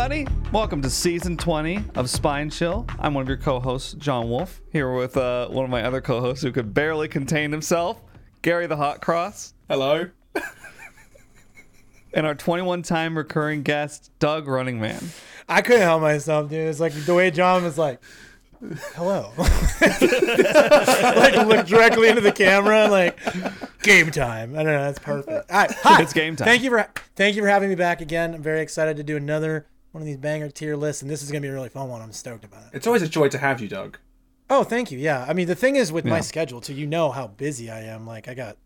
Everybody. Welcome to season 20 of Spine Chill. I'm one of your co hosts, John Wolf, here with uh, one of my other co hosts who could barely contain himself, Gary the Hot Cross, Hello. and our 21 time recurring guest, Doug Running Man. I couldn't help myself, dude. It's like the way John was like, "Hello," like look directly into the camera, like game time. I don't know. That's perfect. All right, hi. It's game time. Thank you for thank you for having me back again. I'm very excited to do another one of these banger tier lists, and this is gonna be a really fun one. I'm stoked about it. It's always a joy to have you, Doug. Oh, thank you. Yeah, I mean the thing is with Yeah. my schedule too. You know how busy I am. Like I got.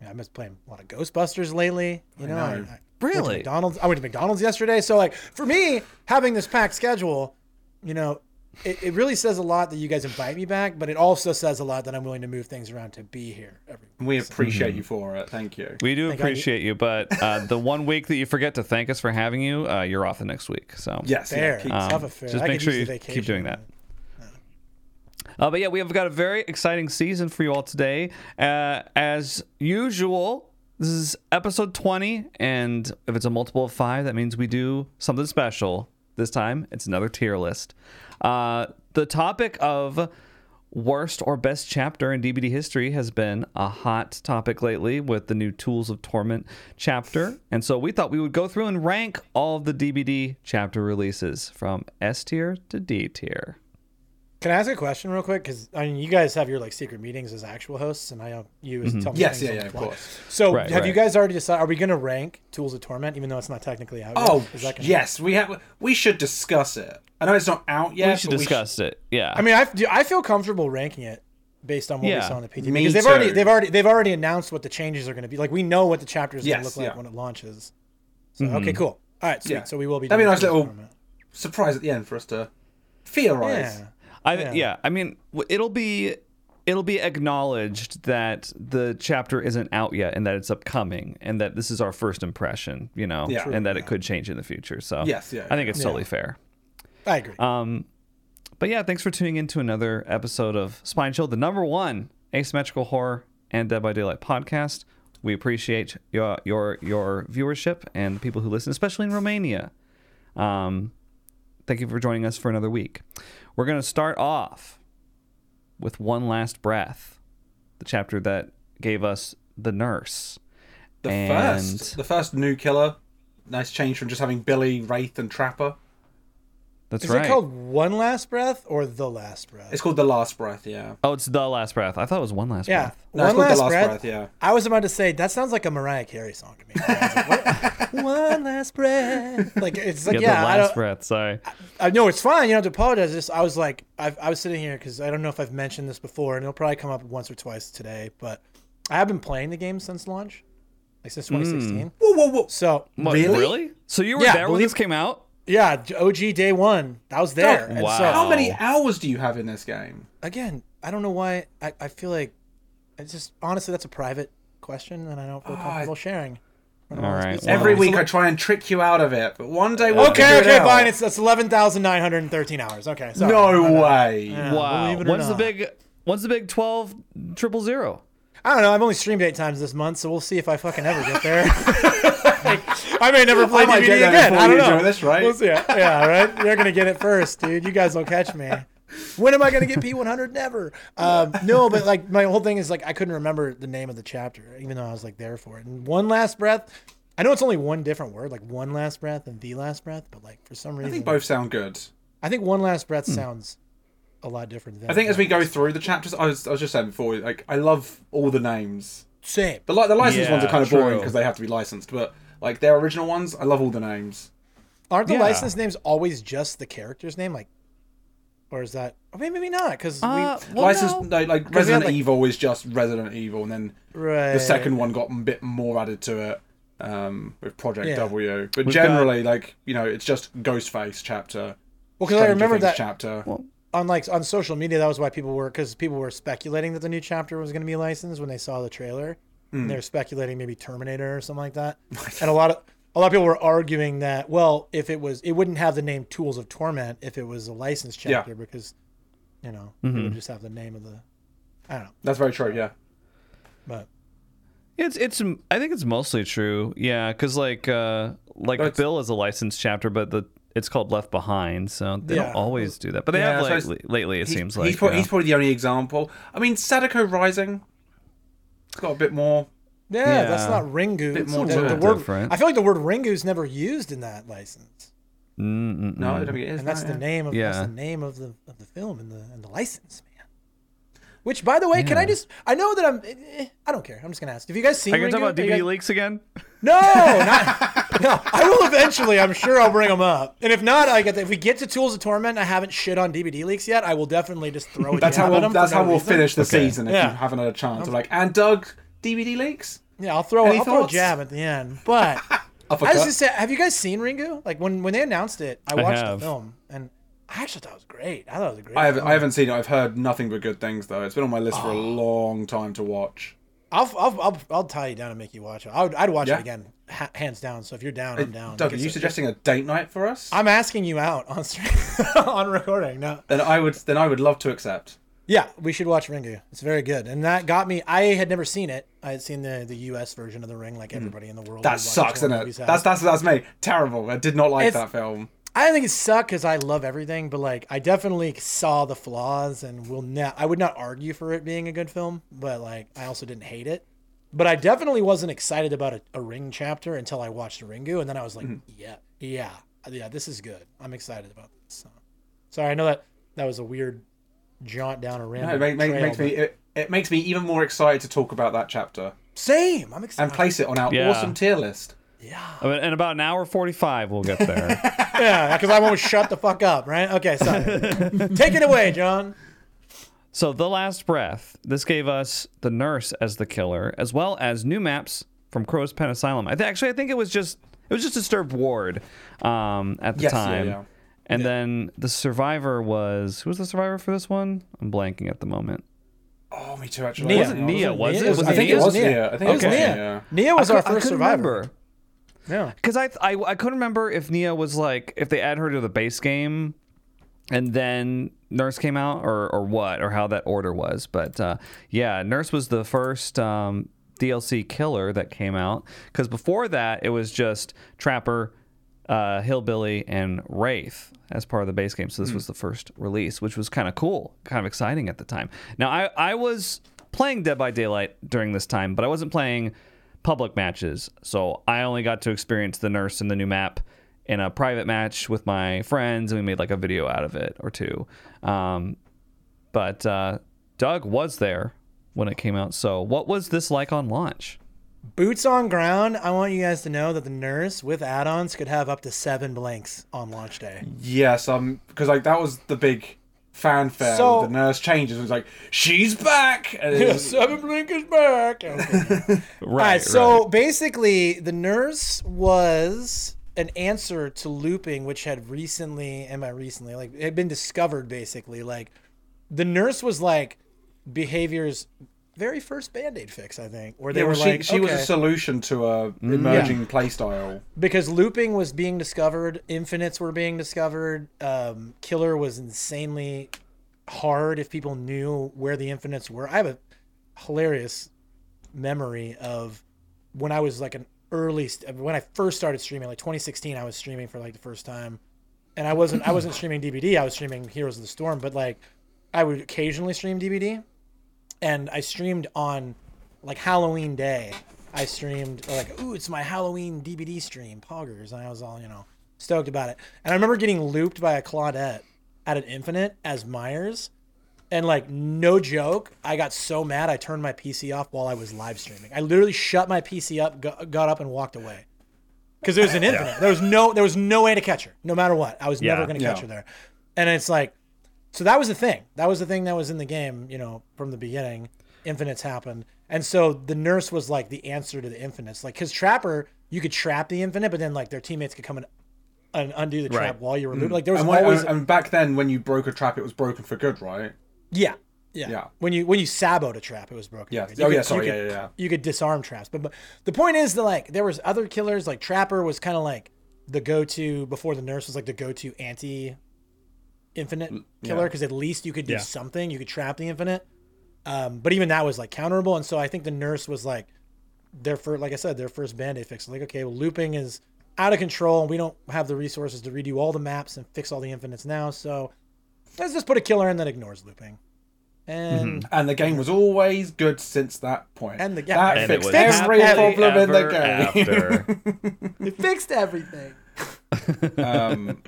I've been playing a lot of Ghostbusters lately. You know, know. I, I went Really? McDonald's. I went to McDonald's yesterday. So like for me, having this packed schedule, you know, it, it really says a lot that you guys invite me back, but it also says a lot that I'm willing to move things around to be here every We appreciate you for it. Thank you. We do Think I need- appreciate you, but uh, the one week that you forget to thank us for having you, uh, you're off the next week. So Yes. fair. Yeah, keep- Um, Have a fair. just I make sure you keep doing that. man. Uh, but yeah, we have got a very exciting season for you all today. Uh, as usual, this is episode 20, and if it's a multiple of five, that means we do something special. This time, it's another tier list. Uh, the topic of worst or best chapter in DBD history has been a hot topic lately with the new Tools of Torment chapter. And so we thought we would go through and rank all of the DBD chapter releases from S tier to D tier. Can I ask a question real quick? Because I mean, you guys have your like secret meetings as actual hosts, and I have you as mm-hmm. tell me Yes, things yeah, yeah, of course. So, Right, have right. you guys already decided? Are we going to rank Tools of Torment, even though it's not technically out? Oh, yet? Is that gonna- yes. We have. We should discuss it. I know it's not out yet. we should but discuss it. Yeah. I mean, I, I feel comfortable ranking it based on what Yeah. we saw in the PT because they've already they've already they've already announced what the changes are going to be. Like we know what the chapter is going to look like yeah. when it launches. So mm-hmm. okay, cool. All right, sweet. Yeah. So we will be. That'd be a nice little Torment. surprise at the end for us to theorize. Yeah. I Yeah. yeah. I mean, it'll be it'll be acknowledged that the chapter isn't out yet and that it's upcoming and that this is our first impression, you know, Yeah. And that it could change in the future. So Yes, yeah, I think it's yeah. totally fair. I agree. Um, but yeah, thanks for tuning in to another episode of Spine Chill, the number one asymmetrical horror and Dead by Daylight podcast. We appreciate your your your viewership and the people who listen, especially in Romania. Um, thank you for joining us for another week. We're gonna start off with one last breath, the chapter that gave us the nurse. The And- first, the first new killer. Nice change from just having Billy, Wraith, and Trapper. That's is right. Is it called One Last Breath or The Last Breath? It's called the Last Breath. Yeah. oh, it's the last breath. I thought it was one last yeah, breath. No, One Last, Last breath. Breath. Yeah. I was about to say that sounds like a Mariah Carey song to me. Like. One last breath. Like it's like Yeah, yeah, the last don't, breath. Sorry. I know it's fine. You don't have to apologize. Just I was like, I've, I was sitting here because I don't know if I've mentioned this before, and it'll probably come up once or twice today. But I have been playing the game since launch, like since hmm. 2016. Whoa, whoa, whoa. So What, Really? So you were Yeah, there when believe- this came out? Yeah, OG day one, That was there. and wow. so How many hours do you have in this game? again, I don't know why. I, I feel like it's just honestly that's a private question, and I don't feel Ah, comfortable sharing. All right. Well, Every week I try and trick you out of it, but one day we'll Okay, figure it okay, out. fine. It's it's eleven thousand nine hundred and thirteen hours. Okay, sorry. no way. Yeah, Wow. believe it or When's the big when's the big twelve triple zero? I don't know. I've only streamed eight times this month, so we'll see if I fucking ever get there. Like, I may never play I DBD again. I don't you know. do this, right? We'll see. Yeah, right. You're gonna get it first, dude. You guys will catch me. When am I gonna get P100? Never. Um, no, but like my whole thing is like I couldn't remember the name of the chapter, even though I was like there for it. And one last breath. I know it's only one different word, like one last breath and the last breath, but like for some reason, I think both sound good. I think one last breath sounds a lot different. Than I think as we go through the chapters, I was, I was just saying before, like I love all the names. same. The like the licensed Yeah, ones are kind of boring because they have to be licensed, but like their original ones, I love all the names. Aren't the Yeah. license names always just the character's name? Like, or is that? I mean, maybe not because Uh, we well, Licensed, no. no, like 'Cause we Resident had, like- Evil is just Resident Evil, and then right the second one got a bit more added to it um, with Project Yeah. W. But We've generally, like you know, it's just Ghostface chapter. Well, because I remember Things that chapter. on like on social media, that was why people were because people were speculating that the new chapter was going to be licensed when they saw the trailer. And They're speculating maybe Terminator or something like that. and a lot of a lot of people were arguing that well, if it was, it wouldn't have the name Tools of Torment if it was a licensed Yeah. chapter because you know it Mm-hmm. would just have the name of the. I don't know, That's very true. Yeah. but It's it's I think it's mostly true. Yeah, cuz like uh like That's- Bill is a licensed chapter, but the it's called Left Behind, so they Yeah. don't always do that. But they Yeah, have so it's- lately. Lately, it He's- seems like he's, probably, yeah. he's probably the only example. I mean, Sadako Rising. It's got a bit more. Yeah, that's not Ringu. Bit more the, the different. word, Different. I feel like the word Ringu is never used in that license, Mm-mm-mm. No, I don't think it is. and that's no, the yeah. name of that's the name of the of the film and the and the license, man. Which, by the way, can I just? I know that I'm. eh, eh, I don't care. I'm just gonna ask. Have you guys seen? Are you gonna talk about DBD guys- leaks again? No, not. no, I will eventually. I'm sure I'll bring them up. And if not, I get if we get to Tools of Torment, I haven't shit on DBD leaks yet. I will definitely just throw it. That's how we'll, that's for how we'll reason. finish the Okay. season if Yeah. you haven't had a chance. I'm like, and Doug, DBD leaks? Yeah, I'll throw. Any I'll throw a thoughts? jab at the end. But I was just say, have you guys seen Ringu? Like when when they announced it, I watched have. the film, and I actually thought it was great. I thought it was a great. I haven't. I haven't seen it. I've heard nothing but good things though. It's been on my list for a Oh. long time to watch. I'll, I'll, I'll, I'll tie you down and make you watch it. I would, I'd watch Yeah. it again, ha- hands down. So if you're down, I'm down. Doug, are you suggesting a date night for us? I'm asking you out on stream, on recording. No, then I would then I would love to accept. yeah, we should watch Ringu. It's very good, and that got me. I had never seen it. I had seen the the U.S. version of The Ring, like hmm. everybody in the world. That sucks, isn't it? That's that's that's me. Terrible. I did not like It's- that film. I think it sucked because I love everything, but like I definitely saw the flaws and will not. I would not argue for it being a good film, but like I also didn't hate it. But I definitely wasn't excited about a, a Ring chapter until I watched Ringu, and then I was like, mm-hmm. yeah, yeah, yeah, this is good. I'm excited about this. So, sorry, I know that that was a weird jaunt down a No, random it make, make, trail, makes me it, it makes me even more excited to talk about that chapter same. I'm excited. and place it on our Yeah. awesome tier list. Yeah, I In about an hour forty-five, we'll get there. yeah, because I won't shut the fuck up, right? Okay, sorry. Take it away, John. So, The Last Breath. This gave us the nurse as the killer, as well as new maps from Crotus Prenn Asylum. I th- actually, I think it was just it was just Disturbed Ward um, at the Yes, time. yeah. And then the survivor was who was the survivor for this one? I'm blanking at the moment. Oh, me too. Actually, Nea. wasn't Nea, was it? It was Was I think Nea? it was Nea. Nea. I think It was it was Nea. Nea. Nea was I our cou- first survivor. remember. Yeah. Because I, I I couldn't remember if Nea was like if they add her to the base game, and then Nurse came out or or what or how that order was. But uh, yeah, Nurse was the first um, DLC killer that came out. Because before that, it was just Trapper, uh, Hillbilly, and Wraith as part of the base game. So this was the first release, which was kind of cool, kind of exciting at the time. Now I I was playing Dead by Daylight during this time, but I wasn't playing public matches. So I only got to experience the nurse in the new map in a private match with my friends, and we made like a video out of it or two. Um, but uh, Doug was there when it came out. So what was this like on launch? Boots on ground. I want you guys to know that the nurse with add-ons could have up to seven blanks on launch day. Yes, um, because like that was the big fanfare. So- the nurse changes. It was like, she's back. And it was- seven blink is back. Okay. Right. All right, so basically, the nurse was an answer to looping, which had recently, am I recently, like it had been discovered. Basically, like the nurse was like behavior's very first band-aid fix, I think, where they yeah, were she, like, she was a solution to a Mm. emerging playstyle. because looping was being discovered, infinites were being discovered, um, killer was insanely hard if people knew where the infinites were. I have a hilarious memory of when I was like an early st- when I first started streaming, like 2016. I was streaming for like the first time, and I wasn't I wasn't streaming DBD. I was streaming Heroes of the Storm, but like I would occasionally stream DBD, and I streamed on like Halloween day. I streamed like, ooh, it's my Halloween DBD stream, Poggers, and I was all you know stoked about it. And I remember getting looped by a Claudette at an Infinite as Myers, and like no joke, I got so mad I turned my PC off while I was live streaming. I literally shut my PC up, got, up, and walked away because there was an Infinite. There was no there was no way to catch her, no matter what. I was never going to catch Yeah. her there, and it's like, so that was the thing. That was the thing that was in the game, you know, from the beginning. Infinites happened, and so the nurse was like the answer to the infinites. Like, because Trapper, you could trap the infinite, but then like their teammates could come and, and undo the trap Right. while you were mm. looped. Like there was And, when, always and, back then, when you broke a trap, it was broken for good, right? Yeah. Yeah. Yeah. When you when you saboed a trap, it was broken. Yeah. Oh, you Oh, could- yeah, you sorry, could- yeah, yeah, yeah. You could disarm traps, but, but the point is that like there was other killers. Like Trapper was kind of like the go-to before the nurse was like the go-to anti infinite killer yeah. because at least you could do Yeah. something. You could trap the infinite. Um, but even that was like counterable, and so I think the nurse was like their first, like I said, their first band aid fix. Like okay, well, looping is out of control, and we don't have the resources to redo all the maps and fix all the infinites now. So let's just put a killer in that ignores looping. And And the game was always good since that point. And the- yeah, that and it fixed was every problem in the game. it fixed everything. um,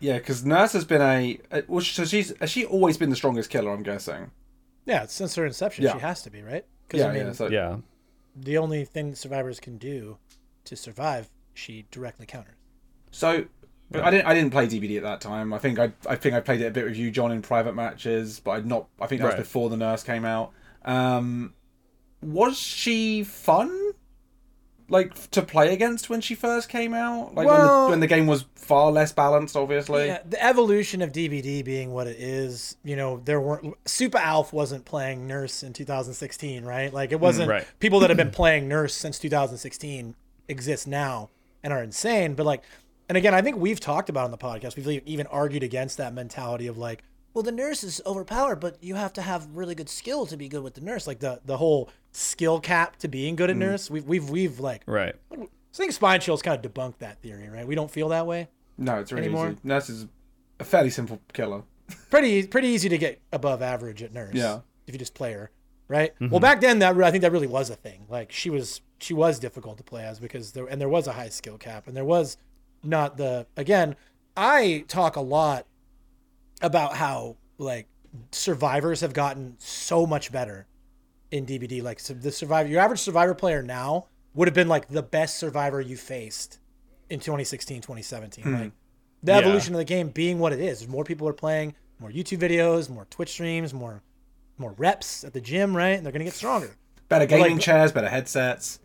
yeah, because Nurse has been a. uh, Well, so she's has she always been the strongest killer? I'm guessing. Yeah, since her inception, Yeah. she has to be right. Because Yeah, I mean, yeah. So yeah. the only thing survivors can do to survive, she directly counters. So, but I didn't. I didn't play DBD at that time. I think I. I think I played it a bit with you, John, in private matches, but I'd not. I think that Right. was before the nurse came out. Um, was she fun? Like to play against when she first came out, like when, the, when the game was far less balanced, obviously. Yeah, the evolution of DBD being what it is, you know, there weren't Super Alf wasn't playing Nurse in 2016, right? Like it mm, wasn't right. people that have been playing Nurse since 2016 exist now and are insane. But like, and again, I think we've talked about on the podcast, we've even argued against that mentality of like, well, the nurse is overpowered, but you have to have really good skill to be good with the nurse. Like the the whole skill cap to being good at mm. nurse. We've we've we've like Right. I think Spine Chill's kind of debunked that theory, right? We don't feel that way. No, it's really Anymore? easy. Nurse is a fairly simple killer. pretty pretty easy to get above average at nurse. Yeah. If you just play her, right? Mm-hmm. Well, back then that I think that really was a thing. Like she was she was difficult to play as because there and there was a high skill cap and there was not the again. I talk a lot about how like survivors have gotten so much better in DBD. Like so the survivor, your average survivor player now would have been like the best survivor you faced in 2016, 2017. Hmm. Like the Yeah. evolution of the game being what it is. More people are playing, more YouTube videos, more Twitch streams, more more reps at the gym, right? And they're gonna get stronger. Better gaming like- chairs, better headsets.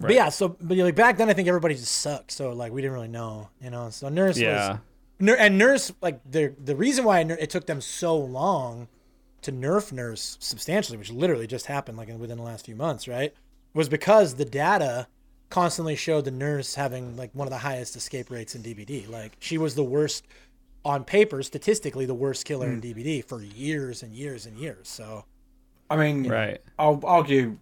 But yeah, so but like back then, I think everybody just sucked. So like we didn't really know, you know. So nurse Yeah. Nur- and nurse like the the reason why it took them so long to nerf nurse substantially, which literally just happened like within the last few months, right? Was because the data constantly showed the nurse having like one of the highest escape rates in DBD. Like she was the worst on paper, statistically the worst killer in DBD for years and years and years. So I mean, Right. I'll argue.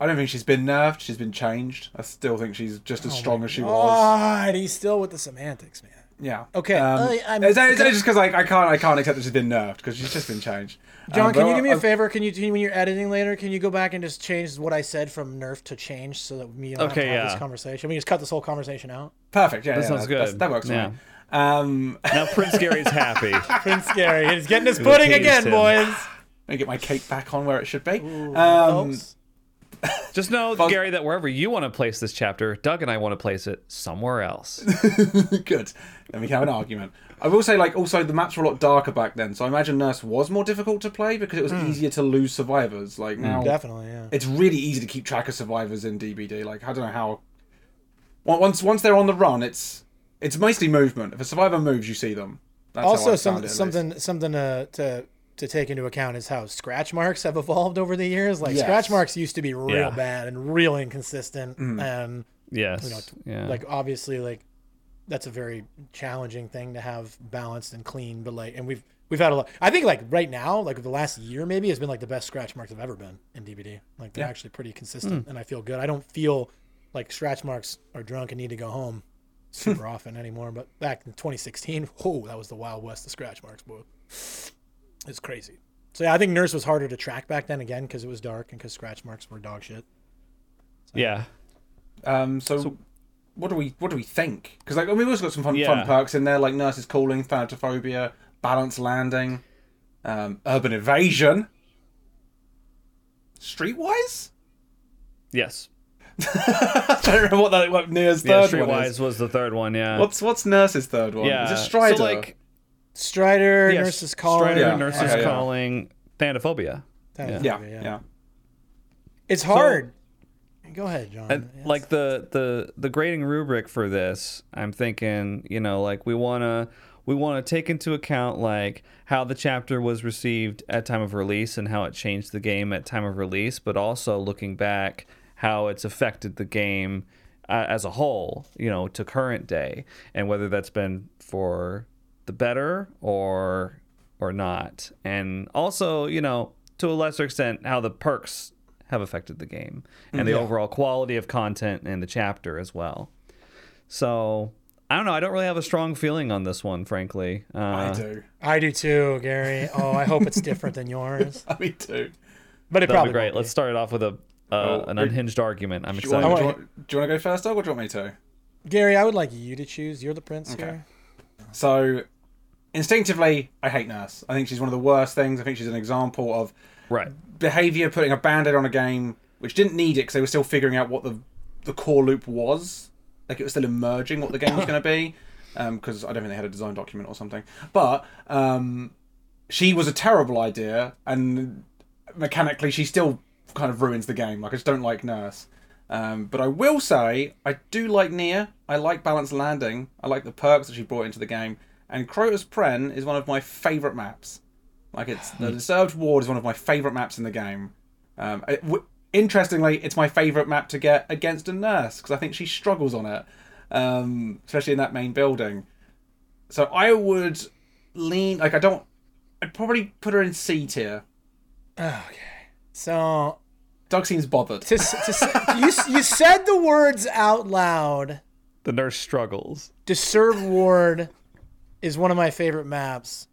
I don't think she's been nerfed. She's been changed. I still think she's just Oh as strong as she was. God, he's still with the semantics, man. Yeah. Okay, Um, I- I'm- it's, it's just because like I can't I can't accept that she's been nerfed because she's just been changed. John, Um, can you do me a I- favor? Can you, can you- when you're editing later, can you go back and just change what I said from nerf to change so that me and I Okay, have to have this conversation? We just cut this whole conversation out. Perfect. Yeah, That yeah, sounds that's- good. That works for Yeah. me. Um, Now Prince Gary's happy. Prince Gary, he's getting his pudding teased again, him. boys. let me get my cake back on where it should be. Um, Folks. Just know, Fuzz- Gary, that wherever you want to place this chapter, Doug and I want to place it somewhere else. good. Then we have an argument. I will say, like, also the maps were a lot darker back then, so I imagine Nurse was more difficult to play because it was hmm. easier to lose survivors. Like hmm, now, Definitely, yeah. it's really easy to keep track of survivors in DBD. Like I don't know how. on- Once once they're on the run, it's it's mostly movement. If a survivor moves, you see them. That's how Also, I some, found it, at least. something something to, to to take into account is how scratch marks have evolved over the years. Like Yes. scratch marks used to be real Yeah. bad and real inconsistent, mm. and Yes. you know, t- yeah. like obviously, like that's a very challenging thing to have balanced and clean. But like, and we've we've had a lot. I think like right now, like the last year maybe has been like the best scratch marks I've ever been in DBD. Like they're Yeah. actually pretty consistent, mm. and I feel good. I don't feel like scratch marks are drunk and need to go home super often anymore. But back in 2016, whoa, that was the wild west of scratch marks, boy. It's crazy. So yeah, I think Nurse was harder to track back then again because it was dark and because scratch marks were dog shit. yeah. Um, so, what do we what do we think? Because like I mean, we've also got some fun, Yeah. fun perks in there, like nurses calling, thanatophobia, balanced landing, um, urban evasion, streetwise. Yes. I don't remember what that what Nea's Yeah. third one is. Streetwise was the third one. Yeah. What's what's nurse's third one? yeah. Is it Stridor? So like, Stridor, yes, Nurse's calling. Stridor, Yeah. nurses Okay, yeah. calling, Thanophobia. Thanatophobia, yeah, yeah, It's hard. Go ahead, John. And, Yes. like the the the grading rubric for this i'm thinking you know like we want to we want to take into account like how the chapter was received at time of release and how it changed the game at time of release but also looking back how it's affected the game uh, as a whole you know to current day and whether that's been for the better or or not and also you know to a lesser extent how the perks have affected the game and the overall quality of content in the chapter as well So I don't know. I don't really have a strong feeling on this one, frankly. Uh, I do. I do too, Gary. Oh, I hope it's different than yours. Me too. But it That'll probably be great. won't be. Let's start it off with a uh, Oh, an unhinged argument. I'm excited. want, do, you want- want, do you want to go first, Doug, or do you want me to? Gary, I would like you to choose. You're the prince Okay. here. So, instinctively, I hate Nurse. I think she's one of the worst things. I think she's an example of right. behavior putting a band-aid on a game which didn't need it because they were still figuring out what the the core loop was. Like it was still emerging what the game was going to be because i don't think they had a design document or something. But um, she was a terrible idea and mechanically she still kind of ruins the game. Like i just don't like nurse. Um, but i will say i do like Nea. I like balanced landing. I like the perks that she brought into the game and Crotus Prenn is one of my favorite maps like it's the Disturbed Ward is one of my favorite maps in the game. Um, it, w- interestingly, it's my favorite map to get against a nurse because I think she struggles on it, um, especially in that main building. So I would lean like I don't. I'd probably put her in C tier. Okay, so Doug seems bothered. to, to you you said the words out loud. The nurse struggles. Disturb Ward is one of my favorite maps,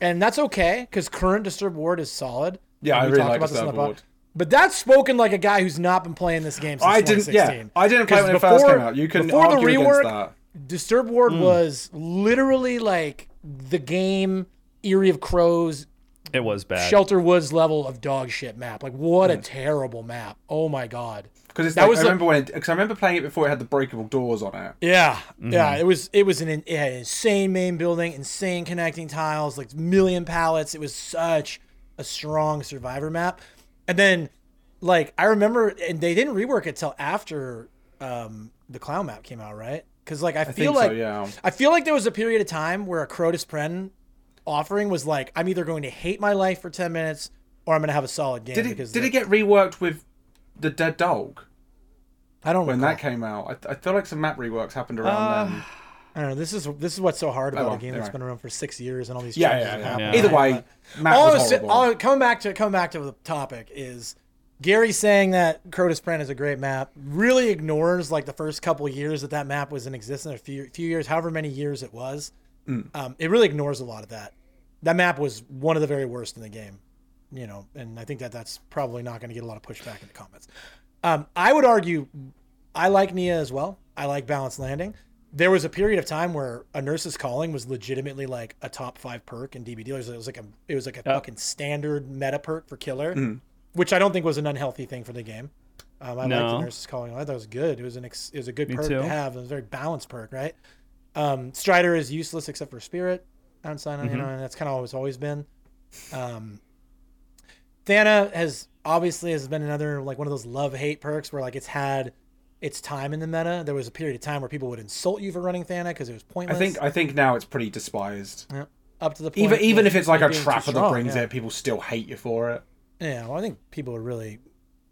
and that's okay because current Disturb Ward is solid. Yeah, I we really talked like about this in the pod- Ward. But that's spoken like a guy who's not been playing this game since I didn't. 2016. Yeah, I didn't play it when it 'Cause first came out. You can before the argue rework, against that. Disturb Ward hmm. was literally like the game Eyrie of Crows, It was bad. Shelter Woods level of dog shit map. Like what a terrible map. Oh my god. Because it's That like, was I the- remember when because I remember playing it before it had the breakable doors on it. Yeah, Mm-hmm. yeah. It was it was an, it had an insane main building, insane connecting tiles, like million pallets. It was such a strong survivor map. And then, like I remember, and they didn't rework it till after um, the clown map came out, right? Because like I, feel think so, like yeah. I feel like there was a period of time where a Crotus Prenn offering was like, I'm either going to hate my life for ten minutes or I'm going to have a solid game. Did it? because Did it get reworked with the dead dog I don't when recall. that came out? I, I feel like some map reworks happened around Uh, then. I don't know. This is this is what's so hard about well, a game that's anyway. been around for six years and all these Yeah, changes yeah, yeah. Yeah. Either way, map all was horrible. all, coming back to coming back to the topic is Gary saying that Crotus Prenn is a great map really ignores like the first couple years that that map was in existence, a few few years, however many years it was. Mm. Um, it really ignores a lot of that. That map was one of the very worst in the game, you know, and I think that that's probably not going to get a lot of pushback in the comments. Um, I would argue, I like Nea as well. I like balanced landing. There was a period of time where a nurse's calling was legitimately like a top five perk in DB dealers. It was like a it was like a fucking standard meta perk for killer, Mm. which I don't think was an unhealthy thing for the game. Um, I like the nurse's calling. I thought it was good. It was an ex, it was a good Me perk too. to have. It was a very balanced perk, right? Um, Stridor is useless except for Spirit. Outside, Mm-hmm. you know, and that's kind of always always been. Um, Thana has obviously has been another like one of those love hate perks where like it's had its time in the meta. There was a period of time where people would insult you for running Thana because it was pointless. I think I think now it's pretty despised. Yeah. up to the point Even even if it's like a being too trapper that brings yeah. it, people still hate you for it. Yeah, well, I think people are really,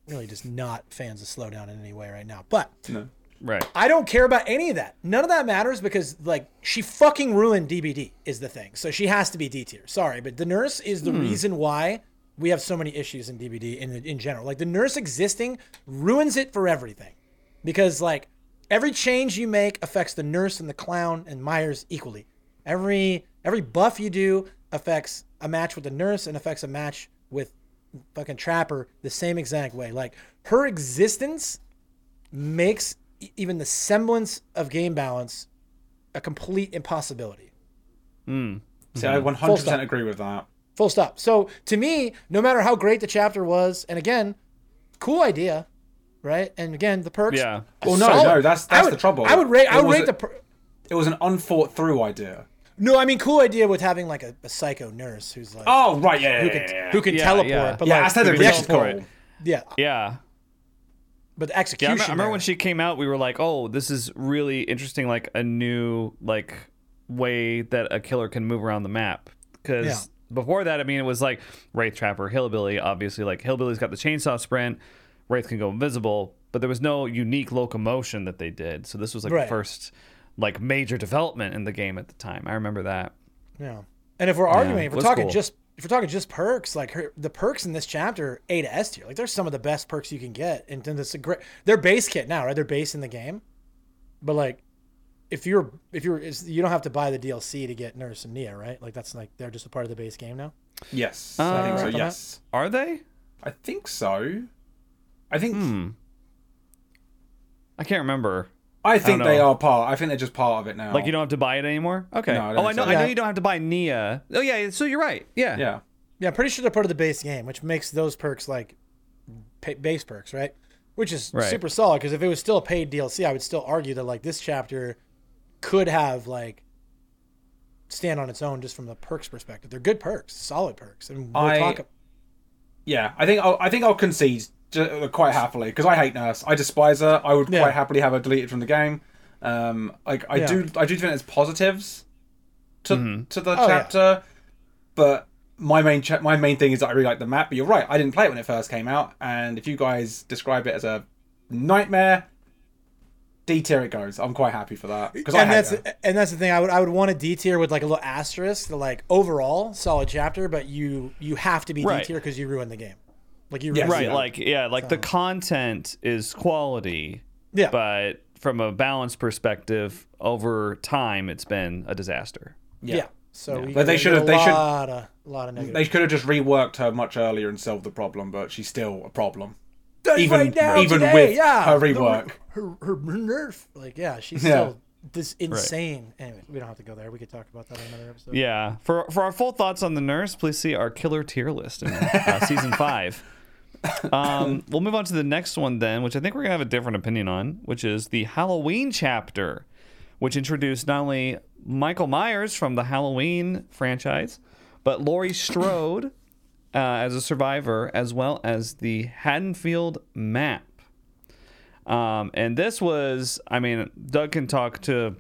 really just not fans of slowdown in any way right now. But No. Right. I don't care about any of that. None of that matters because like she fucking ruined DBD is the thing. So she has to be D tier. Sorry, but the nurse is the hmm. reason why we have so many issues in DBD in in general. Like the nurse existing ruins it for everything. Because like every change you make affects the nurse and the clown and Myers equally. Every every buff you do affects a match with the nurse and affects a match with fucking Trapper the same exact way. Like her existence makes e- even the semblance of game balance a complete impossibility. Hmm. See, I 100% agree with that. Full stop. So to me, no matter how great the chapter was, and again, cool idea, right? And again, the perks. Yeah. Well, no, solid. no, that's- that's would- the trouble. I would rate. I It would was rate a- the. Per- It was an unthought through idea. no, I mean, cool idea with having like a, a psycho nurse who's like Oh, right, yeah, yeah, who yeah, can yeah, yeah. who can Yeah, teleport, yeah. but yeah, like aesthetically, the Yeah, she's ex- teleport. cool. yeah, Yeah. but the Yeah, I execution. remember, I remember there- when she came out, we were like, "Oh, this is really interesting, like a new like way that a killer can move around the map." Because Yeah. Before that, I mean, it was like Wraith Trapper, Hillbilly. Obviously, like Hillbilly's got the chainsaw sprint, Wraith can go invisible, but there was no unique locomotion that they did. So this was like Right. the first like major development in the game at the time. I remember that. Yeah. And if we're arguing, if we're talking cool. just if we're talking just perks, like her, the perks in this chapter, A to S tier, like there's some of the best perks you can get. And then this a great their base kit now, right? They're base in the game. But like if you're if you're it's, you don't have to buy the DLC to get Nurse and Nea, right? Like that's like they're just a part of the base game now. Yes, Uh, I think so. correct that? Yes, Are they? I think so. I think Hmm. I can't remember. I think know. they are part. I think they're just part of it now. Like you don't have to buy it anymore. Okay. No, I don't oh, I know. so. I know Yeah. you don't have to buy Nea. Oh yeah. So you're right. Yeah. Yeah. Yeah, I'm pretty sure they're part of the base game, which makes those perks like pa base perks, right? Which is Right. super solid because if it was still a paid DLC, I would still argue that like this chapter could have like stand on its own just from the perks perspective. They're good perks, solid perks, and we'll I- talk. Yeah, I think I'll, I think I'll concede quite happily because I hate Nurse. I despise her. I would Yeah. quite happily have her deleted from the game. Um, like I Yeah. do, I do think there's positives to Mm-hmm. to the Oh, yeah. chapter, but my main cha- my main thing is that I really like the map. But you're right, I didn't play it when it first came out, and if you guys describe it as a nightmare, D tier it goes. I'm quite happy for that because and hate that's her. and that's the thing. I would I would want a D tier with like a little asterisk. The like overall solid chapter, but you you have to be Right. D tier because you ruined the game. Like you Yes. ruined Right. Yeah. Like yeah. Like the content is quality, yeah. but from a balance perspective, over time, it's been a disaster. yeah. So we But they should have- they should- lot of lot of negative. They could have just reworked her much earlier and solved the problem, but she's still a problem. Like, even- right now, even today, with yeah, her the- rework. her, her nerf, like yeah, she's Yeah. still this insane. Anyway, we don't have to go there. We could talk about that in another episode. Yeah. For for our full thoughts on the nurse, please see our killer tier list in uh, season five. Um, we'll move on to the next one then, which I think we're gonna have a different opinion on, which is the Halloween chapter, which introduced not only Michael Myers from the Halloween franchise, but Laurie Strode uh, as a survivor, as well as the Haddonfield map. Um, and this was, I mean, Doug can talk to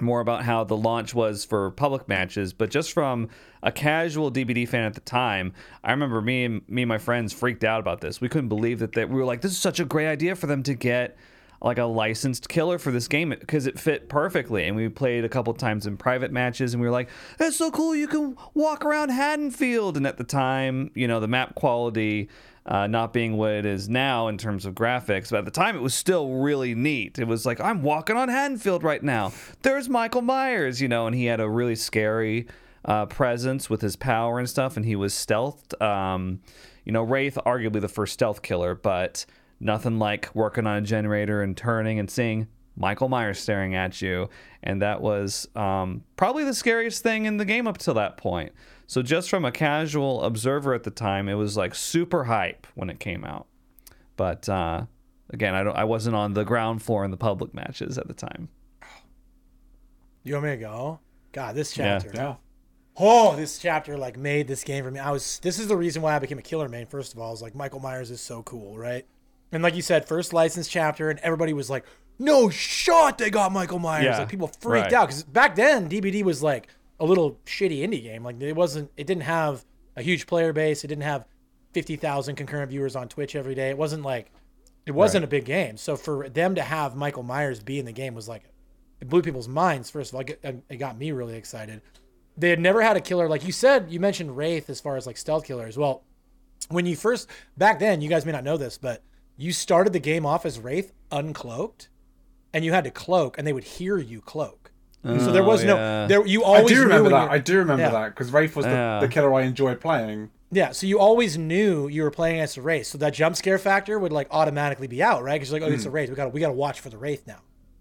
more about how the launch was for public matches, but just from a casual DBD fan at the time, I remember me and me and my friends freaked out about this. We couldn't believe that they, we were like, this is such a great idea for them to get like a licensed killer for this game because it fit perfectly. And we played a couple times in private matches, and we were like, that's so cool. You can walk around Haddonfield. And at the time, you know, the map quality uh, not being what it is now in terms of graphics, but at the time it was still really neat. It was like I'm walking on Haddonfield right now. There's Michael Myers, you know, and he had a really scary uh, presence with his power and stuff, and he was stealthed. Um, you know, Wraith, arguably the first stealth killer, but nothing like working on a generator and turning and seeing Michael Myers staring at you, and that was um, probably the scariest thing in the game up till that point. So just from a casual observer at the time, it was like super hype when it came out. But uh, again, I don't. I wasn't on the ground floor in the public matches at the time. You want me to go? God, this chapter. Yeah. Oh, this chapter like made this game for me. I was. This is the reason why I became a killer main. First of all, I was like Michael Myers is so cool, right? And like you said, first licensed chapter, and everybody was like, "No shot, they got Michael Myers!" Yeah, like people freaked right. out because back then DBD was like a little shitty indie game. Like it wasn't. It didn't have a huge player base. It didn't have fifty thousand concurrent viewers on Twitch every day. It wasn't like. It wasn't a big game. So for them to have Michael Myers be in the game was like, it blew people's minds. First of all, it got me really excited they had never had a killer like you said you mentioned wraith as far as like stealth killers well when you first back then you guys may not know this but you started the game off as wraith uncloaked and you had to cloak and they would hear you cloak. So there was Oh, no there you I always do remember that. I do remember Yeah. that because Wraith was the, Yeah. the killer I enjoyed playing. yeah so you always knew you were playing as a wraith. So that jump scare factor would like automatically be out right? Because you're like oh it's a hmm. wraith. We got to we got to watch for the wraith now.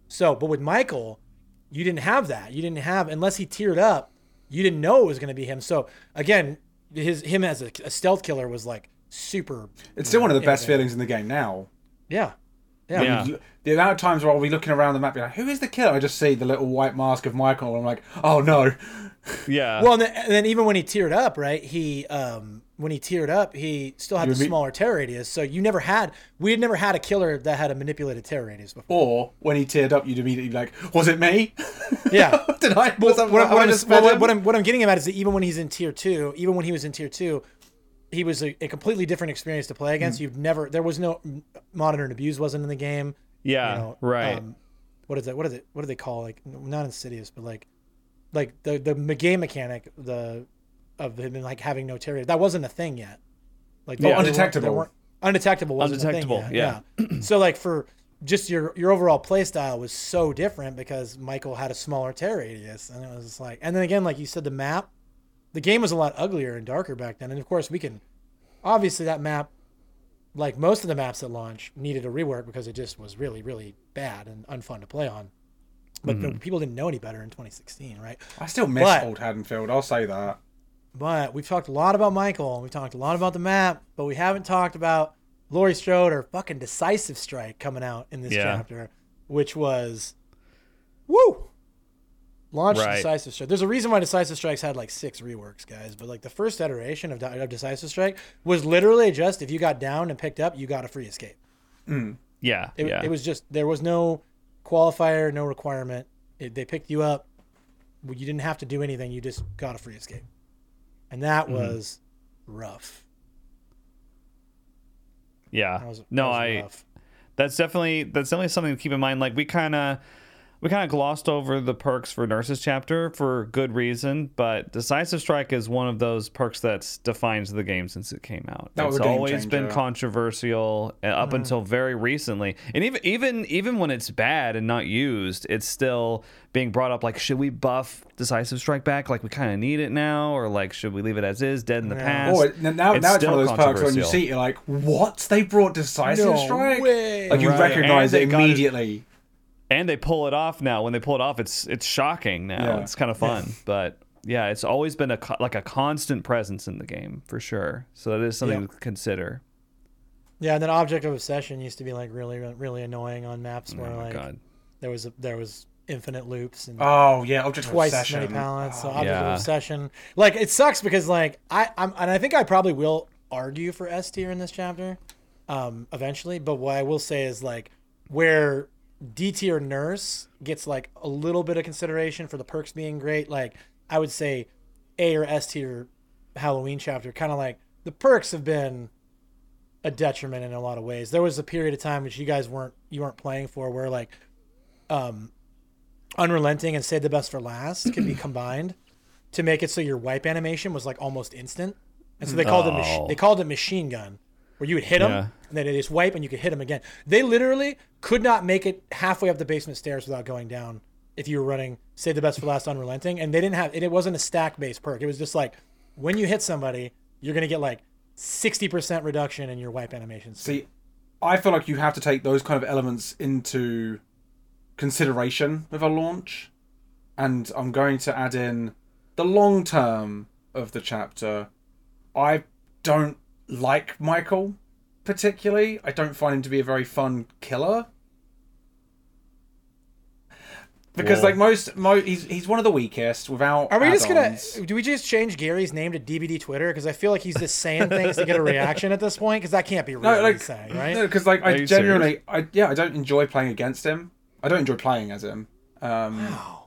So but with michael you didn't have that. You didn't have unless he teared up you didn't know it was going to be him. So again his him as a, a stealth killer was like super It's still one of the best innovative. feelings in the game now. yeah yeah, Yeah. You- The amount of times where I'll be looking around the map, be like, "Who is the killer?" I just see the little white mask of Michael, and I'm like, "Oh no!" Yeah. well and then, and then even when he teared up right he um when he teared up he still had You the mean- smaller terror radius so you never had we had never had a killer that had a manipulated terror radius before Or when he teared up, you'd immediately be like, "Was it me? yeah Did I? Was I, what, have I I'm, just what, fed him?" what I'm what I'm getting at is that even when he's in tier two, even when he was in tier two, he was a, a completely different experience to play against. Hmm. You've never there was no monitor and abuse wasn't in the game. yeah. You know, right. Um, what is that? What is it? What do they call like not insidious, but like like the the game mechanic the of him like having no terror that wasn't a thing yet. Like Oh, there weren't- undetectable. weren't- Undetectable wasn't Undetectable, A thing yet. yeah. so like for just your your overall play style was so different because Michael had a smaller tear radius, and it was like, and then again, like you said, the map, the game was a lot uglier and darker back then, and of course we can, obviously that map, like most of the maps at launch, needed a rework because it just was really really bad and unfun to play on. But no- people didn't know any better in 2016, right? I still miss But- old Haddonfield. I'll say that. But we've talked a lot about Michael, and we've talked a lot about the map, but we haven't talked about Laurie Strode or fucking decisive strike coming out in this Yeah. chapter, which was woo. Launch Right. decisive strike. There's a reason why decisive strikes had like six reworks, guys. But like the first iteration of, of decisive strike was literally just if you got down and picked up, you got a free escape. Yeah, It, yeah. it was just there was no qualifier, no requirement. It, they picked you up. You didn't have to do anything. You just got a free escape, and that Mm-hmm. was rough. yeah. That was, that no, was I. rough. That's definitely that's definitely something to keep in mind. Like we kind of we kind of glossed over the perks for nurses chapter for good reason, but decisive strike is one of those perks that's defines the game since it came out. That it's a game always been changer. controversial uh, up until very recently, and even even even when it's bad and not used, it's still being brought up. Like, should we buff decisive strike back? Like, we kind of need it now, or like, should we leave it as is, dead in the past? Oh, it- now, It's now it's one of those perks when you controversial. see it, you're like, what? They brought Decisive No Strike? way. Like, you Right. recognize And it they it- immediately. And they pull it off now. When they pull it off, it's it's shocking now. Yeah. It's kind of fun, but yeah, it's always been a co- like a constant presence in the game for sure. So that is something Yeah. to consider. Yeah, and then object of obsession used to be like really really annoying on maps where oh my like god. there was a, there was infinite loops and Oh, yeah, Object of twice as Obsession. many pallets. So Oh, object Yeah. of obsession, like it sucks because like I I'm and I think I probably will argue for S tier in this chapter, um, eventually. But what I will say is like where D tier nurse gets like a little bit of consideration for the perks being great. Like I would say A or S tier Halloween chapter, kind of like the perks have been a detriment in a lot of ways. There was a period of time which you guys weren't you weren't playing for where like um unrelenting and save the best for last could be combined to make it so your wipe animation was like almost instant. And so they called it Oh. mach- they called it machine gun, where you would hit them Yeah. And then it just wipe and you could hit them again. They literally could not make it halfway up the basement stairs without going down if you were running save the best for last unrelenting. And they didn't have and it wasn't a stack based perk. It was just like when you hit somebody, you're gonna get like sixty percent reduction in your wipe animations. See, I feel like you have to take those kind of elements into consideration with a launch. And I'm going to add in the long term of the chapter. I don't like Michael particularly. I don't find him to be a very fun killer. Because Whoa. like most, mo- he's he's one of the weakest. Without Are we just add-ons. gonna? Do we just change Gary's name to DBD Twitter? Because I feel like he's just saying things to get a reaction at this point. Because that can't be real. No, like saying, right? No, because like Are I genuinely, I yeah, I don't enjoy playing against him. I don't enjoy playing as him. Um, Wow.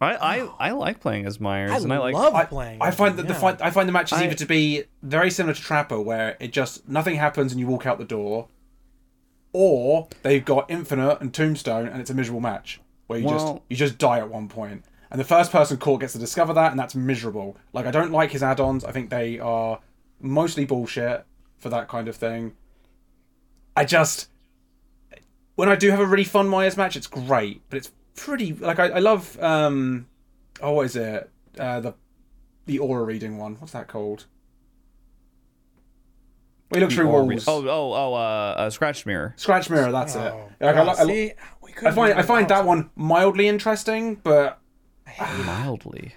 I, I I like playing as Myers, I and I like love I, playing. I with find him, that the fight, I find the matches I- either to be very similar to Trapper, where it just nothing happens and you walk out the door, or they've got Infinite and Tombstone and it's a miserable match where you just you just die at one. And the first person caught gets to discover that, and that's miserable. Like I don't like his add-ons. I think they are mostly bullshit for that kind of thing. I just when I do have a really fun Myers match, it's great, but it's pretty like I, I love um oh what is it? Uh the the aura reading one. What's that called? We look through Or- walls. Oh oh oh uh, uh scratch mirror. scratch mirror that's Oh, it like, I, God, li- I, see, we I find I find that one mildly interesting but Mildly.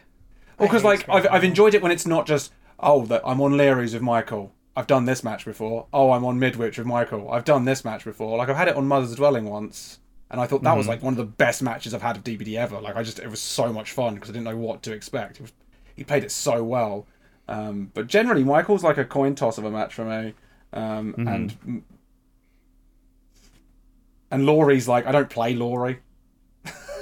well because like I've, I've enjoyed it when it's not just oh that I'm on Lery's with Michael. I've done this match before. Oh I'm on Midwich with Michael. I've done this match before. Like I've had it on Mother's Dwelling once and I thought that was like one of the best matches I've had of DBD ever. Like I just, it was so much fun because I didn't know what to expect. It was, he played it so well. Um, but generally, Michael's like a coin toss of a match for me. Um, And and Laurie's like, I don't play Laurie.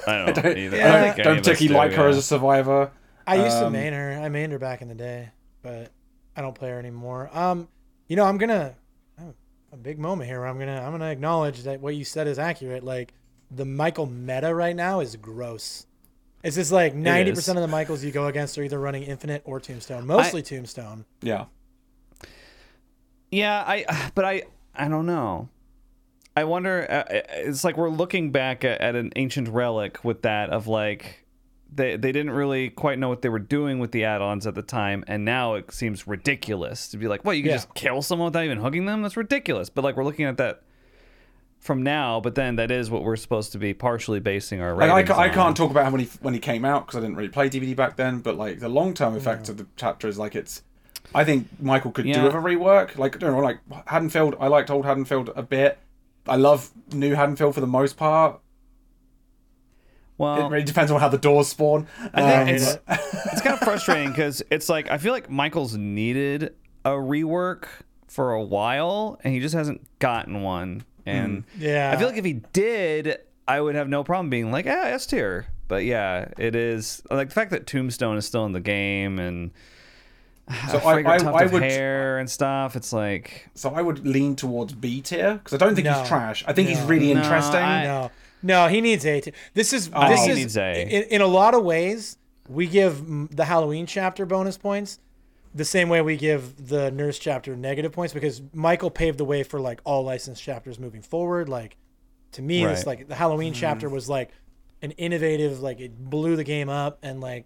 I don't, Don't, either. Yeah. I I don't, any of us particularly do, like her yeah. as a survivor. I used to Um, main her. I mained her back in the day, but I don't play her anymore. Um, you know, I'm gonna oh, a big moment here. Where I'm gonna I'm gonna acknowledge that what you said is accurate. Like the Michael meta right now is gross. It's just like ninety percent of the Michaels you go against are either running Infinite or Tombstone. Mostly Tombstone. Yeah. Yeah, I but I I don't know. I wonder. Uh, it's like we're looking back at, at an ancient relic with that of like they they didn't really quite know what they were doing with the add-ons at the time, and now it seems ridiculous to be like, "What? You can Yeah. just kill someone without even hugging them? That's ridiculous." But like we're looking at that from now, but then that is what we're supposed to be partially basing our Like, I, ratings ca- I on. can't talk about how when he when he came out because I didn't really play DBD back then. But like the long term effect of the chapter is like it's. I think Michael could Yeah. do with a rework. Like I don't know, like Haddonfield. I liked old Haddonfield a bit. I love new Haddonfield for the most part. Well, it really depends on how the doors spawn. I think Um, it's it's kind of frustrating because it's like I feel like Michael's needed a rework for a while, and he just hasn't gotten one. And Yeah. I feel like if he did, I would have no problem being like, ah, S tier. But yeah, it is like the fact that Tombstone is still in the game and So a I- fragrant I- tuft I of would- hair and stuff. It's like so I would lean towards B tier because I don't think No. he's trash. I think he's really No, interesting. I- No, no, he needs A. tier. This is Oh, this he is needs A. In, in a lot of ways. We give mm, the Halloween chapter bonus points the same way we give the Nurse chapter negative points because Michael paved the way for like all licensed chapters moving forward. Like to me, it's like the Halloween mm-hmm. chapter was like an innovative, like it blew the game up, and like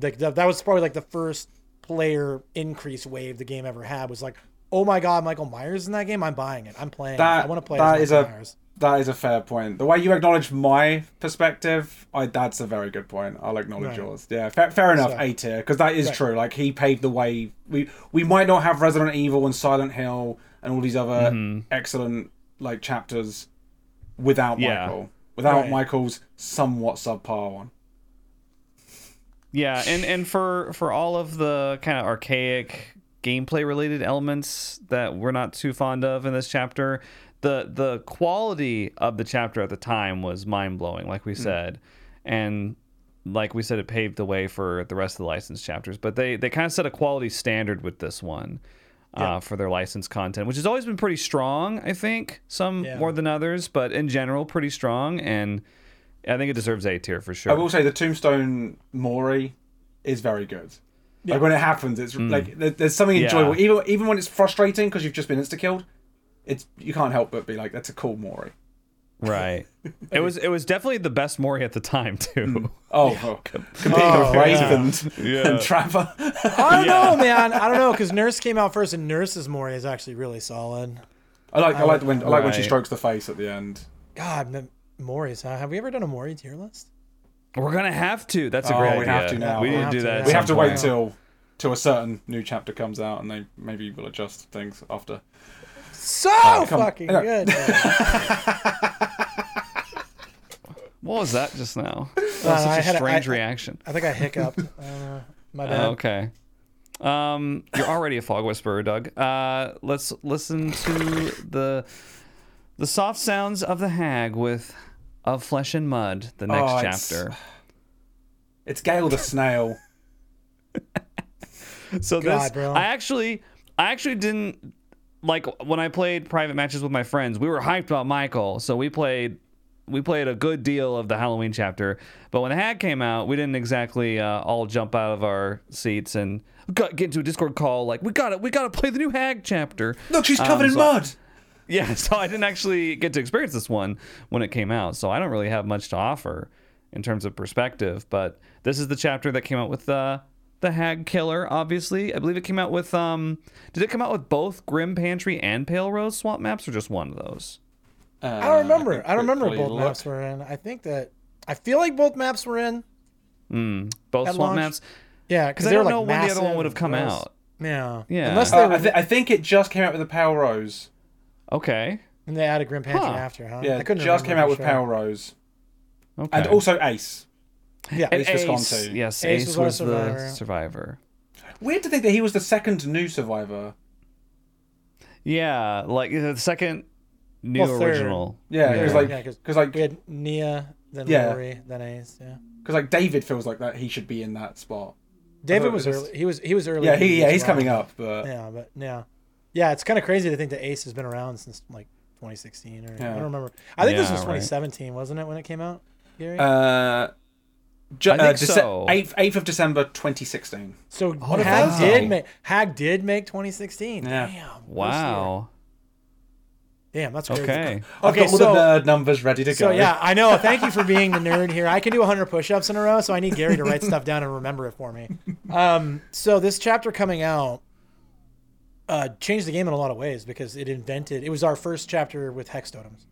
like that, that was probably like the first player increase wave the game ever had. Was like, oh my god, Michael Myers in that game. I'm buying it. I'm playing. it. That I want to play that as is Michael a Myers. That is a fair point. The way you acknowledge my perspective, I that's a very good point. I'll acknowledge Right. yours. Yeah, fair, fair enough. So- A tier because that is Right. true. Like he paved the way. We we might not have Resident Evil and Silent Hill and all these other Mm-hmm. excellent like chapters without Yeah. Michael. Without Right. Michael's somewhat subpar one. Yeah, and and for for all of the kind of archaic gameplay related elements that we're not too fond of in this chapter, the the quality of the chapter at the time was mind blowing, like we said, and like we said, it paved the way for the rest of the licensed chapters. But they they kind of set a quality standard with this one. Uh, for their licensed content, which has always been pretty strong, I think. Some Yeah. more than others, but in general, pretty strong. And I think it deserves A tier for sure. I will say the Tombstone Mori is very good. Like when it happens, it's like there's something Hmm. Yeah. enjoyable. Even even when it's frustrating because you've just been insta killed, it's you can't help but be like, that's a cool Mori. Right. it was it was definitely the best Mori at the time too. Hmm. Oh, oh. competing Oh, with Brave yeah. and, Yeah. and Trapper. I don't know, man. I don't know because Nurse came out first, and Nurse's Mori is actually really solid. I like I like when I like when she strokes the face at the end. God, M- Mori's. Huh? Have we ever done a Mori tier list? We're gonna have to. That's a Oh, great we idea. have to now. We We'll need to have do to, that. We have to wait till till a certain new chapter comes out, and they maybe will adjust things after. So come- fucking good. What was that just now? That was Uh, such I a a- strange I- reaction. I think I hiccuped. Uh, my bad. Oh, okay. Um, you're already a fog whisperer, Doug. Uh, let's listen to the the soft sounds of the hag with of flesh and mud. The next Oh, it's- chapter. It's Gale the snail. So God, this, bro. I actually, I actually didn't like when I played private matches with my friends. We were hyped about Michael, so we played, we played a good deal of the Halloween chapter. But when the Hag came out, we didn't exactly uh, all jump out of our seats and got, get into a Discord call like, we got to We got to play the new Hag chapter. Look, she's covered Um, in so- mud. Yeah, so I didn't actually get to experience this one when it came out. So I don't really have much to offer in terms of perspective. But this is the chapter that came out with uh, the Hag Killer. Obviously, I believe it came out with. Um, did it come out with both Grim Pantry and Pale Rose swamp maps, or just one of those? Uh, I don't remember. I, don't remember both look. maps were in. I think that I feel like both maps were in. Mm, both swamp launch? maps. Yeah, Because because I don't like know when the other one would have come gross. out. Yeah, Yeah. Unless they Uh, were, I, th- I think it just came out with the Pale Rose. Okay. and they added Grim Pantry Huh. after, huh? Yeah, I couldn't just remember came out for with sure. Pale Rose. Okay. And also Ace. Yeah, And Ace Visconti. Yes, Ace Ace, was our was, the survivor. survivor. Weird to think that he was the second new survivor. Yeah, like the second new Well, original. Yeah, it was Yeah. like Yeah, 'cause because like we had Nea, then Yeah. Laurie, then Ace. Yeah, because like David feels like that he should be in that spot. David was was- early. He was he was early. Yeah, he yeah he's survival. coming up, but Yeah, but yeah, yeah. It's kind of crazy to think that Ace has been around since like 2016 or I don't remember. I think this Yeah, was right. 2017, wasn't it, when it came out? Gary. uh, ju- I think uh, Dece- so. 8th, 8th of December 2016. so Oh, Hag wow. did make Hag did make 2016. Yeah. Damn. Wow. Damn, that's crazy. Okay. I've Okay, got all so- the nerd numbers ready to So go. yeah, I know. Thank you for being the nerd here. I can do 100 push-ups in a row, so I need Gary to write stuff down and remember it for me. Um, so this chapter coming out uh, changed the game in a lot of ways because it invented. It was our first chapter with hex totems.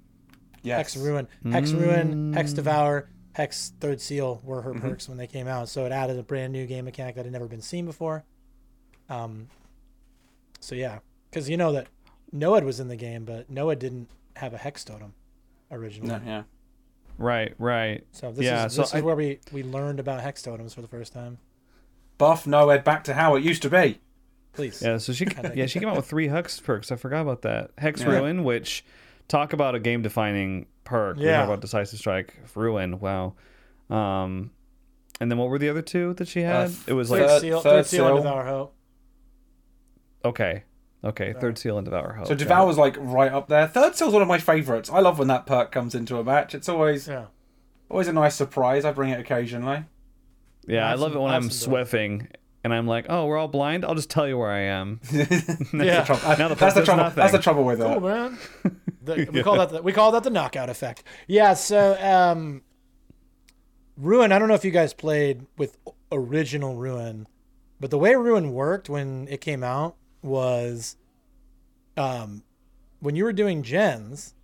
yes. Hex Ruin, Hex Ruin, Hex Devour, Hex Third Seal were her perks when they came out. So it added a brand new game mechanic that had never been seen before. Um, so yeah, because you know that Noed was in the game, but Noed didn't have a Hex Totem originally. No, yeah. Right, right. So this yeah, is so this I, is where we we learned about Hex Totems for the first time. Buff Noed back to how it used to be. Please. yeah, so she yeah, she came out with three hex perks. I forgot about that. Hex Yeah. Ruin, which talk about a game defining perk. We Yeah. about Decisive Strike, Ruin, wow. Um and then what were the other two that she had? f- it was Third like Third- seal, third third seal, and seal. Devour Hope. okay. Okay, Third Seal and Devour Hope. So devour it. Devour's like right up there. Third Seal's one of my favourites. I love when that perk comes into a match. It's always Yeah. always a nice surprise. I bring it occasionally. Yeah, I love it when have I'm some swiffing and I'm like, "Oh, we're all blind. I'll just tell you where I am." Yeah. The trouble- Now the that's the trouble. nothing. That's the trouble with Cool, it. man. The- we call that the, we call that the knockout effect. Yeah. So um, Ruin. I don't know if you guys played with original Ruin, but the way Ruin worked when it came out was, um, when you were doing gens,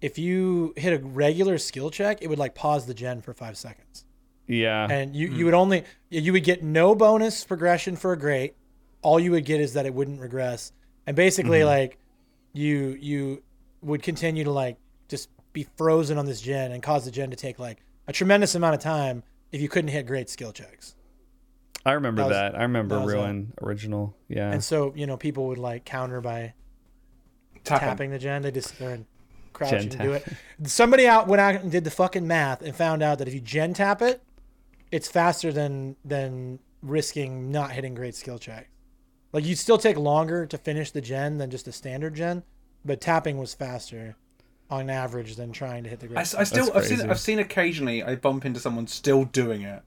if you hit a regular skill check, it would like pause the gen for five seconds. Yeah. and you, you would only you would get no bonus progression for a great all you would get is that it wouldn't regress and basically like you you would continue to like just be frozen on this gen and cause the gen to take like a tremendous amount of time if you couldn't hit great skill checks I remember that was- that. I remember that was Ruin original. Yeah. and so you know people would like counter by Tapping. tapping the gen they just sit there and crouch Gen and tap. do it somebody out went out and did the fucking math and found out that if you gen tap it it's faster than than risking not hitting great skill check. like you'd still take longer to finish the gen than just a standard gen but tapping was faster on average than trying to hit the great I, s- I still I've seen. I've seen occasionally I bump into someone still doing it.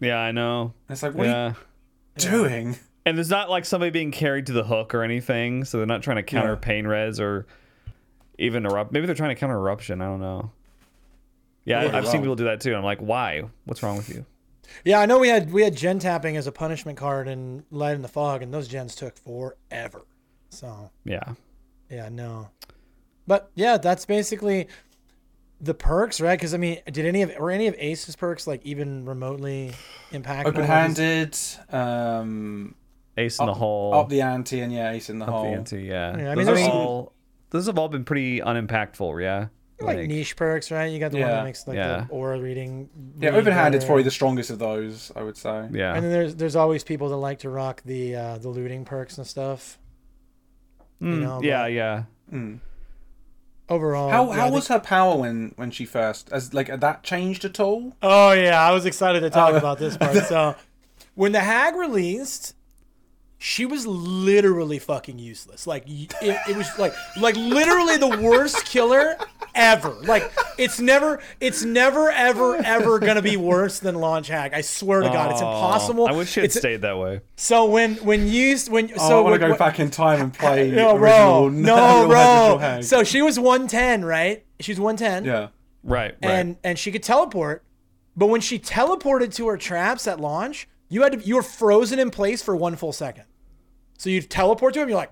yeah, I know. And it's like what Yeah. are you doing? And there's not like somebody being carried to the hook or anything, so they're not trying to counter Yeah. pain res or even erupt. Maybe they're trying to counter eruption. I don't know. Yeah, Yeah, I've seen people do that too. I'm like, why? What's wrong with you? yeah i know we had we had gen tapping as a punishment card in light in the fog and those gens took forever so Yeah. Yeah, no. But yeah, that's basically the perks, right? Because I mean, did any of were any of Ace's perks like even remotely impactful? Open handed, um, Ace in the hole. up the ante, and yeah, ace in the up hole. the ante. Yeah. Yeah, I mean, those, there's- are all, those have all been pretty unimpactful. Yeah. like, niche perks, right? You got the one that makes like Yeah. the aura reading. Yeah, reading open handed's probably the strongest of those, I would say. Yeah. And then there's there's always people that like to rock the uh, the looting perks and stuff. Mm, know, yeah. but- Yeah. Mm. Overall, How yeah, how think- was her power when when she first? As like that changed at all? Oh yeah, I was excited to talk Oh. about this part. So, when the hag released, she was literally fucking useless. Like it, it was like like literally the worst killer ever. Like it's never it's never ever ever gonna be worse than launch Hag. I swear to God, it's impossible. I wish it it's, stayed that way. So when when used when Oh, so I want when- to go when- back in time and play no, original. bro, no, bro. So she was 110, right? She was 110 yeah, Right. Right. and and she could teleport. But when she teleported to her traps at launch, you had to you were frozen in place for one full second. So you'd teleport to him, you're like,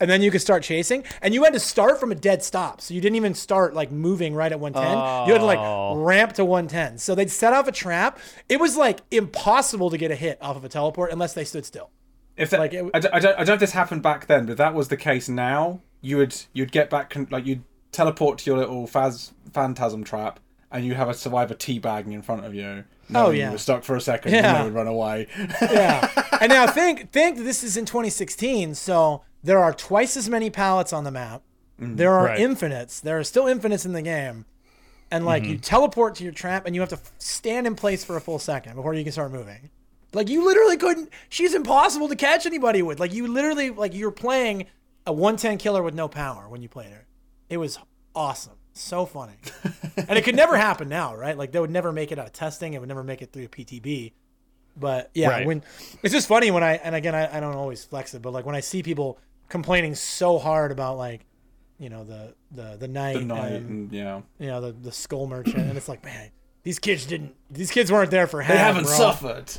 and then you could start chasing, and you had to start from a dead stop. So you didn't even start like moving right at 110. You had to like Oh. ramp to 110. So they'd set off a trap. It was like impossible to get a hit off of a teleport unless they stood still. if that, Like, it- I, don't, I don't I don't know if this happened back then, but if that was the case now, you would you'd get back like you'd teleport to your little phas- phantasm trap, and you have a survivor teabagging in front of you. knowing Oh, yeah. you were stuck for a second, Yeah. and they would run away. yeah. And now think think this is in 2016, so there are twice as many pallets on the map. Mm-hmm. There are Right. infinites. There are still infinites in the game. And like you mm-hmm. teleport to your trap and you have to f- stand in place for a full second before you can start moving. Like you literally couldn't she's impossible to catch anybody with. Like you literally like you're playing a 110 killer with no power when you played her. It was awesome. So funny. and it could never happen now, right? Like they would never make it out of testing. It would never make it through PTB. But yeah, Right. when it's just funny when I and again I, I don't always flex it, but like when I see people complaining so hard about like you know the the the knight, The Knight, and, and, yeah. you know the the skull merchant, and it's like, man, these kids didn't. These kids weren't there for. They Hag, haven't bro. suffered.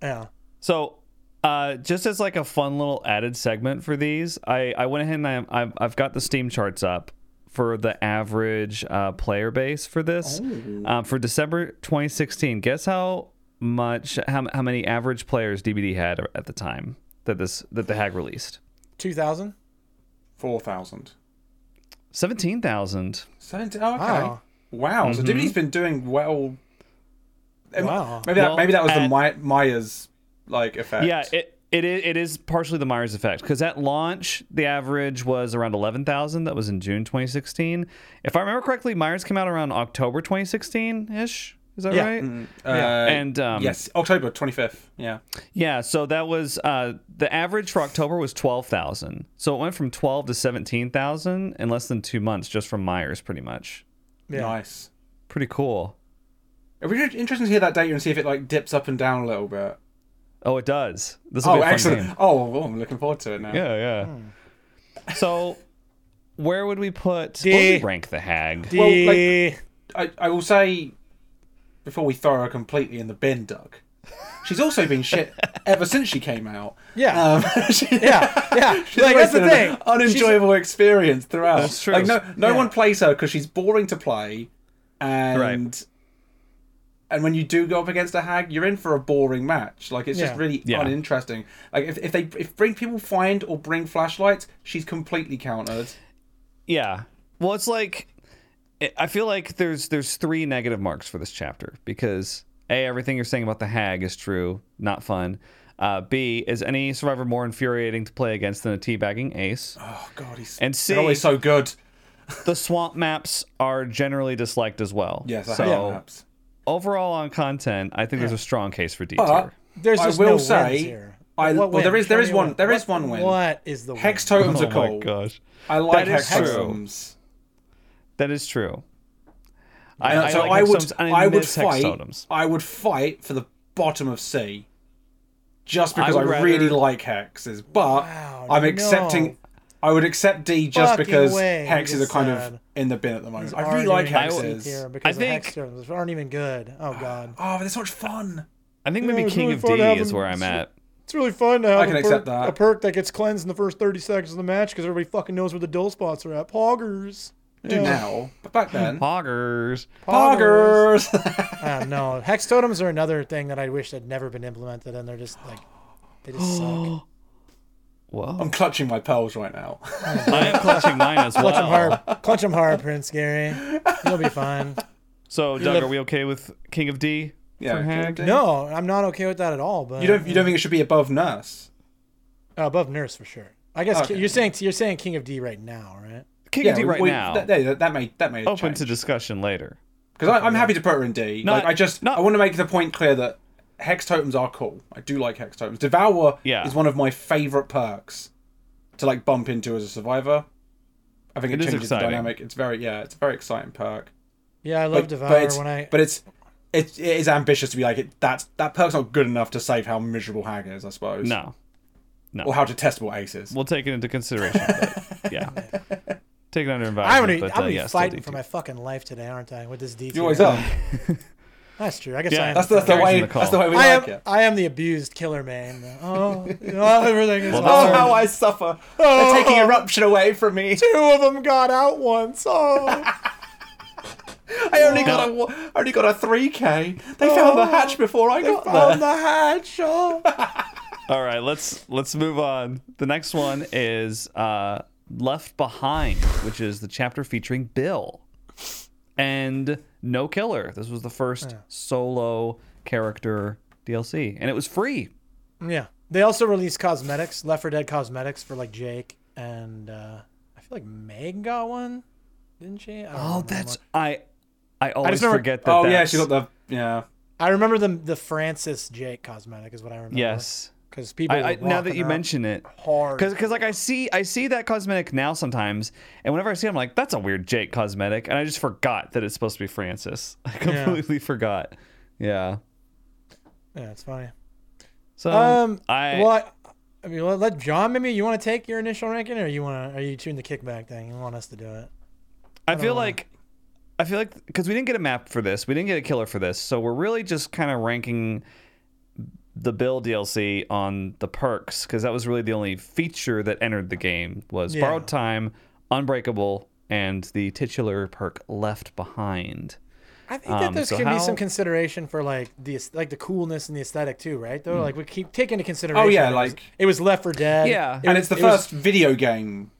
Yeah. So, uh, just as like a fun little added segment for these, I, I went ahead and I, I've, I've got the Steam charts up for the average uh, player base for this. Um, for December 2016, guess how much, how, how many average players DBD had at the time that this that the Hag released? Two thousand. 4,000. 17,000. 70, oh, okay. Wow. Wow. So mm-hmm. DBD's been doing well. Wow. Maybe that, Well, maybe that was the at- My- Myers like effect. Yeah, it it is, it is partially the Myers effect because at launch the average was around eleven thousand. That was in June 2016. If I remember correctly, Myers came out around October 2016 ish. Is that Yeah. right? Uh, And um, yes, October 25th. Yeah. yeah. So that was uh, the average for October was twelve thousand. So it went from twelve to seventeen thousand in less than two months, just from Myers, pretty much. Yeah. Nice. Pretty cool. It'd be interesting to hear that data and see if it like dips up and down a little bit. Oh, it does. This will Oh, be a fun excellent. game. Oh, well, I'm looking forward to it now. Yeah, yeah. Hmm. So, where would we put? D. Where would we rank the hag? D- Well, like- I, I will say, before we throw her completely in the bin, Doug, she's also been shit ever since she came out. yeah. Um, she- yeah. Yeah. She's like that's the thing. an unenjoyable experience throughout. That's true. Like no, no Yeah. one plays her because she's boring to play, and Right. and when you do go up against a hag, you're in for a boring match. Like it's just really Yeah. uninteresting. Like if, if they if bring people find or bring flashlights, she's completely countered. Yeah. Well, it's like it- I feel like there's there's three negative marks for this chapter because a everything you're saying about the hag is true, not fun. Uh, B is any survivor more infuriating to play against than a teabagging ace. Oh god, he's And they're always so good. the swamp maps are generally disliked as well. Yes, I so have maps. overall on content, I think there's a strong case for D But tier. There's I will no say, wins here. I- well, there win? is- there Show is me one- there is one win. What is the win? Hex totems Oh are my cool. gosh, I like That is hex true. totems. That is true. I, And I so like I would, totems I would fight. totems. I would fight for the bottom of C, just because I, would really like hexes. But Wow, I'm no. accepting. I would accept D just Fucking because way, hexes are just kind said. of in the bin at the moment. He's I really like hexes. here because I the hex think- terms aren't even good. Oh god. Oh, but they're so much fun. I think maybe it's King really of fun D is where I'm at. It's really fun to have I can a, accept perk, that. a perk that gets cleansed in the first 30 seconds of the match because everybody fucking knows where the dull spots are at. Poggers. I do now, but back then, Poggers. poggers. I don't know. Hex totems are another thing that I wish had never been implemented, and they're just like, they just suck. Whoa. I'm clutching my pearls right now. I am clutching mine as Clutch them well. hard. Clutch them hard, Prince Gary. You'll be fine. So, Doug, live- are we okay with King of D Yeah, of Hag? D. No, I'm not okay with that at all. But You don't. You don't think it should be above nurse? uh, above nurse for sure. I guess Okay. you're saying you're saying King of D right now, right? King of D right we- now. That, that, that may that may Open to discussion later. because I'm happy to put her in D. Not- like I just not- I want to make the point clear that hex totems are cool. I do like hex totems. Devour Yeah. is one of my favorite perks to like bump into as a survivor. I think it, It is changes the dynamic. It's very yeah, it's a very exciting perk. Yeah, I love But, Devour but it's when I. but it's it, it is ambitious to be like it, that's that perk's not good enough to save how miserable hag is. I suppose. No. No. Or how detestable ace is. We'll take it into consideration. but yeah. Take it under advisement. I'm gonna, but, I'm gonna uh, be yeah, fighting for my fucking life today, aren't I? With this D you always are. That's true. I guess Yeah, I am. That's the, that's the way. the. That's the way we I like am. it. I am the abused killer man. Oh, everything is Well, Oh, how I suffer. Oh. They're taking eruption away from me. Two of them got out once. Oh, I only got a only got a three k. They found the hatch before I got found there. the hatch. Oh. All right, let's let's move on. The next one is uh, Left Behind, which is the chapter featuring Bill and No Killer. This was the first solo character DLC, and it was free. Yeah. They also released cosmetics, Left 4 Dead cosmetics for like Jake and uh, I feel like Meg got one, didn't she? I don't Oh, that's anymore. I. I always remember- forget that. Oh yeah, she got the yeah. I remember the the Francis Jake cosmetic is what I remember. Yes. Because people. I, I, now that you mention it, hard. because like I see I see that cosmetic now sometimes, and whenever I see it, I'm like, that's a weird Jake cosmetic, and I just forgot that it's supposed to be Francis. I completely forgot. Yeah. Yeah, it's funny. So Um, I well, I, I mean, let, John. Maybe you want to take your initial ranking, or you want to? Are you doing the kickback thing? You want us to do it? I don't feel know. like I feel like because we didn't get a map for this, we didn't get a killer for this, so we're really just kind of ranking the Bill DLC on the perks because that was really the only feature that entered the game was Yeah. borrowed time, unbreakable, and the titular perk left behind. I think that Um, there's so can be some consideration for like the like the coolness and the aesthetic too, right? Though, like we keep taking into consideration. Oh, yeah, it was- like- it was Left 4 Dead. Yeah. It and was- it's the it was- first video game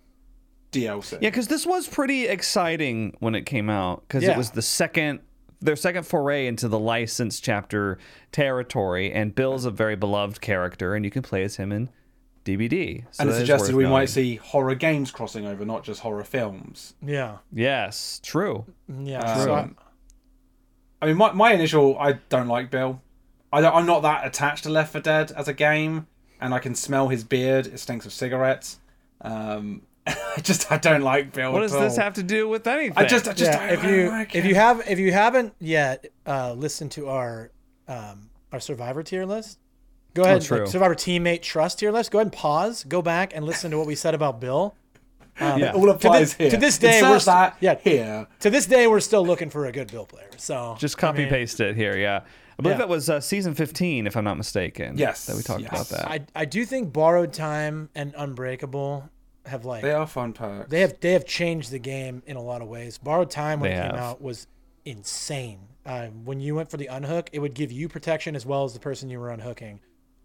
DLC. Yeah, because this was pretty exciting when it came out because Yeah. it was the second their second foray into the licensed chapter territory, and Bill's a very beloved character, and you can play as him in DBD. So and it suggested we knowing. might see horror games crossing over, not just horror films. Yeah, Yes, true. yeah. Um, so I- I mean, my, my initial, I don't like Bill. I don't, I'm not that attached to Left 4 Dead as a game, and I can smell his beard. It stinks of cigarettes. Um, I just, I don't like Bill. What at does this have to do with anything? I just, I just yeah, if you like if you have if you haven't yet uh, listened to our um, our Survivor tier list, go ahead. true. like, Survivor teammate trust tier list. Go ahead and pause. Go back and listen to what we said about Bill. Um, Yeah. all applies to, thi- here. to this day, we're st- that yeah. here. To this day, we're still looking for a good Bill player. So just I copy mean, paste it here. Yeah, I believe Yeah. that was uh, season fifteen, if I'm not mistaken. Yes, that we talked yes. about that. I I do think borrowed time and unbreakable have like They are fun perks. they have they have changed the game in a lot of ways. Borrowed time when They it came have. out was insane. Uh, when you went for the unhook, it would give you protection as well as the person you were unhooking.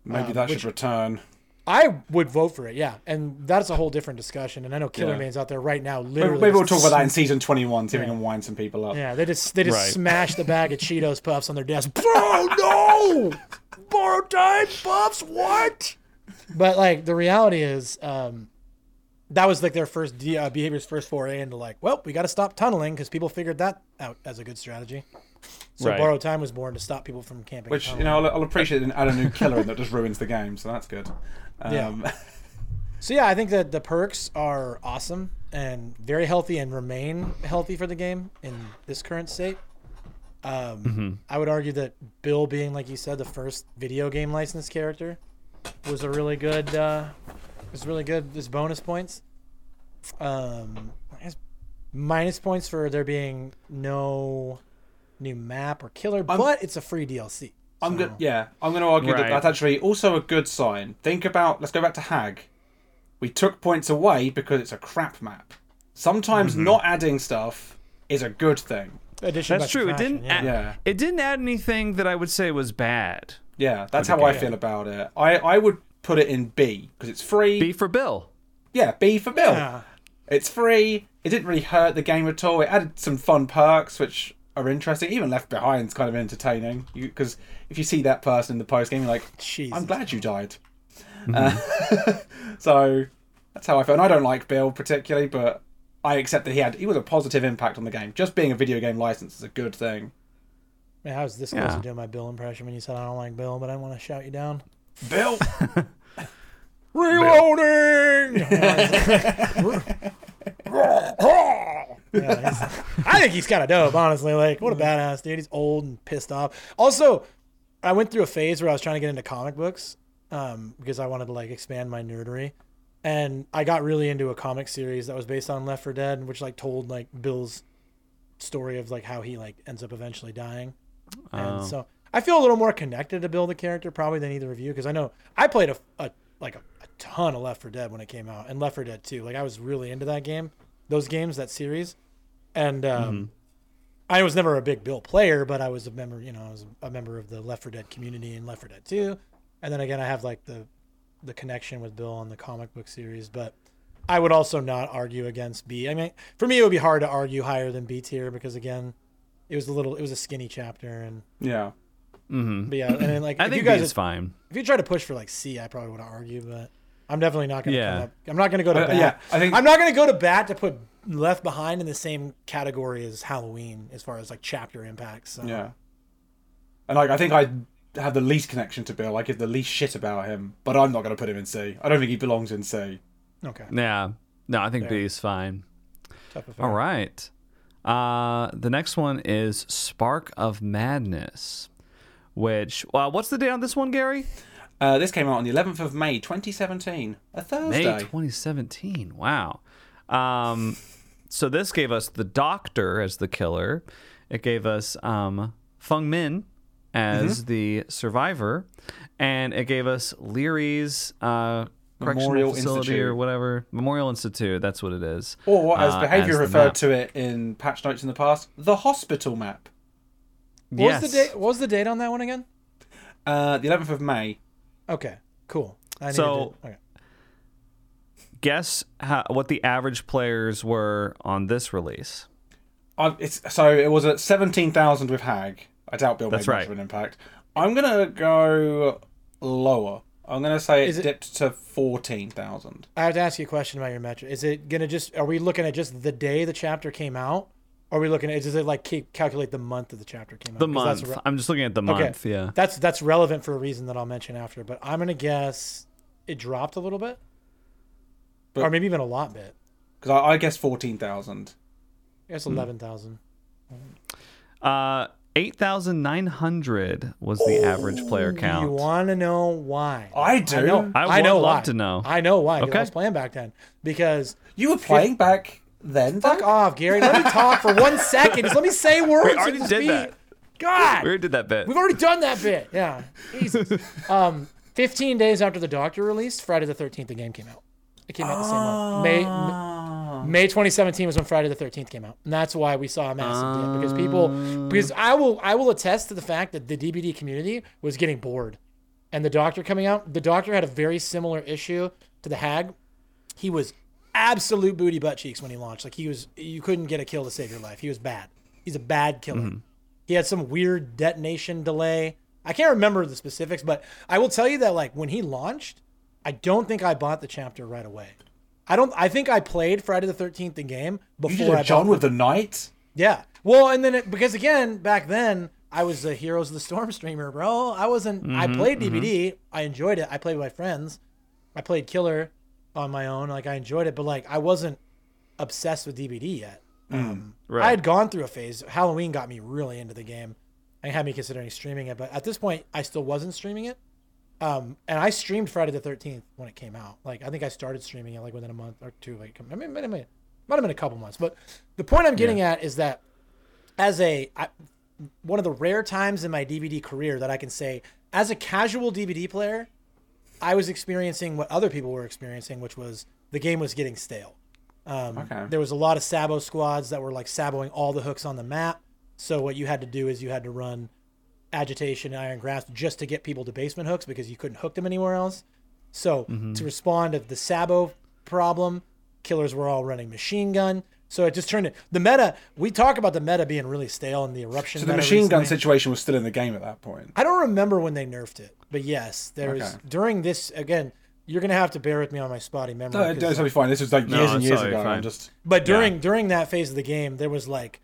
Maybe um, that should return. I would vote for it, yeah, and that's a whole different discussion. And I know Killer Yeah. Man's out there right now, literally. maybe we'll talk about that in season 21, see if Yeah. we can wind some people up. Yeah, they just they just Right. smashed the bag of Cheetos puffs on their desk. Bro, no! Borrowed time puffs, what? But like the reality is, um, that was like their first de- uh, behavior's first foray into like, well, we got to stop tunneling because people figured that out as a good strategy. So Right. borrowed time was born to stop people from camping. Which, you know, I'll, I'll appreciate and add a new killer in that just ruins the game, so that's good. Um, So yeah, I think that the perks are awesome and very healthy and remain healthy for the game in this current state. Um, I would argue that Bill, being like you said, the first video game licensed character, was a really good. Uh, was really good. As bonus points. Um, I minus points for there being no new map or killer, but it's a free DLC. I'm so- good. Yeah, I'm going to argue Right. that that's actually also a good sign. Think about. Let's go back to Hag. We took points away because it's a crap map. Sometimes Mm-hmm. not adding stuff is a good thing. Addition That's by true. It didn't. yeah. Add, Yeah. It didn't add anything that I would say was bad. Yeah, that's the how I feel about it. I I would put it in B because it's free. B for Bill. Yeah, B for Bill. Yeah. It's free. It didn't really hurt the game at all. It added some fun perks, which are interesting. Even Left Behind's kind of entertaining. Because if you see that person in the post game, you're like, Jesus. I'm glad you died. Uh, so that's how I feel. And I don't like Bill particularly, but I accept that he had he was a positive impact on the game. Just being a video game license is a good thing. Man, how's this Yeah. to doing my Bill impression when you said I don't like Bill, but I want to shout you down? Bill. Reloading. Yeah, I think he's kind of dope, honestly. Like, what a badass dude. He's old and pissed off. Also, I went through a phase where I was trying to get into comic books um, because I wanted to like expand my nerdery, and I got really into a comic series that was based on Left 4 Dead, which like told like Bill's story of like how he like ends up eventually dying. And Oh. so I feel a little more connected to Bill the character probably than either of you because I know I played a, a like a, a ton of Left 4 Dead when it came out and Left 4 Dead 2. Like I was really into that game, those games, that series, and um, I was never a big Bill player, but I was a member. You know, I was a member of the Left 4 Dead community and Left 4 Dead 2. And then again, I have like the the connection with Bill on the comic book series, but. I would also not argue against B. I mean, for me, it would be hard to argue higher than B tier because again, it was a little, it was a skinny chapter, and Yeah. Hmm but yeah, and then like I if think you guys, B is fine. if you try to push for like C, I probably would argue, but I'm definitely not gonna. Yeah. Come up, I'm not gonna go to Uh, bat. yeah, I think- I'm not gonna go to bat to put Left Behind in the same category as Halloween as far as like chapter impacts. So. Yeah. And like I think I have the least connection to Bill. I give the least shit about him, but I'm not going to put him in C. I don't think he belongs in C. Okay. Yeah. No, I think B is fine. All right. Uh, the next one is Spark of Madness, which, well, what's the date on this one, Gary? Uh, this came out on the 11th of May 2017, a Thursday. May 2017. Wow. Um, so this gave us the Doctor as the killer. It gave us um, Feng Min as the survivor, and it gave us Lery's uh, Memorial facility or whatever Memorial Institute. That's what it is. Or, as Uh, behavior as referred to it in patch notes in the past, the hospital map. What yes. was the date? What was the date on that one again? Uh, the 11th of May. Okay, cool. I needed So- to- okay. Guess how, what the average players were on this release. I, it's so it was at 17,000 with Hag. I doubt Bill That's made right. much of an impact. I'm gonna go lower. I'm gonna say it, Is it- dipped to 14,000. I have to ask you a question about your metric. Is it gonna just? Are we looking at just the day the chapter came out? Or are we looking at? Does it like keep, calculate the month that the chapter came out? The 'Cause that's month. re- I'm just looking at the month. Okay. month. Yeah. That's that's relevant for a reason that I'll mention after. But I'm gonna guess it dropped a little bit, But- or maybe even a lot bit. Because I, I guess 14,000. I guess Hmm. eleven thousand. Uh, 8,900 was the average player count. You want to know why? I do. I know. I I, would know love why. to know. I know why. Okay. I was playing back then because You were playing back then? fuck off, Gary. Let me talk for one second. Just let me say words. We already did be- that. God. We already did that bit. We've already done that bit. Yeah. Jesus. um, 15 days after the Doctor released, Friday the 13th, the game came out. It came out the same month. May, Ah. May 2017 was when Friday the 13th came out. And that's why we saw a massive dip because people, because I will, I will attest to the fact that the DBD community was getting bored. And the Doctor coming out, the Doctor had a very similar issue to the Hag. He was absolute booty butt cheeks when he launched. Like he was, you couldn't get a kill to save your life. He was bad. He's a bad killer. Mm-hmm. He had some weird detonation delay. I can't remember the specifics, but I will tell you that like when he launched, I don't think I bought the chapter right away. I don't. I think I played Friday the Thirteenth the game You before did I a John with the Knight? yeah. Well, and then it, because again, back then I was a Heroes of the Storm streamer, bro. I wasn't. I mm-hmm, played DBD. Mm-hmm. I enjoyed it. I played with my friends. I played Killer on my own. Like I enjoyed it, but like I wasn't obsessed with DBD yet. Um, Right. I had gone through a phase. Halloween got me really into the game. and had me considering streaming it, but at this point, I still wasn't streaming it. Um, and I streamed Friday the Thirteenth when it came out. Like I think I started streaming it like within a month or two. Like I mean, might, might might have been a couple months. But the point I'm getting at is that as a I, one of the rare times in my DBD career that I can say, as a casual DBD player, I was experiencing what other people were experiencing, which was the game was getting stale. Um, Okay. There was a lot of Sabo squads that were like saboing all the hooks on the map. So what you had to do is you had to run agitation and iron grasp just to get people to basement hooks because you couldn't hook them anywhere else. So to respond to the Sabo problem, killers were all running machine gun. So it just turned it. The meta. We talk about the meta being really stale and the eruption. So the meta machine gun situation was still in the game at that point. I don't remember when they nerfed it, but yes, there was Okay. during this again. You're gonna have to bear with me on my spotty memory. No, 'cause- that's totally fine. This was like No, years and years totally ago. fine. I'm just But during during that phase of the game, there was like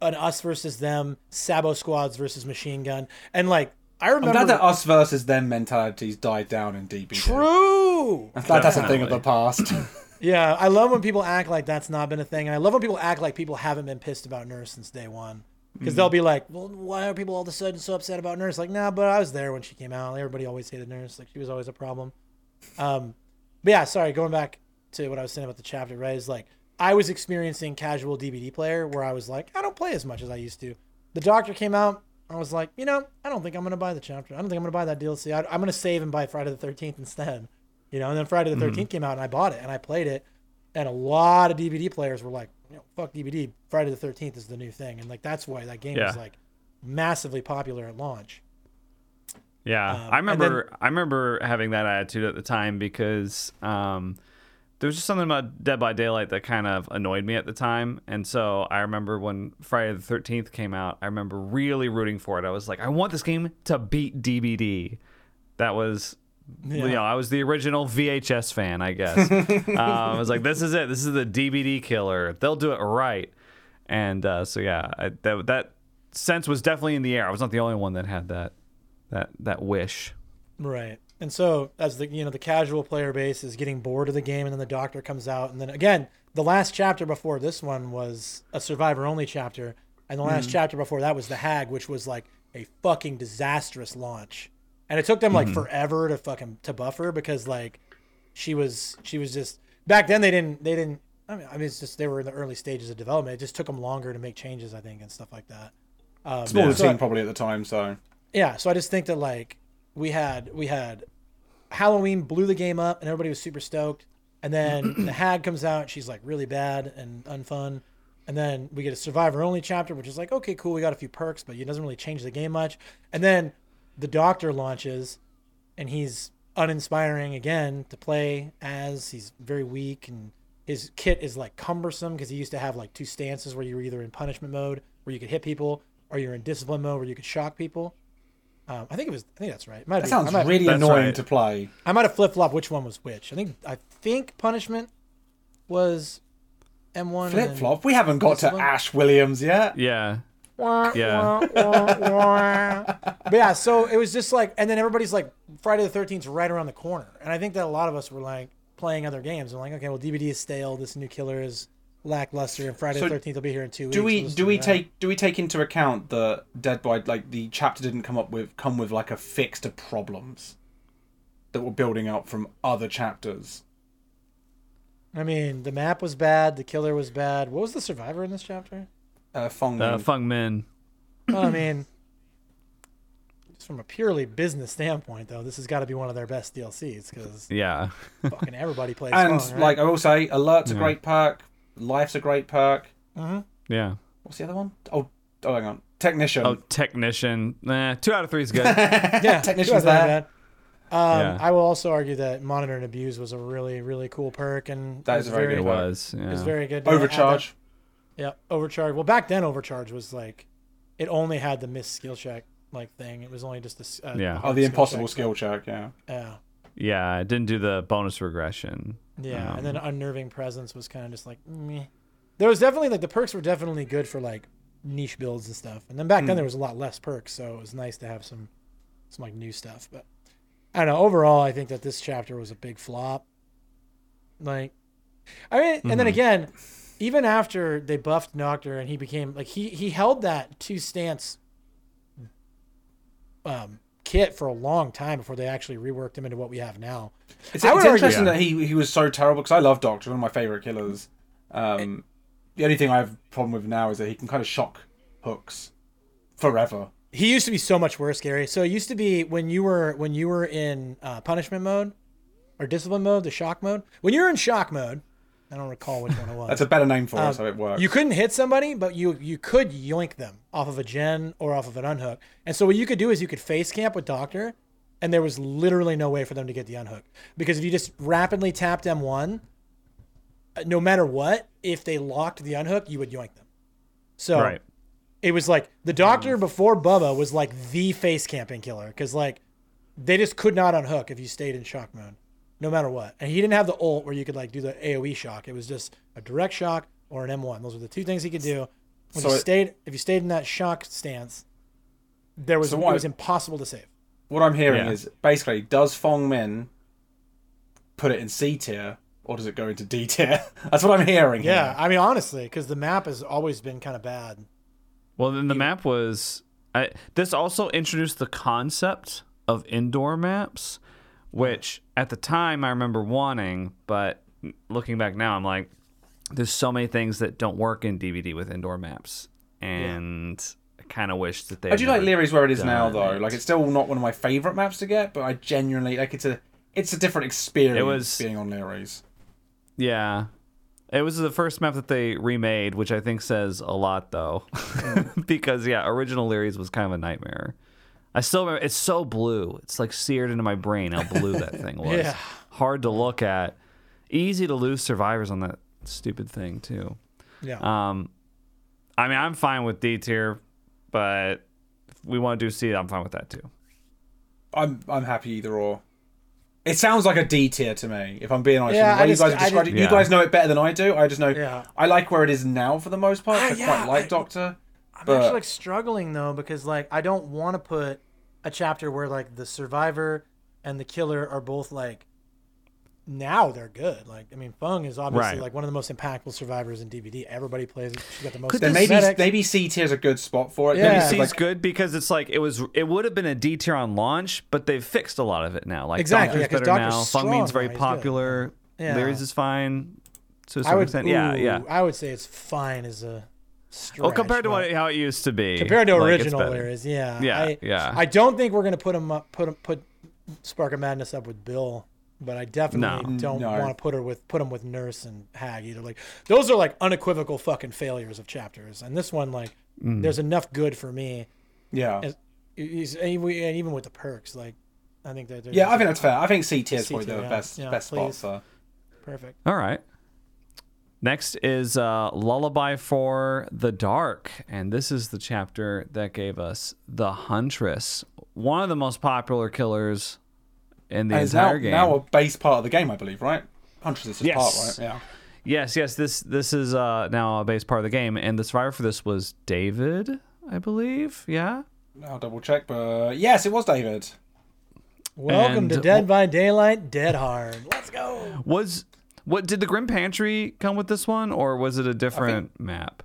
an us versus them, Sabo squads versus machine gun, and like I I'm remember. glad that us versus them mentalities died down in DB. True. I'm glad that's a thing of the past. Yeah, I love when people act like that's not been a thing, and I love when people act like people haven't been pissed about Nurse since day one. Because they'll be like, "Well, why are people all of a sudden so upset about Nurse?" Like, nah, but I was there when she came out. Everybody always hated Nurse. Like, she was always a problem. Um, but yeah, sorry, going back to what I was saying about the chapter, right? Is like I was experiencing casual DBD player where I was like, I don't play as much as I used to. The Doctor came out. I was like, you know, I don't think I'm gonna buy the chapter. I don't think I'm gonna buy that DLC. I, I'm gonna save and buy Friday the Thirteenth instead. You know, and then Friday the 13th came out and I bought it and I played it, and a lot of DBD players were like, you know, fuck DBD. Friday the Thirteenth is the new thing, and like that's why that game was like massively popular at launch. Yeah, Um, I remember. I remember having that attitude at the time because um, there was just something about Dead by Daylight that kind of annoyed me at the time, and so I remember when Friday the Thirteenth came out. I remember really rooting for it. I was like, I want this game to beat DBD. That was. You know, I was the original VHS fan, I guess. uh, I was like, "This is it. This is the DBD killer. They'll do it right." And uh, so, yeah, I, that that sense was definitely in the air. I was not the only one that had that that that wish. Right. And so as the you know the casual player base is getting bored of the game, and then the Doctor comes out, and then again the last chapter before this one was a survivor only chapter, and the last chapter before that was the Hag, which was like a fucking disastrous launch. And it took them like Mm-hmm. forever to fucking to buff her because like she was she was just back then they didn't they didn't. I mean, I mean, it's just they were in the early stages of development. It just took them longer to make changes, I think, and stuff like that. Um, Smaller so I- probably at the time, so yeah so i just think that like we had we had halloween blew the game up and everybody was super stoked and then the hag comes out she's like really bad and unfun and then we get a survivor only chapter which is like okay cool we got a few perks but it doesn't really change the game much and then the doctor launches and he's uninspiring again to play as he's very weak and his kit is like cumbersome because he used to have like two stances where you were either in punishment mode where you could hit people or you're in discipline mode where you could shock people um, I think it was. I think that's right. It might that be- sounds might, really annoying right. to play. I might have flip flop which one was which. I think. I think punishment was M one. Flip flop. We haven't got to Ash Williams yet. Yeah. Yeah. Yeah. but yeah, so it was just like, and then everybody's like, Friday the Thirteenth right around the corner, and I think that a lot of us were like playing other games. and like, okay, well, DBD is stale. This new killer is lackluster, and Friday So the Thirteenth will be here in two weeks. Do we do we take do we take into account the Dead by like the chapter didn't come up with come with like a fix to problems that were building up from other chapters? I mean, the map was bad. The killer was bad. What was the survivor in this chapter? Uh, Fong Uh, Min. Fung Min. Well, I mean, just from a purely business standpoint, though, this has got to be one of their best DLCs because Yeah. fucking everybody plays. and Fong, right? like I will say, alert's a Yeah. great perk. Life's a great perk. Yeah. What's the other one? Oh, oh, hang on. Technician. Oh, technician. Nah, two out of three is good. yeah, technician's it that bad. Um, Yeah. I will also argue that monitor and abuse was a really, really cool perk, and That it is was a very it good was. It Yeah. was very good. to add Overcharge. That- Yeah, overcharge. Well, back then, overcharge was like, it only had the miss skill check like thing. It was only just a s- a. Yeah. Oh, the skill impossible check, skill check. Yeah. Yeah. yeah. It didn't do the bonus regression. Yeah, Um, and then unnerving presence was kind of just like meh. There was definitely like the perks were definitely good for like niche builds and stuff. And then back then Mm. there was a lot less perks, so it was nice to have some some like new stuff. But I don't know. Overall, I think that this chapter was a big flop. Like, I mean, and then Mhm. again, even after they buffed Doctor and he became like he he held that two stance um kit for a long time before they actually reworked him into what we have now. It's, it's interesting Yeah. that he he was so terrible because I love Doctor, one of my favorite killers. Um, the only thing I have a problem with now is that he can kind of shock hooks forever. He used to be so much worse, Gary. So it used to be when you were when you were in uh, punishment mode or discipline mode, the shock mode. When you're in shock mode, I don't recall which one it was. That's a better name for Um, it, so it works. You couldn't hit somebody, but you you could yoink them off of a gen or off of an unhook. And so what you could do is you could face camp with Doctor, and there was literally no way for them to get the unhook because if you just rapidly tapped M1, uh, no matter what, if they locked the unhook, you would yoink them. So Right. it was like the Doctor before Bubba was like the face camping killer because like they just could not unhook if you stayed in shock mode, no matter what. And he didn't have the ult where you could like do the AOE shock. It was just a direct shock or an M1. Those were the two things he could do. When So you it- stayed, if you stayed in that shock stance, there was So it what- was impossible to save. what I'm hearing Yeah. is basically, does Fong Min put it in C tier or does it go into D tier? That's what I'm hearing. Yeah, here. I mean honestly, because the map has always been kind of bad. Well, then the map was. I, this also introduced the concept of indoor maps, which at the time I remember wanting, but looking back now, I'm like, there's so many things that don't work in DBD with indoor maps, and I kind of wish that they. I do like Lery's where it is now, though. it. Like, it's still not one of my favorite maps to get, but I genuinely like it's a it's a different experience It was- being on Lery's. Yeah. It was the first map that they remade, which I think says a lot, though, because yeah, original Lery's was kind of a nightmare. I still remember it's so blue; it's like seared into my brain how blue that thing was. Yeah. Hard to look at, easy to lose survivors on that stupid thing too. Yeah. Um, I mean, I'm fine with D tier, but if we want to do C, I'm fine with that too. I'm I'm happy either or. It sounds like a D tier to me, if I'm being honest. Yeah, From the way I you just- guys have I described just- it, you guys know it better than I do. I just know Yeah. I like where it is now for the most part. Ah, I yeah, quite like I- Doctor. I'm But- actually like struggling though because like I don't want to put a chapter where like the survivor and the killer are both like now they're good. Like I mean, Fung is obviously Right. like one of the most impactful survivors in DBD. Everybody plays it. She's got the most. Could Then maybe medics. maybe C tier is a good spot for it. Yeah. Maybe It's See's like- good because it's like it was. It would have been a D tier on launch, but they've fixed a lot of it now. Like Exactly, Doctor's yeah, 'cause better Doctor's now. strong Fung Mean's very he's good. popular. Yeah. Lery's is fine to a I certain would. extent. yeah, yeah. I would say it's fine as a. Stretch, Well, compared to what how it used to be, compared to like, original better. Yeah, Yeah, I, yeah. I don't think we're gonna put him up, put him, put Spark of Madness up with Bill, but I definitely No. don't No. want to put her with put him with Nurse and Hag either. Like those are like unequivocal fucking failures of chapters, and this one like Mm. there's enough good for me. yeah. And even and even with the perks, like I think that. there's- Yeah, I think that's fair. I think C tier is probably the yeah. best Yeah, best spot please. for. perfect. All right. Next is uh, Lullaby for the Dark. And this is the chapter that gave us the Huntress, one of the most popular killers in the And entire now, game. now a base part of the game, I believe, right? Huntress is Yes. part, right? Yeah. yes, yes, this this is uh, now a base part of the game. And the survivor for this was David, I believe. Yeah. I'll double check, but yes, it was David. Welcome to And- Dead by Daylight, Dead Hard. Let's go. Was what did the Grim Pantry come with this one, or was it a different map?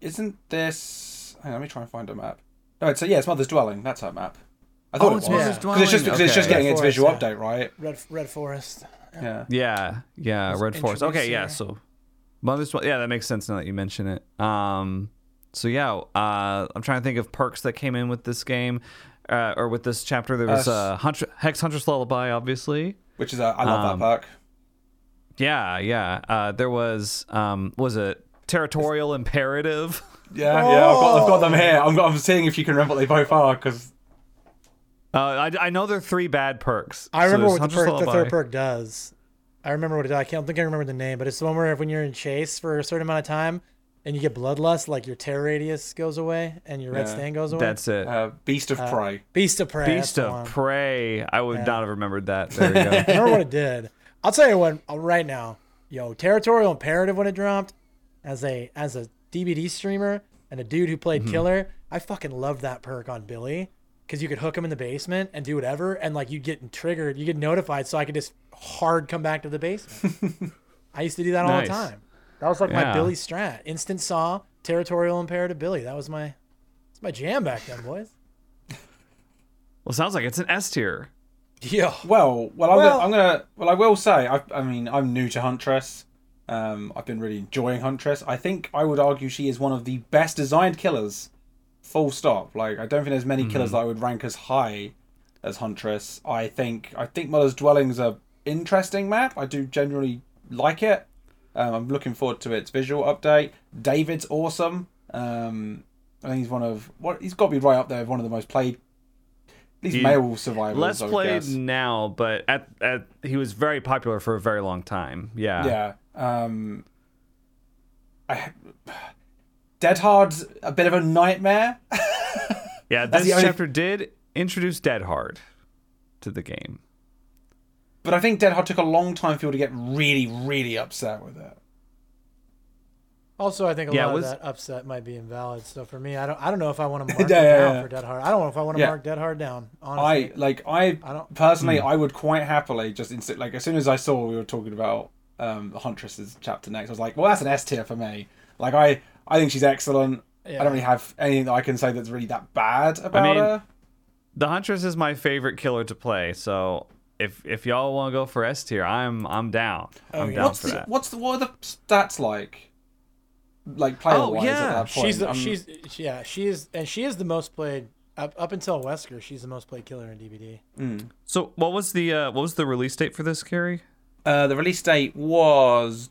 Isn't this? Hang on, let me try and find a map. No, it's yeah, it's Mother's Dwelling. That's her map. I thought Oh, it it's was Mother's because it's just because it's just Dwelling, getting its visual yeah. update, right? Red Red Forest. Yeah. Yeah, yeah, Red Forest. Okay, yeah. So, Mother's Dwell- yeah, that makes sense now that you mention it. Um, so yeah, uh, I'm trying to think of perks that came in with this game, uh, or with this chapter. There was Uh, uh, Hunter- Hex Huntress Lullaby, obviously. Which is a, I love Um, that perk. Yeah, yeah. Uh, there was um, was it Territorial Imperative? Yeah, yeah, I've got, I've got them here. I'm, I'm seeing if you can remember what they both are because Uh, I, I know there are three bad perks. I So remember what the, perk, the third perk does. I remember what it does. I can't think I remember the name, but it's the one where when you're in chase for a certain amount of time and you get bloodlust, like your terror radius goes away and your red Yeah. stain goes away. That's it. uh, Beast of Prey. Beast of Prey. Beast of. Prey. I would Yeah. not have remembered that. There you go. I remember what it did. I'll tell you what. uh, Right now, yo, Territorial Imperative when it dropped, as a as a DBD streamer and a dude who played Mm-hmm. Killer, I fucking loved that perk on Billy because you could hook him in the basement and do whatever, and like you'd get triggered, you get notified, so I could just hard come back to the basement. I used to do that all Nice. the time. That was like my Billy strat. Instant saw, Territorial Imperative Billy. That was my, that's my jam back then, boys. well, sounds like it's an S tier. Yo, Well, well, I'm, Well- gonna, I'm gonna. Well, I will say, I, I mean, I'm new to Huntress. Um, I've been really enjoying Huntress. I think I would argue she is one of the best designed killers. Full stop. Like, I don't think there's many killers that I would rank as high as Huntress. I think I think Mother's Dwelling's a interesting map. I do generally like it. Um, I'm looking forward to its visual update. David's awesome. Um, I think he's one of what he's got to be right up there with one of the most played, least He- male survivors. Less I would played guess. now, but at, at he was very popular for a very long time. Yeah. Yeah. Um, I, Dead Hard's a bit of a nightmare. Yeah, this only- chapter did introduce Dead Hard to the game. But I think Dead Hard took a long time for people to get really, really upset with it. Also, I think a Yeah, lot was- of that upset might be invalid. So for me, I don't, I don't know if I want to mark Yeah, it down yeah. for Dead Hard. I don't know if I want to Yeah. mark Dead Hard down. I Honestly, like I, I don't- personally Hmm. I would quite happily just instant like as soon as I saw we were talking about um the Huntress's chapter next, I was like, well that's an S tier for me. Like I I think she's excellent. I don't really have anything that I can say that's really that bad about mean, her. The Huntress is my favorite killer to play, so if if y'all want to go for S tier, I'm I'm down. I'm yeah. down What's for the, that. what's the what are the stats like? Like player wise yeah. at that point. she's the, I'm- she's yeah she is and she is the most played up up until Wesker. She's the most played killer in DBD. So what was the uh, what was the release date for this, Carrie? Uh, the release date was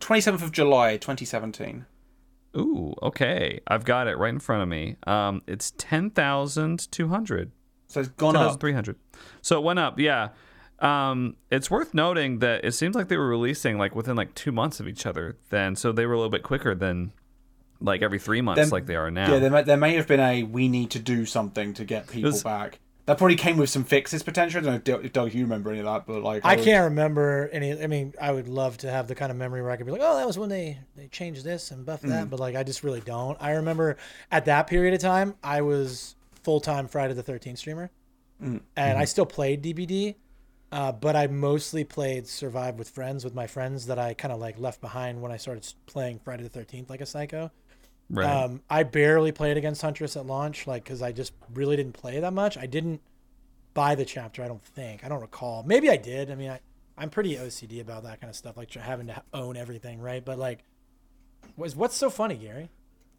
twenty seventh of July, twenty seventeen. Ooh, okay. I've got it right in front of me. Um, it's ten thousand two hundred. So it's gone Ten up. thousand three hundred. So it went up, yeah. Um, it's worth noting that it seems like they were releasing like within like two months of each other. Then, so they were a little bit quicker than like every three months, Then- like they are now. Yeah, there may, there may have been a we need to do something to get people There's- back. That probably came with some fixes potentially. I don't know if Doug, if Doug, you remember any of that, but like I would- can't remember any. I mean, I would love to have the kind of memory where I could be like, "Oh, that was when they they changed this and buffed Mm. that," but like I just really don't. I remember at that period of time, I was full time Friday the Thirteenth streamer, Mm. and I still played DBD, Uh, but I mostly played Survive with friends with my friends that I kind of like left behind when I started playing Friday the Thirteenth like a psycho. Right. Um, I barely played against Huntress at launch, like because I just really didn't play that much. I didn't buy the chapter. I don't think. I don't recall. Maybe I did. I mean, I, I'm pretty OCD about that kind of stuff, like having to own everything, right? But like, was what's so funny, Gary?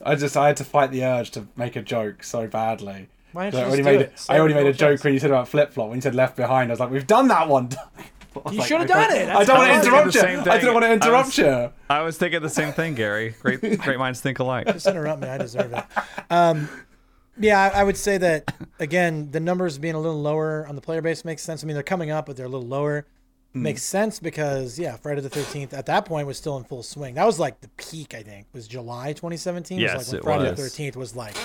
I just I had to fight the urge to make a joke so badly. Why don't I already just made it? it. I already made a joke when you said about flip flop. When you said left behind, I was like, "We've done that one." You like, should have done don't- it. I don't want to interrupt you. I thing. didn't want to I interrupt was- you. I was thinking the same thing, Gary. Great, great minds think alike. Just interrupt me. I deserve it. Um, yeah, I, I would say that again. The numbers being a little lower on the player base makes sense. I mean, they're coming up, but they're a little lower. Hmm. Makes sense because yeah, Friday the Thirteenth at that point was still in full swing. That was like the peak. I think was July 2017. Yes, was like when it Friday was. the Thirteenth was like.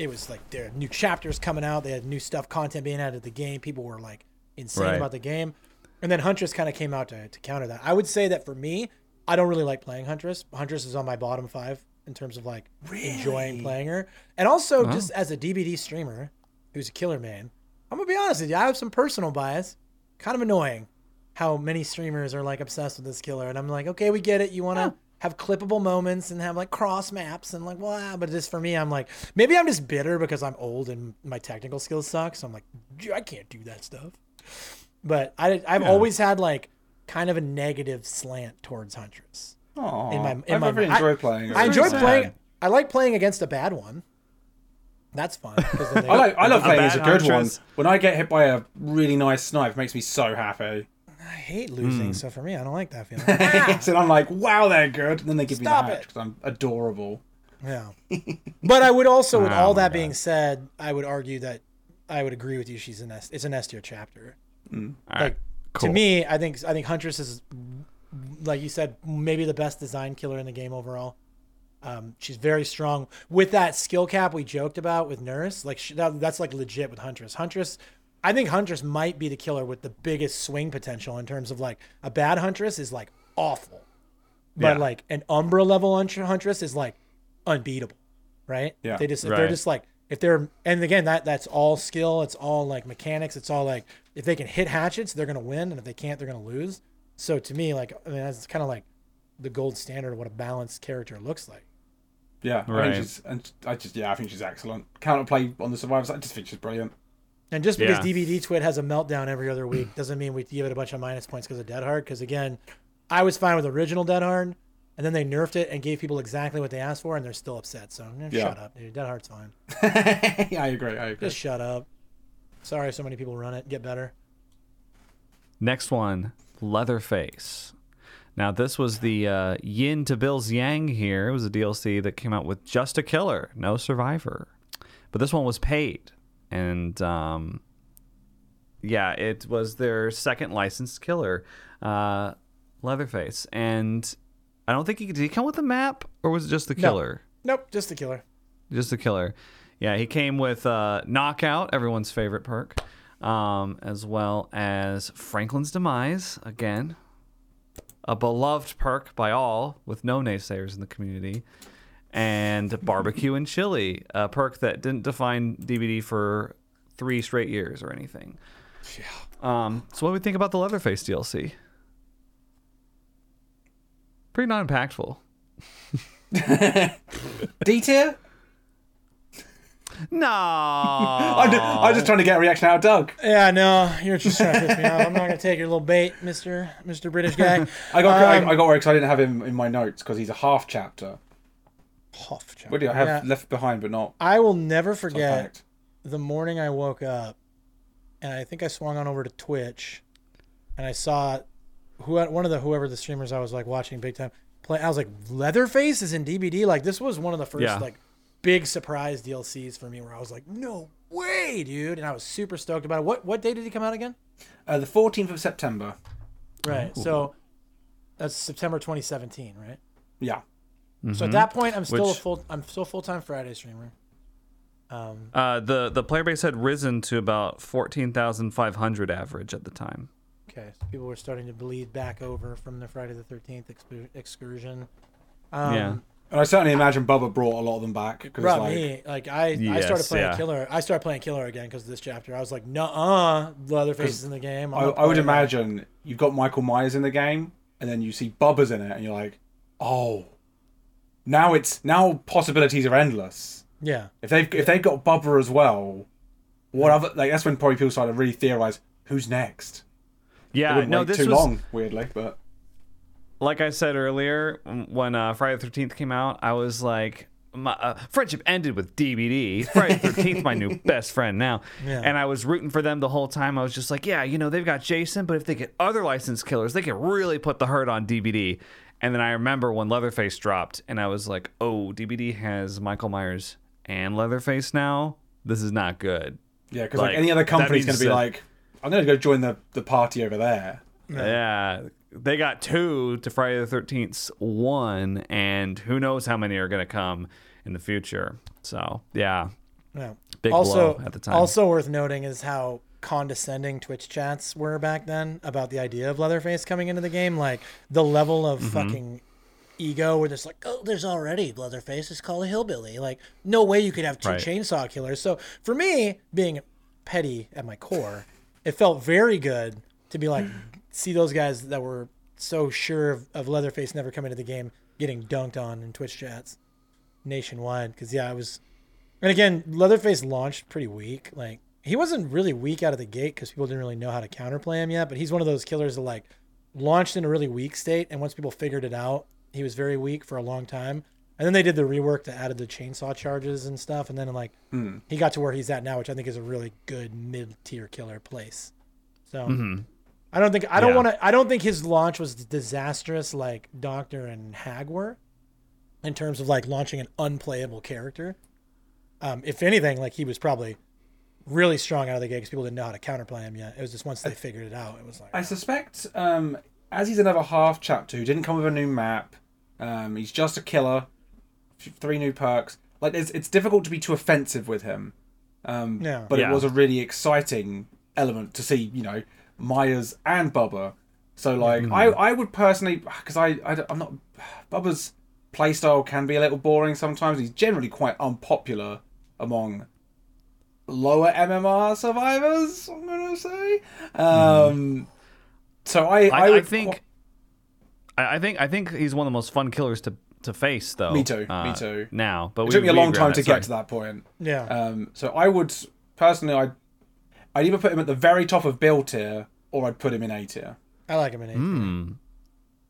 It was like there are new chapters coming out. They had new stuff, content being added to the game. People were like insane Right. about the game. And then Huntress kind of came out to, to counter that. I would say that for me, I don't really like playing Huntress. Huntress is on my bottom five in terms of like enjoying playing her. And also just as a DBD streamer who's a killer man, I'm gonna be honest with you, I have some personal bias. Kind of annoying how many streamers are like obsessed with this killer. And I'm like, okay, we get it. You wanna have clippable moments and have like cross maps and like wow, but just for me, I'm like maybe I'm just bitter because I'm old and my technical skills suck. So I'm like, I can't do that stuff. But I, I've always had like kind of a negative slant towards Huntress. Aw, In my- in I my- really I- enjoyed playing. I enjoy sad. playing. I like playing against a bad one. That's fun. 'cause then I like. I love playing as a good huntress. one. When I get hit by a really nice snipe, it makes me so happy. I hate losing, so for me, I don't like that feeling. so I'm like, wow, they're good. And then they give Stop me the it. because I'm adorable. Yeah. But I would also, with Oh all my that God. being said, I would argue that I would agree with you. She's an S. It's an S tier chapter. All Like right. Cool. to me, I think I think Huntress is, like you said, maybe the best design killer in the game overall. Um, she's very strong with that skill cap we joked about with Nurse. Like she, that, that's like legit with Huntress. Huntress, I think Huntress might be the killer with the biggest swing potential in terms of like a bad Huntress is like awful, but Yeah. like an Umbra level Huntress is like unbeatable, right? Yeah. they just Right. they're just like if they're and again that that's all skill. It's all like mechanics. It's all like if they can hit hatchets, they're gonna win, and if they can't, they're gonna lose. So to me, like I mean, that's kind of like the gold standard of what a balanced character looks like. Yeah, I Right. think she's. And I just, yeah, I think she's excellent. Counterplay on the survivors. I just think she's brilliant. And just because Yeah. DBD Twit has a meltdown every other week doesn't mean we give it a bunch of minus points because of Dead Hard. Because again, I was fine with original Dead Hard, and then they nerfed it and gave people exactly what they asked for, and they're still upset. So eh, Yeah. shut up, dude. Dead Hard's fine. yeah, I agree. I agree. Just shut up. Sorry, so many people run it. Get better. Next one, Leatherface. Now, this was the uh, yin to Bill's yang here. It was a DLC that came out with just a killer, no survivor. But this one was paid. And um, yeah, it was their second licensed killer, uh, Leatherface. And I don't think he did he come with a map or was it just the killer? No. Nope, just the killer. Just the killer. Yeah, he came with uh, Knockout, everyone's favorite perk, um, as well as Franklin's Demise, again, a beloved perk by all, with no naysayers in the community, and Barbecue and Chili, a perk that didn't define DBD for three straight years or anything. Yeah. Um, so, what do we think about the Leatherface DLC? Pretty non impactful. D tier. No. I'm, just, I'm just trying to get a reaction out of Doug. Yeah, no, you're just trying to piss me off. I'm not gonna take your little bait, Mister Mister British guy. I got Um, I, I got worried 'cause I didn't have him in my notes because he's a half chapter. Huff, Chuck. What do I have Yeah. left behind but not? I will never forget the morning I woke up, and I think I swung on over to Twitch, and I saw who one of the whoever the streamers I was like watching big time play. I was like, Leatherface is in DBD. Like this was one of the first Yeah. like big surprise DLCs for me, where I was like, no way, dude, and I was super stoked about it. What what day did he come out again? Uh, the 14th of September. Right, so that's September 2017, right? Yeah. So at that point, I'm still Which- a full I'm still full time Friday streamer. Um, Uh, the the player base had risen to about fourteen thousand five hundred average at the time. Okay, so people were starting to bleed back over from the Friday the Thirteenth excursion. Um, Yeah. And I certainly imagine Bubba brought a lot of them back because Brought like, me like I, I started playing yeah. killer. I started playing killer again because of this chapter. I was like, "Nuh-uh, Leatherface is in the game." I'm I, would imagine you've got Michael Myers in the game, and then you see Bubba's in it, and you're like, oh, now it's now possibilities are endless. Yeah, If they've if they've got Bubba as well, what other like that's when probably people started to really theorize who's next. Yeah, wouldn't no, wait this too was long, weirdly, but like I said earlier when uh, Friday the Thirteenth came out. I was like, my uh, friendship ended with DBD. Friday the Thirteenth, my new best friend now, Yeah. and I was rooting for them the whole time. I was just like, yeah, you know, they've got Jason, but if they get other licensed killers, they can really put the hurt on DBD. And then I remember when Leatherface dropped, and I was like, oh, DBD has Michael Myers and Leatherface now. This is not good. yeah, because like, Like, any other that company's going to be that- like, I'm going to go join the the party over there. Yeah. They got two to Friday the 13th's one, and who knows how many are going to come in the future. So, yeah. yeah. Big also, blow at the time. also worth noting is how condescending Twitch chats were back then about the idea of Leatherface coming into the game. Like the level of Mm-hmm. fucking ego where there's like, oh, there's already Leatherface. It's called a hillbilly. Like, no way you could have two Right. chainsaw killers. So for me, being petty at my core, it felt very good to be like, see those guys that were so sure of, of Leatherface never coming to the game getting dunked on in Twitch chats nationwide. Because yeah, I was and again, Leatherface launched pretty weak. Like he wasn't really weak out of the gate because people didn't really know how to counterplay him yet. But he's one of those killers that like launched in a really weak state, and once people figured it out, he was very weak for a long time. And then they did the rework that added the chainsaw charges and stuff, and then like he got to where he's at now, which I think is a really good mid tier killer place. So I don't think I don't Yeah. want to. I don't think his launch was disastrous like Doctor and Hag were, in terms of like launching an unplayable character. Um, if anything, like he was probably really strong out of the gate because people didn't know how to counterplay him yet. It was just once they figured it out, it was like I suspect, um, as he's another half chapter who didn't come with a new map, um, he's just a killer, three new perks. Like, it's, it's difficult to be too offensive with him. Um, Yeah. But Yeah. it was a really exciting element to see, you know, Myers and Bubba. So, like, I, I would personally, because I, I, am not, Bubba's playstyle can be a little boring sometimes. He's generally quite unpopular among lower MMR survivors, I'm going to say. Um, So I, I, I, I think. qu- I I think I think he's one of the most fun killers to to face, though. Me too, me uh, too. Now, but it we, took me a long time to Sorry. get to that point. yeah, Um, so I would personally, I'd, I'd either put him at the very top of Bill tier or I'd put him in A tier. I like him in A. Hmm.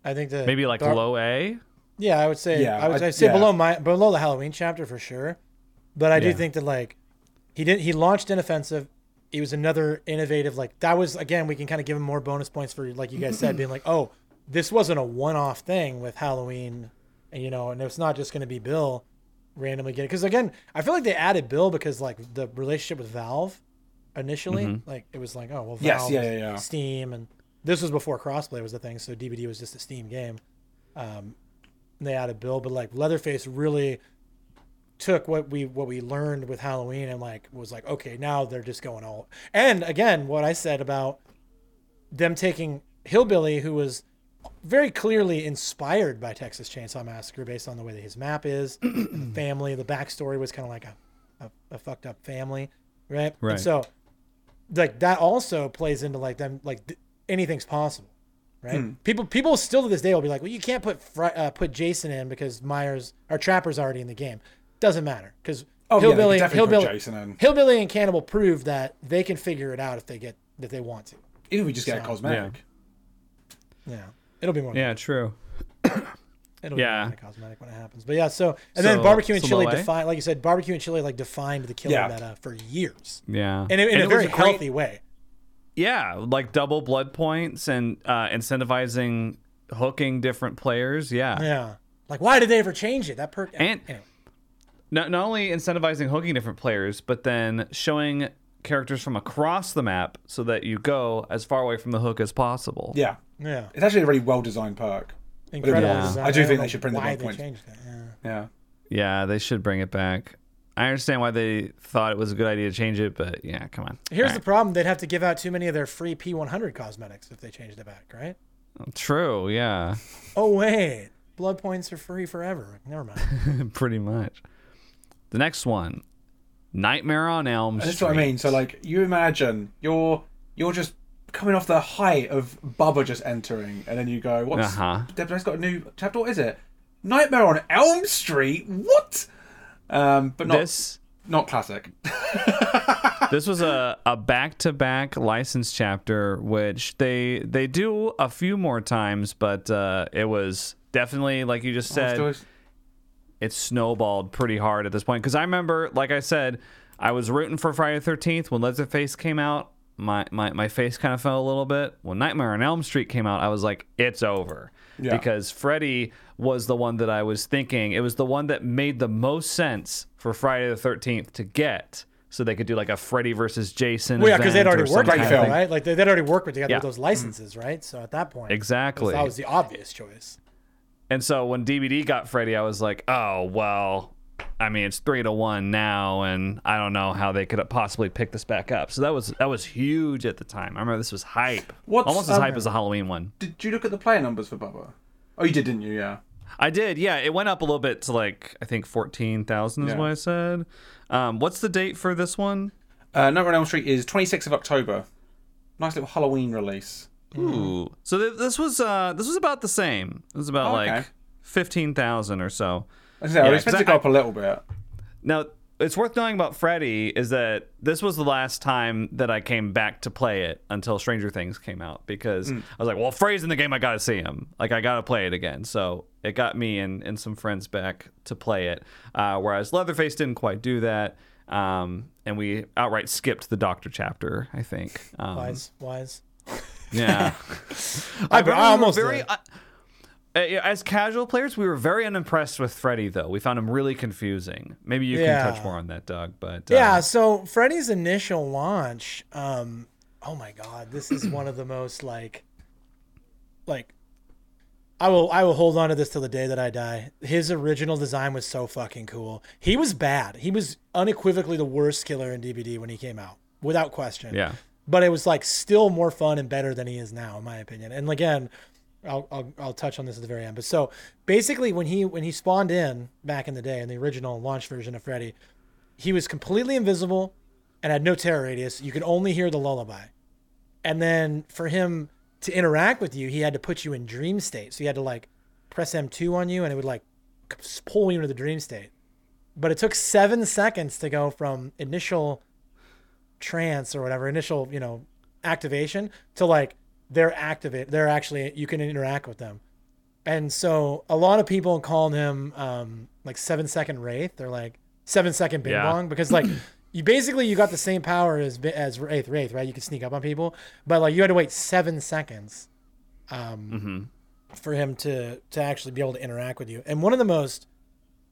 I think that Maybe like Dar- low A. Yeah, I would say. Yeah, I would I- I'd say yeah. below my below the Halloween chapter for sure. But I do think that like he did he launched inoffensive. He was another innovative like that was again we can kind of give him more bonus points for like you guys said being like oh this wasn't a one off thing with Halloween, and you know and it's not just going to be Bill randomly getting because again I feel like they added Bill because like the relationship with Valve initially like it was like oh well Valve Yes, yeah, yeah, yeah. Steam and this was before crossplay was the thing so DBD was just a Steam game um, they added Bill, but like Leatherface really took what we what we learned with Halloween and like was like okay now they're just going all and again what I said about them taking Hillbilly who was very clearly inspired by Texas Chainsaw Massacre based on the way that his map is the family the backstory was kind of like a, a, a fucked up family right Right. and so like that also plays into like them like th- anything's possible right? People people still to this day will be like, well, you can't put uh, put Jason in because Myers or Trapper's already in the game. Doesn't matter because Oh, yeah, they Hillbilly, could definitely put Hillbilly, Jason in. Hillbilly and Cannibal prove that they can figure it out if they get if they want to. Even if we just get a cosmetic. Yeah, it'll be more. Yeah, true. it'll be yeah. more than a cosmetic when it happens. But yeah, so and then barbecue and so chili low defined, like you said, barbecue and chili like defined the killer Yeah. meta for years, Yeah. and in, in And a it was very great- healthy way. Yeah, like double blood points and uh, incentivizing hooking different players. Yeah. Yeah, like why did they ever change it? That perk. And- anyway. Not, not only incentivizing hooking different players, but then showing characters from across the map so that you go as far away from the hook as possible. Yeah. yeah, It's actually a really well designed perk. incredible. Yeah. design. I do don't think they should bring the why blood they points. changed it. Yeah. Yeah. Yeah, they should bring it back. I understand why they thought it was a good idea to change it, but yeah, come on. Here's All the problem: they'd have to give out too many of their free P100 cosmetics if they changed it back, right? right. True, yeah. Oh wait, blood points are free forever. Never mind. Pretty much. The next one, Nightmare on Elm Street. That's what I mean. So like, you imagine you're you're just coming off the height of Bubba just entering, and then you go, "What's Uh-huh. Space got a new chapter? What is it? Nightmare on Elm Street? What?" Um, but not This not classic. this was a, a back-to-back license chapter which they they do a few more times but uh, it was definitely like you just said Always- it snowballed pretty hard at this point because i remember like i said i was rooting for friday the 13th when leatherface came out my, my, my face kind of fell a little bit when nightmare on elm street came out i was like it's over Yeah. because freddy was the one that i was thinking it was the one that made the most sense for friday the 13th to get so they could do like a freddy versus jason well, yeah, because they'd already worked some Great together, film. right? Like they, they'd already worked with together Yeah. with those licenses, right? So at that point, Exactly. that was the obvious choice. And so when DVD got Freddy, I was like, oh, well, I mean, it's three to one now, and I don't know how they could have possibly pick this back up. So that was that was huge at the time. I remember this was hype. What's, Almost as um, hype as the Halloween one. Did you look at the player numbers for Bubba? Oh, you did, didn't you? Yeah. I did, yeah. It went up a little bit to like, I think 14,000 is Yeah. what I said. Um, what's the date for this one? Uh, Nightmare on Elm Street is 26th of October. Nice little Halloween release. Ooh. So th- this was uh this was about the same. It was about Oh, okay. like 15,000 or so. I was gonna say, I Yeah, would it to 'cause go I- up a little bit. Now, it's worth knowing about Freddy is that this was the last time that I came back to play it until Stranger Things came out because I was like, well, Freddy's in the game, I gotta see him. Like, I gotta play it again. So it got me and, and some friends back to play it. Uh, whereas Leatherface didn't quite do that. Um, and we outright skipped the Doctor chapter, I think. Um, Wise, wise. Yeah. I, I almost we very, did. uh, as casual players, we were very unimpressed with Freddy, though. We found him really confusing. Maybe you Yeah. can touch more on that, Doug. But uh, Yeah, so Freddy's initial launch, um, oh my god, this is one of the most like like I will I will hold on to this till the day that I die. His original design was so fucking cool. He was bad. He was unequivocally the worst killer in DBD when he came out, without question. Yeah. But it was like still more fun and better than he is now, in my opinion. And again, I'll, I'll, I'll touch on this at the very end. But so basically, when he when he spawned in back in the day in the original launch version of Freddy, he was completely invisible and had no terror radius. You could only hear the lullaby. And then for him to interact with you, he had to put you in dream state. So you had to like press M2 on you and it would like pull you into the dream state. But it took seven seconds to go from initial trance or whatever, initial, you know, activation to like they're activate. They're actually, you can interact with them. And so a lot of people called him um, like seven second wraith. They're like seven second bing Yeah. bong because like you basically you got the same power as as wraith wraith right? You could sneak up on people, but like you had to wait seven seconds um, for him to to actually be able to interact with you. And one of the most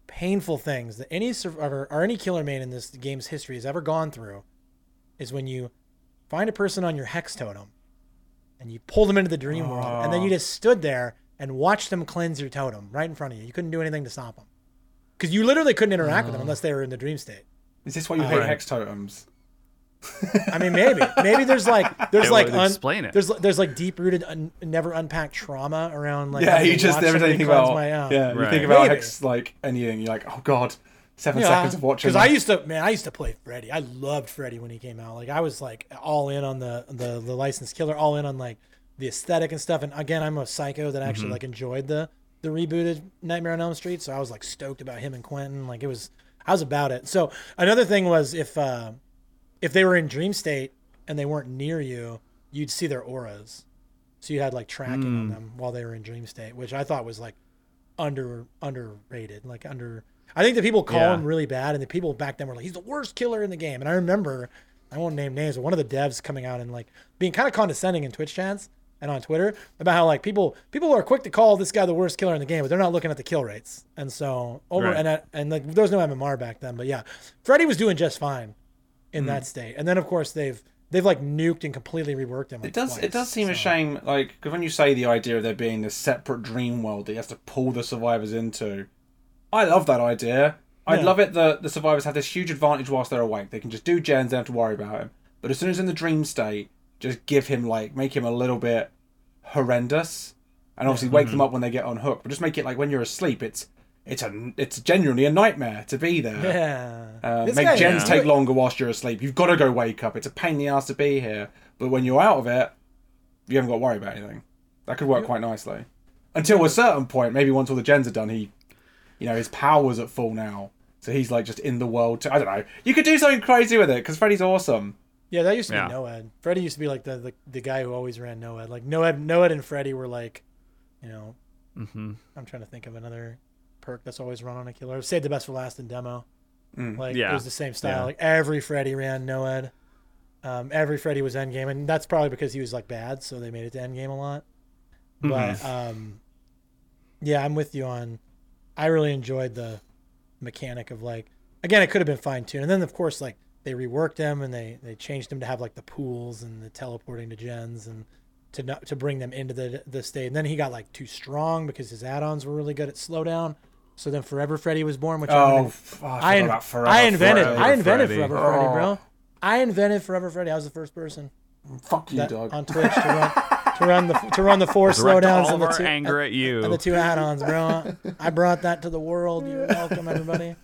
painful things that any survivor or any killer main in this game's history has ever gone through is when you find a person on your hex totem and you pull them into the dream world and then you just stood there and watched them cleanse your totem right in front of you. You couldn't do anything to stop them because you literally couldn't interact with them unless they were in the dream state. Is this why you hate Right. hex totems? I mean, maybe, maybe there's like there's It like un- explain it. There's there's like deep rooted, un- never unpacked trauma around like. Yeah, you just watch every time somebody you think about my, uh, yeah, you think about Maybe. hex like anything, you're like, oh god, seven Yeah, seconds of watching. Because I used to, man, I used to play Freddy. I loved Freddy when he came out. Like I was like all in on the the the licensed killer, all in on like the aesthetic and stuff. And again, I'm a psycho that actually like enjoyed the the rebooted Nightmare on Elm Street, so I was like stoked about him and Quentin. Like it was, I was about it. So another thing was if uh, if they were in dream state and they weren't near you, you'd see their auras. So you had like tracking on them while they were in dream state, which I thought was like under underrated, like under. I think the people call Yeah. him really bad, and the people back then were like, "He's the worst killer in the game." And I remember, I won't name names, but one of the devs coming out and like being kind of condescending in Twitch chats and on Twitter about how like people people are quick to call this guy the worst killer in the game, but they're not looking at the kill rates. And so over Right. and and like there was no MMR back then, but yeah, Freddy was doing just fine in mm-hmm. that state. And then of course they've they've like nuked and completely reworked him. Like, It does. twice, it does seem a shame, like because when you say the idea of there being this separate dream world that he has to pull the survivors into, I love that idea. I'd love it that the survivors have this huge advantage whilst they're awake. They can just do gens, they don't have to worry about him. But as soon as in the dream state, just give him like make him a little bit horrendous, and obviously wake them up when they get unhooked. But just make it like when you're asleep, it's it's a it's genuinely a nightmare to be there. Yeah. Uh, make guy- gens Yeah. take longer whilst you're asleep. You've got to go wake up. It's a pain in the ass to be here. But when you're out of it, you haven't got to worry about anything. That could work quite nicely. Until a certain point, maybe once all the gens are done, he, you know, his power's at full now. So he's like just in the world. To, I don't know. You could do something crazy with it because Freddy's awesome. Yeah, that used to be Yeah. Noed. Freddy used to be like the, the the guy who always ran Noed. Like Noed, Noed and Freddy were like, you know, Mm-hmm. I'm trying to think of another perk that's always run on a killer. Save the best for last in demo. Like it was the same style. Yeah. Like every Freddy ran Noed. Um, every Freddy was endgame, and that's probably because he was like bad, so they made it to endgame a lot. But um, yeah, I'm with you on. I really enjoyed the mechanic of like again, it could have been fine tuned, and then of course like they reworked them and they they changed them to have like the pools and the teleporting to gens and to not, to bring them into the the state. And then he got like too strong because his add-ons were really good at slowdown. So then Forever Freddy was born, which Oh, oh, I, I, in- Forever I invented Freddy. I invented Freddy. Forever Freddy, Oh. bro. I invented Forever Freddy. I was the first person Fuck you, dog. on Twitch to run the to run the four Direct slowdowns all and of the our two anger at you. and the two add-ons, bro. I brought that to the world. You're welcome, everybody.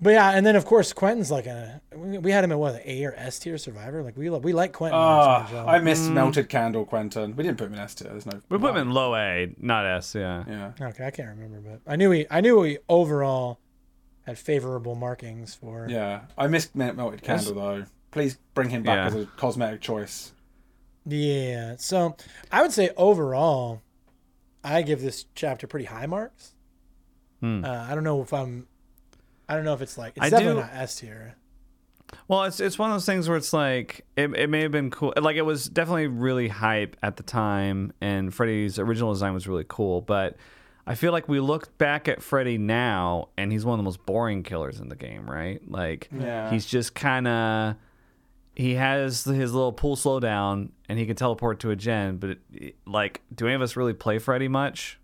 But yeah, and then of course Quentin's like a we we had him at what an A or S tier survivor. Like we we like Quentin. On ah, Joe. I missed mm. Melted Candle, Quentin. We didn't put him in S tier. There's no. we put him in low A, not S. Yeah. Yeah. okay, I can't remember, but I knew he I knew he overall had favorable markings for. Yeah. I missed Mel- Melted Candle though. Please bring him back Yeah. as a cosmetic choice. Yeah. So I would say overall, I give this chapter pretty high marks. Hmm. Uh, I don't know if I'm. I don't know if it's like it's I definitely do- not S tier. Well, it's it's one of those things where it's like it, it may have been cool. Like it was definitely really hype at the time, and Freddy's original design was really cool. But I feel like we look back at Freddy now, and he's one of the most boring killers in the game, right? Like Yeah. he's just kind of he has his little pull slowdown, and he can teleport to a gen. But it, like, do any of us really play Freddy much?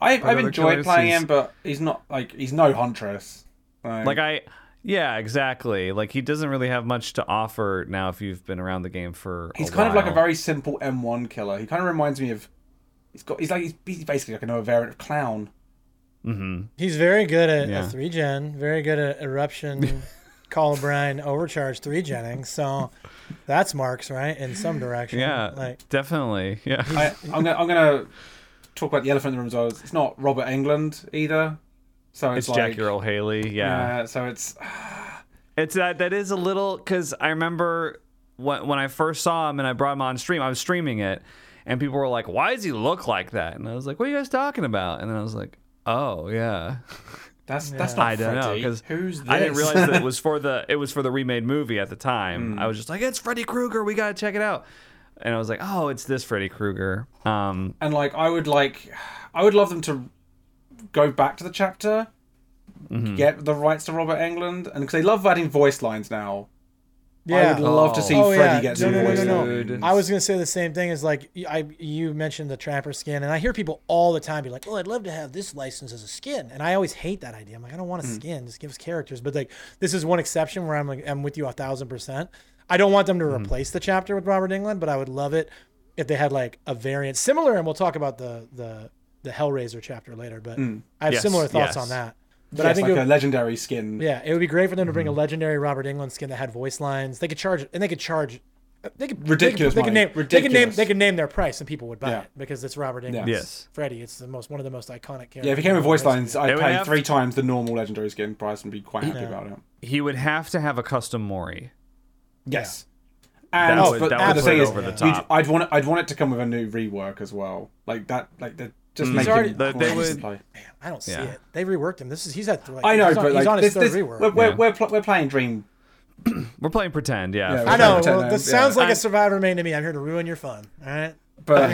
I, I've enjoyed killers, playing he's- him, but he's not like he's no Huntress. Like, Like I. Yeah, exactly. Like he doesn't really have much to offer now if you've been around the game for. he's a kind of like a very simple M1 killer. He kind of reminds me of. He's got. He's like he's, he's basically like another variant of clown. Mm-hmm. He's very good at Yeah. a three gen, very good at eruption, Call Brian overcharge three Jennings. So that's marks, right? In some direction. Yeah, Like definitely. Yeah. I, I'm gonna I'm gonna talk about the elephant in the room as well. It's not Robert Englund either. So It's it's, Jackie Earle Haley. Yeah. Yeah. So it's It's that that is a little because I remember when when I first saw him and I brought him on stream. I was streaming it, and people were like, "Why does he look like that?" And I was like, "What are you guys talking about?" And then I was like, "Oh yeah." that's that's not I don't know because Who's this? I didn't realize that it was for the it was for the remade movie at the time. Hmm. I was just like, "It's Freddy Krueger. We gotta check it out." And I was like, "Oh, it's this Freddy Krueger." Um, and like I would like I would love them to go back to the chapter, Mm-hmm. get the rights to Robert Englund, and because they love adding voice lines now. I would love to see Oh, Freddy yeah. get No, no, no, no, no. I was gonna say the same thing as like I you mentioned the trapper skin, and I hear people all the time be like, "Oh, I'd love to have this license as a skin," and I always hate that idea. I'm like, I don't want a Hmm. skin, just give us characters. But like, this is one exception where I'm like, I'm with you a thousand percent. I don't want them to Hmm. replace the chapter with Robert Englund, but I would love it if they had like a variant similar. And we'll talk about the the the Hellraiser chapter later, but I have Yes, similar thoughts yes. on that. But. Yes, I think like it a legendary skin. yeah, it would be great for them to bring Mm-hmm. a legendary Robert Englund skin that had voice lines. They could charge, and they could charge. They could Ridiculous They could, money. they could name. They could name. Ridiculous. They could name their price, and people would buy Yeah. it because it's Robert Englund. Yes. Freddy. It's the most one of the most iconic characters. Yeah, if it came with voice lines, They I'd pay have three to- times the normal legendary skin price and be quite happy about it. he would have to have a custom Mori. Yes. That And would- but, that would the put thing it is, over the top. I'd want it, I'd want it to come with a new rework as well, like that, like the just Mm. make already- him They- they nice to would- Man, I don't see Yeah. it. They reworked him. This is he's at. Like, I know, he's on, but he's like on his this, third this, rework. we're, we're, Yeah. we're, pl- we're playing Dream. We're playing pretend. Yeah. Yeah, I know. pretend Well, them, this sounds yeah. like a Survivor main to me. I'm here to ruin your fun. All right. But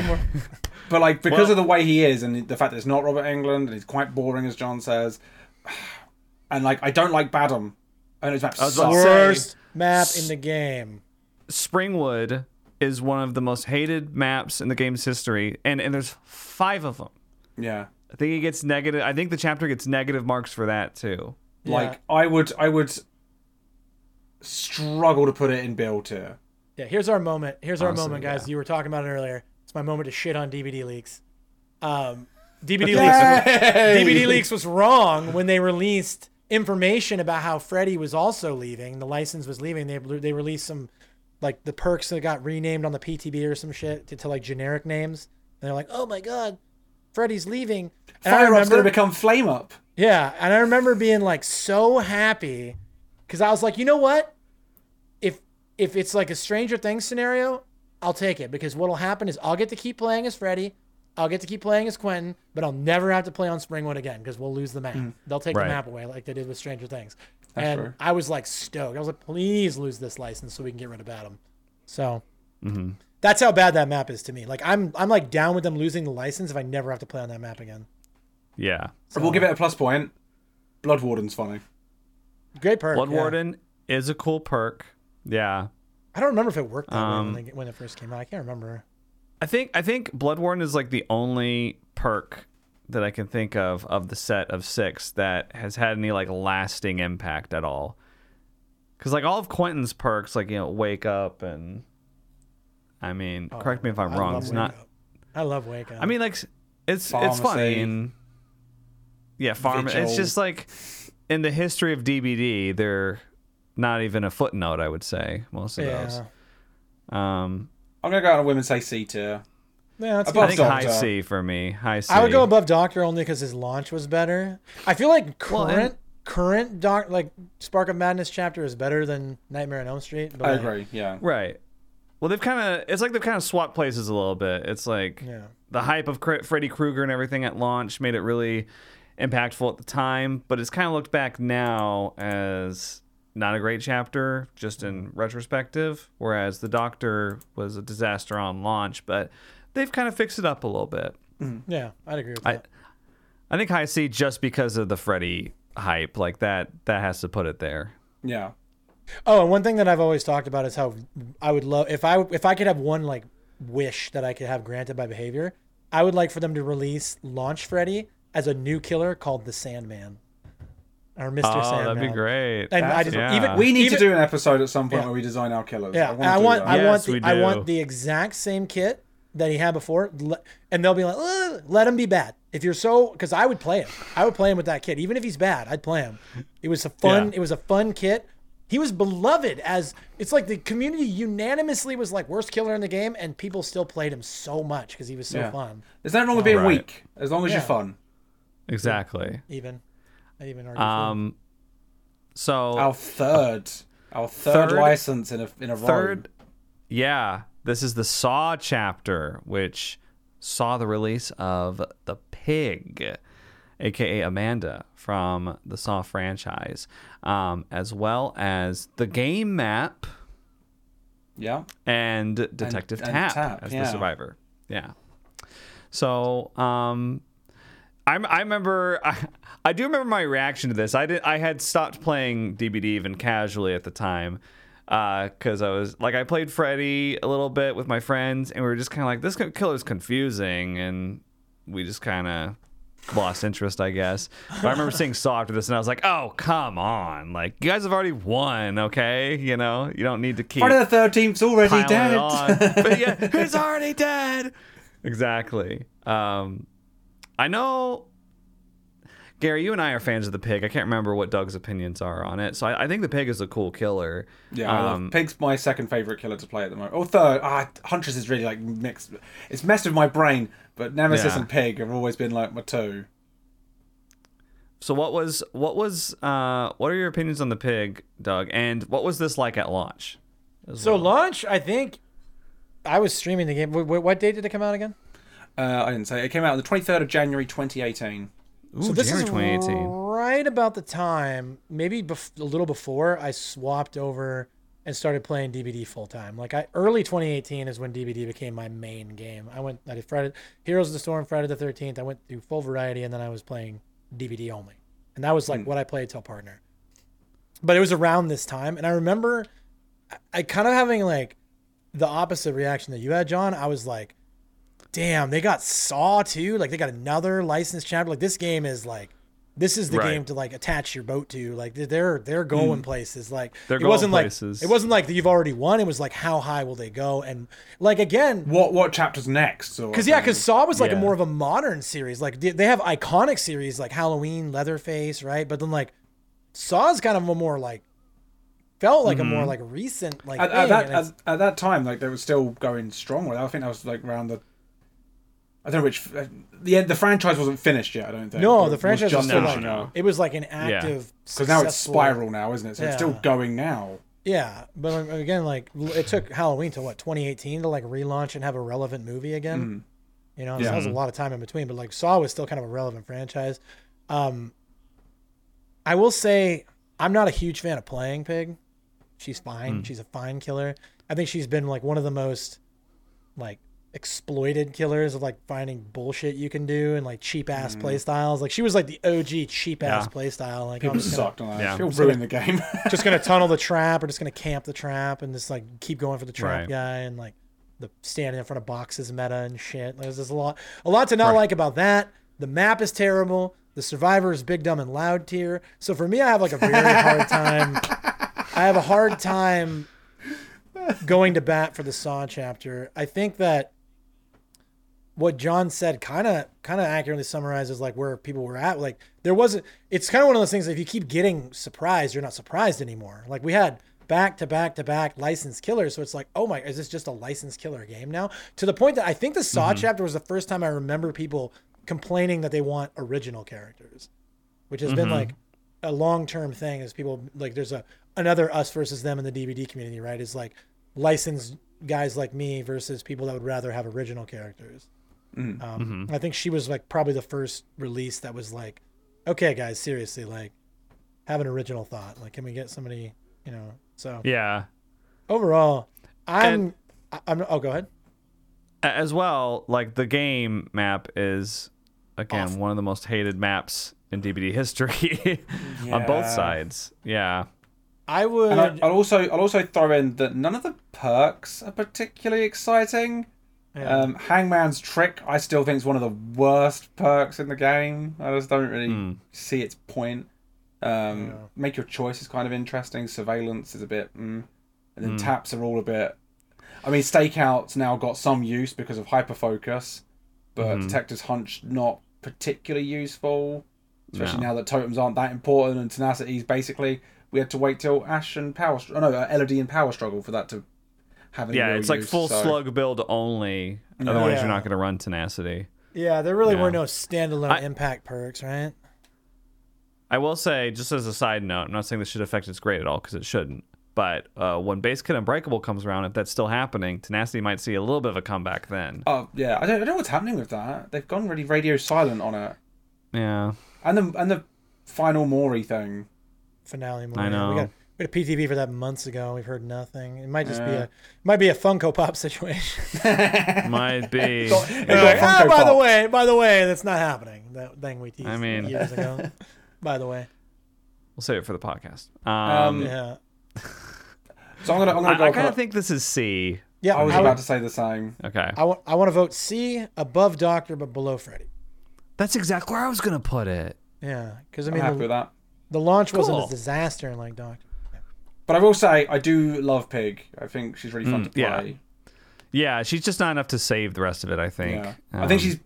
but like because Well- of the way he is and the fact that it's not Robert Englund and he's quite boring as John says, and like I don't like Badham. And his map was sucks. about to say- Worst map in the game. Springwood is one of the most hated maps in the game's history, and and there's five of them. Yeah. I think he gets negative. I think the chapter gets negative marks for that too. Like I would I would struggle to put it in build tier. Yeah, here's our moment. Here's our Honestly, moment, guys. yeah. You were talking about it earlier. It's my moment to shit on DBD leaks. Um, DBD leaks. DBD leaks was wrong when they released information about how Freddy was also leaving. The license was leaving. They they released some like the perks that got renamed on the PTB or some shit to, to like generic names. And they're like, oh my god, Freddy's leaving. And I Fire Up's remember, gonna become Flame Up. yeah, and I remember being like so happy because I was like, you know what? If if it's like a Stranger Things scenario, I'll take it because what'll happen is I'll get to keep playing as Freddy, I'll get to keep playing as Quentin, but I'll never have to play on Springwood again because we'll lose the map. Mm. They'll take Right. the map away like they did with Stranger Things. That's and. I was like stoked. I was like, please lose this license so we can get rid of Badham. So mm-hmm. That's how bad that map is to me. Like I'm I'm like down with them losing the license if I never have to play on that map again. Yeah. We'll give it a plus point. Blood Warden's funny. Great perk. Blood yeah. Warden is a cool perk. Yeah. I don't remember if it worked that Um, way when, they, when it first came out. I can't remember. I think I think Blood Warden is like the only perk that I can think of of the set of six that has had any like lasting impact at all. Because like all of Quentin's perks, like you know, wake up and I mean, correct me if I'm Oh, I wrong. It's Wake not. Up. I love Wake Up. I mean, like it's it's funny and yeah, farm. Vigil. It's just like in the history of DBD, they're not even a footnote. I would say most of yeah, those. Um, I'm gonna go out on a women say C tier. yeah. That's Above I think Doctor. high C for me. High C. I would go above Doctor only because his launch was better. I feel like current Well, and- current Doc like Spark of Madness chapter is better than Nightmare on Elm Street. But I agree. Yeah. Right. Well, they've kind of. It's like they've kind of swapped places a little bit. It's like Yeah. the hype of Cre- Freddy Krueger and everything at launch made it really impactful at the time, but it's kind of looked back now as not a great chapter, just in mm-hmm. retrospective. Whereas the Doctor was a disaster on launch, but they've kind of fixed it up a little bit. Mm-hmm. Yeah, I'd agree with I, that. I think High C just because of the Freddy hype, like that. That has to put it there. Yeah. Oh, and one thing that I've always talked about is how I would love if I if I could have one like wish that I could have granted by behavior, I would like for them to release Launch Freddy as a new killer called the Sandman or Mr. Oh, Sandman. that'd be great. And I just yeah. even We need even, to do an episode at some point Yeah. where we design our killers. Yeah, I want, I want. I Yes, want the, I want the exact same kit that he had before, and they'll be like, let him be bad. If you're so, because I would play him. I would play him with that kit, even if he's bad. I'd play him. It was a fun. Yeah. It was a fun kit. He was beloved as it's like the community unanimously was like worst killer in the game, and people still played him so much because he was so Yeah. fun. There's nothing wrong with being Right. weak, as long as Yeah. you're fun. exactly. Even, I even argue. Um. So Our third, our third, Third- license in a in a row. third yeah this is the saw chapter which saw the release of the pig aka amanda from the saw franchise um, as well as the game map Yeah. and detective and Tapp, Tapp, as yeah. the survivor yeah so um I, I remember I, I do remember my reaction to this. I did I had stopped playing DBD even casually at the time because I was like I played Freddy a little bit with my friends and we were just kind of like this killer's confusing and we just kind of lost interest I guess. But I remember seeing Saw after this and I was like oh come on like you guys have already won okay you know you don't need to keep Friday the Thirteenth's already dead. on. but yeah, he's already dead. Exactly. Um, I know, Gary, you and I are fans of the pig. I can't remember what Doug's opinions are on it. So I, I think the pig is a cool killer. Yeah, I love- Um, Pig's my second favorite killer to play at the moment. Or third. Ah, Huntress is really like mixed. It's messed with my brain, but Nemesis Yeah. and Pig have always been like my two. So what was what was uh, what are your opinions on the pig, Doug? And what was this like at launch? so well? launch, I think. I was streaming the game. Wh- wh- What date did it come out again? Uh, I didn't say it came out on the 23rd of January 2018. Ooh, so this January is 2018. right about the time, maybe bef- a little before I swapped over and started playing DBD full time. Like I early 2018 is when DBD became my main game. I went I did Friday Heroes of the Storm, Friday the 13th. I went through full variety, and then I was playing DBD only, and that was like hmm. what I played till partner. But it was around this time, and I remember I, I kind of having like the opposite reaction that you had, John. I was like, damn, they got Saw too. Like they got another licensed chapter. Like this game is like this is the Right. game to like attach your boat to. Like they're- they're they're going mm. places. Like They're it going wasn't places. like it wasn't like that you've already won. It was like how high will they go? And like again, What what chapters next? because yeah, because Saw was like a more of a modern series. Like they, they have iconic series like Halloween, Leatherface, right? But then like Saw's kind of a more like felt like a more mm-hmm. like recent like at, thing. at that at, at that time, like they were still going strong. with it. I think that was like around the. I don't know which the. The franchise wasn't finished yet. I don't think. no, It the franchise was just still finishing like now. it was like an active Because now it's Spiral now, isn't it? So it's still going now. Yeah, but um, again, like it took Halloween to what 2018 to like relaunch and have a relevant movie again. You know, so Yeah. that was a lot of time in between. But like Saw was still kind of a relevant franchise. Um, I will say I'm not a huge fan of playing Pig. She's fine. She's a fine killer. I think she's been like one of the most like exploited killers of like finding bullshit you can do and like cheap ass mm. play styles. Like she was like the OG cheap ass Yeah. play style. Like People I'm just gonna- sucked on that. Yeah. People ruined the game. just gonna tunnel the trap or just gonna camp the trap and just like keep going for the trap Right. guy and like the standing in front of boxes meta and shit. There's just a lot a lot to not like about that. The map is terrible. The survivor is big dumb and loud tier. So for me I have like a very hard time I have a hard time going to bat for the Saw chapter. I think that what John said kind of kind of accurately summarizes like where people were at. Like there wasn't. It's kind of one of those things. that If you keep getting surprised, you're not surprised anymore. Like we had back to back to back licensed killers, so it's like, oh my, is this just a licensed killer game now? To the point that I think the Saw mm-hmm. chapter was the first time I remember people complaining that they want original characters, which has been mm-hmm. like a long term thing. Is people like there's a another us versus them in the DBD community, right? Is like licensed guys like me versus people that would rather have original characters. Um, I think she was like probably the first release that was like, okay, guys, seriously, like, have an original thought. Like, can we get somebody, you know? So Yeah. overall, I'm, And- I- I'm. Oh, go ahead. As well, like the game map is again one of the most hated maps in DBD history on both sides. Yeah. I would. And I, I'll also I'll also throw in that none of the perks are particularly exciting. Yeah. Um, Hangman's trick, I still think is one of the worst perks in the game. I just don't really see its point. Um, Yeah. Make your choice is kind of interesting. Surveillance is a bit, mm. and then Tapp's are all a bit. I mean, stakeouts now got some use because of hyperfocus, but detective's hunch not particularly useful. Especially No. now that totems aren't that important and tenacities basically we had to wait till Ash and Power, oh no, uh, Elodie and Power Struggle for that to have any Yeah, real it's like use, full so- slug build only. Otherwise, Yeah. you're not going to run tenacity. yeah, there really Yeah. were no standalone I- impact perks, right? I will say, just as a side note, I'm not saying this should affect its grade at all because it shouldn't. But uh, when Base Kit Unbreakable comes around, if that's still happening, Tenacity might see a little bit of a comeback then. Oh yeah, I don't, I don't know what's happening with that. They've gone really radio silent on it, Yeah. and the and the final Mori thing. Finale. More. I know. We got, we had a PTB for that months ago. We've heard nothing. It might just be a it might be a Funko Pop situation. Might be. It Like, got ah, Funko by the way, by the way, that's not happening. That thing we teased I mean- years ago. by the way, We'll save it for the podcast. Um, Um, yeah, So I'm gonna I'm gonna go. I kind kind of, of think this is C. yeah. I was I, about would- to say the same. Okay. I want I want to vote C above Doctor, but below Freddy. That's exactly where I was going to put it. Yeah, because I I'm mean happy the, with that. the launch wasn't a disaster like Doctor. But I will say I do love Pig. I think she's really fun Mm, to play. Yeah, yeah, she's just not enough to save the rest of it, I think. Yeah. I think Um, she's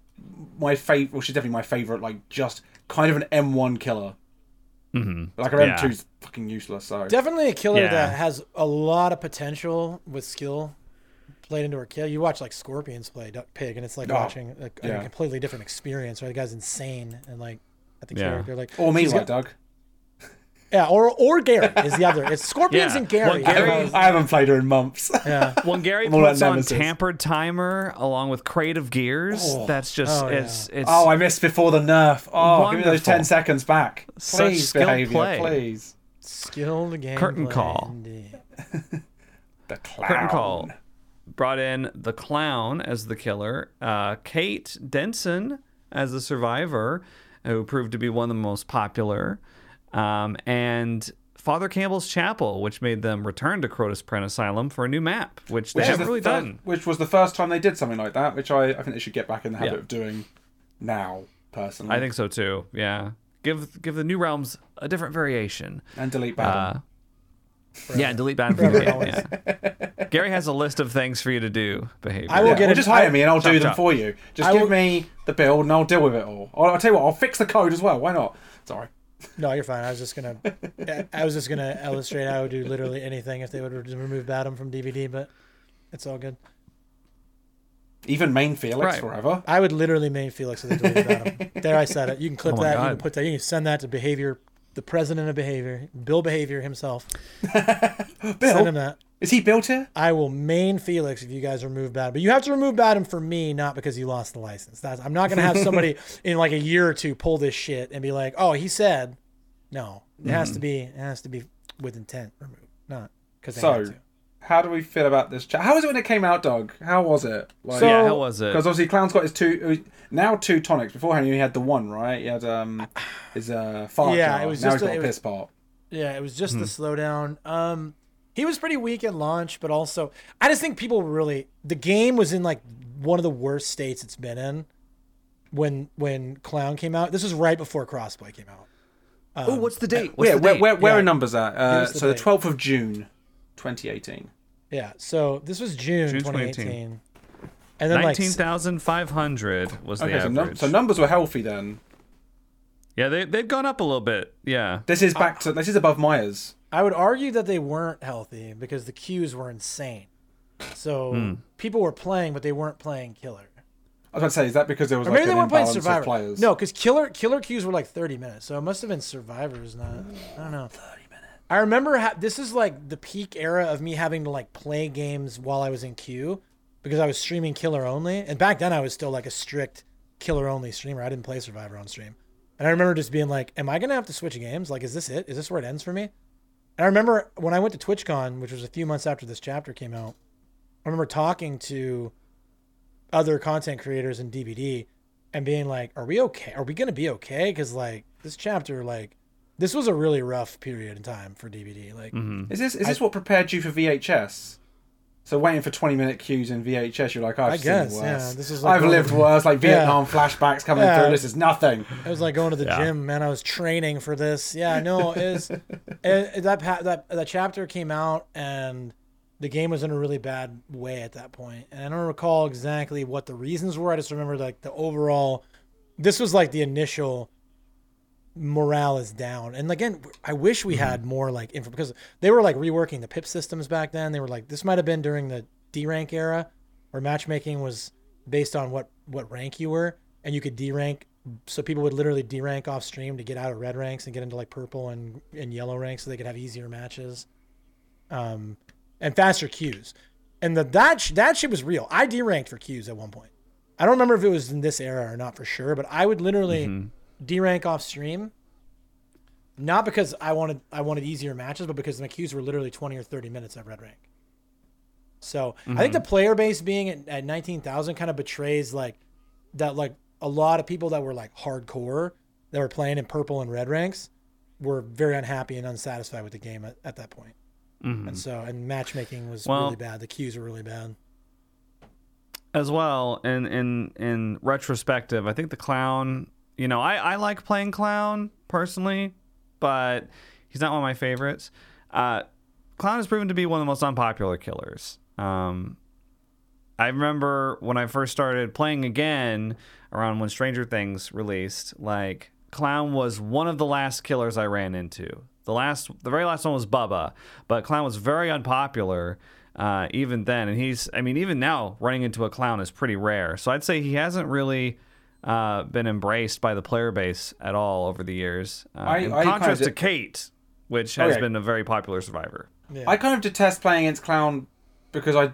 my favorite. Well, she's definitely my favorite. Like just kind of an M1 killer. mhm. Like her Yeah. M2's fucking useless. So Definitely a killer Yeah. that has a lot of potential with skill played into her kill. You watch like Scorpions play Duck Pig, and it's like Oh, watching a, a completely different experience. Right, the guy's insane and like at the Yeah. character, like or me, like got- Doug. Yeah, or or Gary is the other. It's Scorpions Yeah. and Gary. Well, Gary- I haven't, I haven't played her in months. yeah. When Gary I'm all puts about on tampered timer along with Crate of Gears, Oh. that's just Oh, it's it's oh, I missed before the nerf. Oh, give me those ten seconds back, Such please. skilled Behavior, play. please. Skilled game. Curtain play, call. The clown. curtain call. Brought in the clown as the killer, uh, Kate Denson as the survivor, who proved to be one of the most popular, um, and Father Campbell's Chapel, which made them return to Crotus Prenn Asylum for a new map, which they Which, is haven't the really fir- done. which was the first time they did something like that, which I, I think they should get back in the habit Yeah. of doing now, personally. I think so too. Yeah, give give the new realms a different variation. And delete bad. Uh, yeah, and delete bad Forever behavior. and yeah. Gary has a list of things for you to do. Behavior. I will yeah, get or it- just hire I- me and I'll Chop, do them chop. for you. Just I give will- me the build and I'll deal with it all. I'll, I'll tell you what, I'll fix the code as well. Why not? Sorry. No, you're fine. I was just gonna, I was just gonna illustrate how I would do literally anything if they would remove Badham from DBD, but it's all good. Even main Felix Right. forever. I would literally main Felix if they deleted Badham. there, I said it. You can clip Oh my that. You can put that. You can send that to behavior, the president of behavior, Bill Behavior himself. Send him that. Is he built here? I will main Felix if you guys remove Badham. But you have to remove Badham for me, not because you lost the license. That's, I'm not going to have somebody in like a year or two pull this shit and be like, oh, he said. No, it has to Mm-hmm. be. It has to be with intent removed, not because they So, had to. how do we feel about this? Cha- how was it when it came out, Doug? How was it? Like, So- yeah, how was it? Because obviously, Clown's got his two now two tonics. Beforehand, he had the one, right? He had um his uh fart Yeah, jar. it was now just he's a- got a it was- piss pot. Yeah, it was just Hmm. the slowdown. Um, he was pretty weak at launch, but also I just think people really the game was in like one of the worst states it's been in when when Clown came out. This was right before Crossplay came out. oh, what's the date? What's yeah, the where, date? where, where Yeah. are numbers at? Uh, the so the 12th of June, 2018. Yeah, so this was June, June 2018. 2018. And then like Nineteen thousand five hundred was the Okay, so, num- average. so numbers were healthy then. yeah, they they've gone up a little bit. Yeah. This is back to this is above Myers. I would argue that they weren't healthy because the queues were insane. So Hmm. people were playing, but they weren't playing killer. I was gonna say, is that because there was Or like maybe an they weren't playing imbalance of Survivor. players? No, because killer killer queues were like 30 minutes, so it must have been Survivors. Not I don't know. 30 minutes. I remember ha- this is like the peak era of me having to like play games while I was in queue because I was streaming killer only, and back then I was still like a strict killer only streamer. I didn't play Survivor on stream, and I remember just being like, "Am I gonna have to switch games? Like, is this it? Is this where it ends for me?" And I remember when I went to TwitchCon, which was a few months after this chapter came out, I remember talking to other content creators in DBD and being like, "Are we okay? Are we gonna be okay?" Because like this chapter, like this was a really rough period in time for DBD. Like, Mm-hmm. Is this is this what prepared you for VHS? So waiting for 20 minute queues in VHS, you're like, I've I seen guess, worse. yeah, this is like I've lived the- worse. Like Yeah. Vietnam flashbacks coming Yeah. through. This is nothing. it was like going to the Yeah. gym, man. I was training for this. Yeah, no, it was, it, it- that that that chapter came out and the game was in a really bad way at that point. And I don't recall exactly what the reasons were. I just remember like the overall. This was like the initial morale is down. And again, I wish we had more like info because they were like reworking the pip systems back then. They were like this might have been during the D rank era where matchmaking was based on what what rank you were and you could D rank so people would literally D rank off stream to get out of red ranks and get into like purple and, and yellow ranks so they could have easier matches. Um and faster queues. And the that sh- that shit was real. I D ranked for queues at one point. I don't remember if it was in this era or not for sure, but I would literally D rank off stream. Not because I wanted I wanted easier matches, but because my queues were literally twenty or thirty minutes at red rank. So I think mm-hmm. the player base being at, at nineteen thousand kind of betrays like that like a lot of people that were like hardcore that were playing in purple and red ranks were very unhappy and unsatisfied with the game at, at that point. Mm-hmm. And so and matchmaking was Well- really bad. The queues were really bad. as well in in in retrospective i think the clown you know i i like playing clown personally but he's not one of my favorites uh clown has proven to be one of the most unpopular killers um i remember when i first started playing again around when stranger things released like clown was one of the last killers i ran into the last the very last one was bubba but clown was very unpopular uh, even then. And he's, I mean, even now, running into a clown is pretty rare. So I'd say he hasn't really uh, been embraced by the player base at all over the years. Uh, I- in I kind contrast of to Kate, which has Okay. been a very popular survivor. Yeah. I kind of detest playing against Clown because I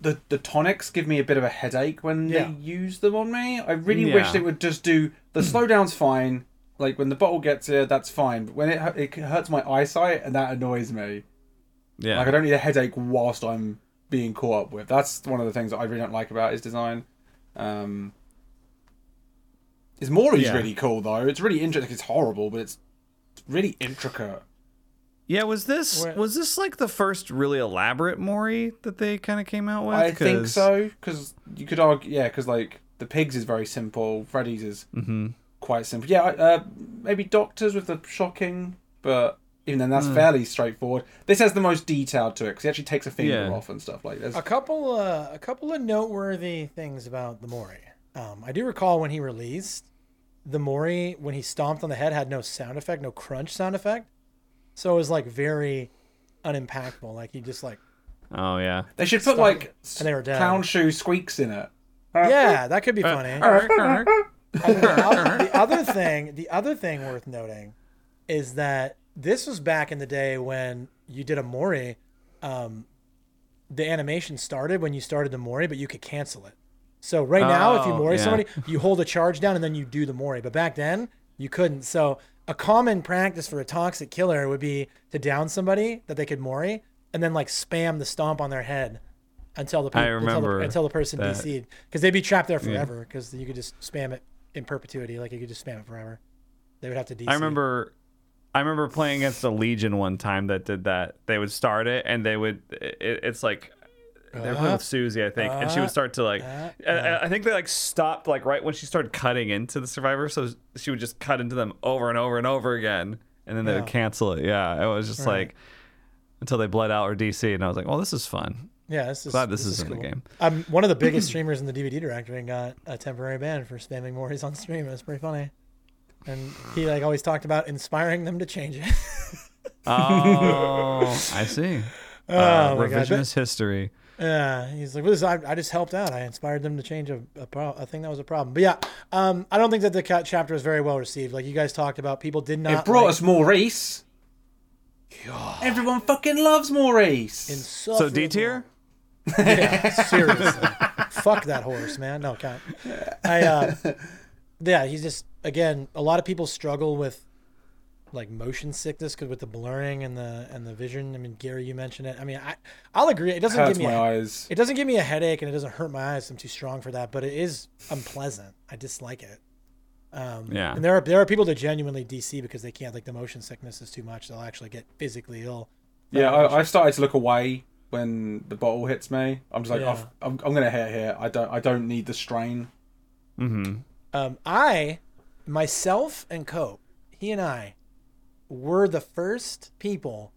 the the tonics give me a bit of a headache when Yeah. they use them on me. I really Yeah. wish they would just do the slowdown's fine. Like when the bottle gets here, that's fine. But when it it hurts my eyesight and that annoys me. Yeah. Like I don't need a headache whilst I'm being caught up with. That's one of the things that I really don't like about his design. Um, his Mori's Yeah. really cool though. It's really interesting. It's horrible, but it's really intricate. yeah, was this Where- was this like the first really elaborate Mori that they kind of came out with? I think so because you could argue, yeah, because like the pigs is very simple. Freddy's is Mhm. quite simple. Yeah, uh, maybe doctors with the shocking, but even then, that's fairly straightforward. This has the most detailed to it because he actually takes a finger Yeah. off and stuff like this. A couple, uh, a couple of noteworthy things about the Mori. Um, I do recall when he released the Mori, when he stomped on the head, had no sound effect, no crunch sound effect, so it was like very unimpactful. Like he just like, Oh yeah. They should put like it. And they were dead. clown shoe squeaks in it. yeah, that could be funny. The, oth- the other thing, the other thing worth noting, is that this was back in the day when you did a Mori. Um, the animation started when you started the Mori, but you could cancel it. So right now, if you Oh, Mori yeah. somebody, you hold a charge down and then you do the Mori. But back then, you couldn't. So a common practice for a toxic killer would be to down somebody that they could Mori and then like spam the stomp on their head until the, pe- I until the, remember until the person that. DC'd because they'd be trapped there forever because you could just spam it in perpetuity. Like you could just spam it forever. They would have to DC. I remember I remember playing against a Legion one time that did that. They would start it and they would it, it's like they were playing with Susie, I think, and she would uh-huh. start to like. uh, I- I, think they like stopped like right when she started cutting into the survivor, so she would just cut into them over and over and over again, and then they would cancel it. Yeah, it was just Right. like until they bled out or DC, and I was like, well, this is fun. Yeah, this is Glad this, is is in cool. the game. I'm one of the biggest streamers in the DBD directory and got a temporary ban for spamming Moris on stream. It's pretty funny. And he like always talked about inspiring them to change it. Oh, I see. Oh Uh, my God, revisionist history. Yeah, he's like, well, this, I, I just helped out. I inspired them to change a, a, pro- a thing that was a problem. But yeah, um, I don't think that the cat chapter was very well received. Like you guys talked about, people did not. It brought like us Maurice. God. Everyone fucking loves Maurice. Insult. So D tier. Yeah, seriously. Fuck that horse, man. No, can't. I, uh, yeah, he's just again. A lot of people struggle with like motion sickness because with the blurring and the and the vision. I mean, Gary, you mentioned it. I mean, I I'll agree. It doesn't Hurts give me my a, eyes. it doesn't give me a headache and it doesn't hurt my eyes. I'm too strong for that, but it is unpleasant. I dislike it. Um, Yeah. And there are there are people that genuinely DC because they can't like the motion sickness is too much. They'll actually get physically ill. Yeah, I, I started to look away when the bottle hits me. I'm just like, Yeah. I've- I'm, I'm gonna hit here. I don't, I don't need the strain. Mm-hmm. Um, I, myself, and Cope, he and I, were the first people.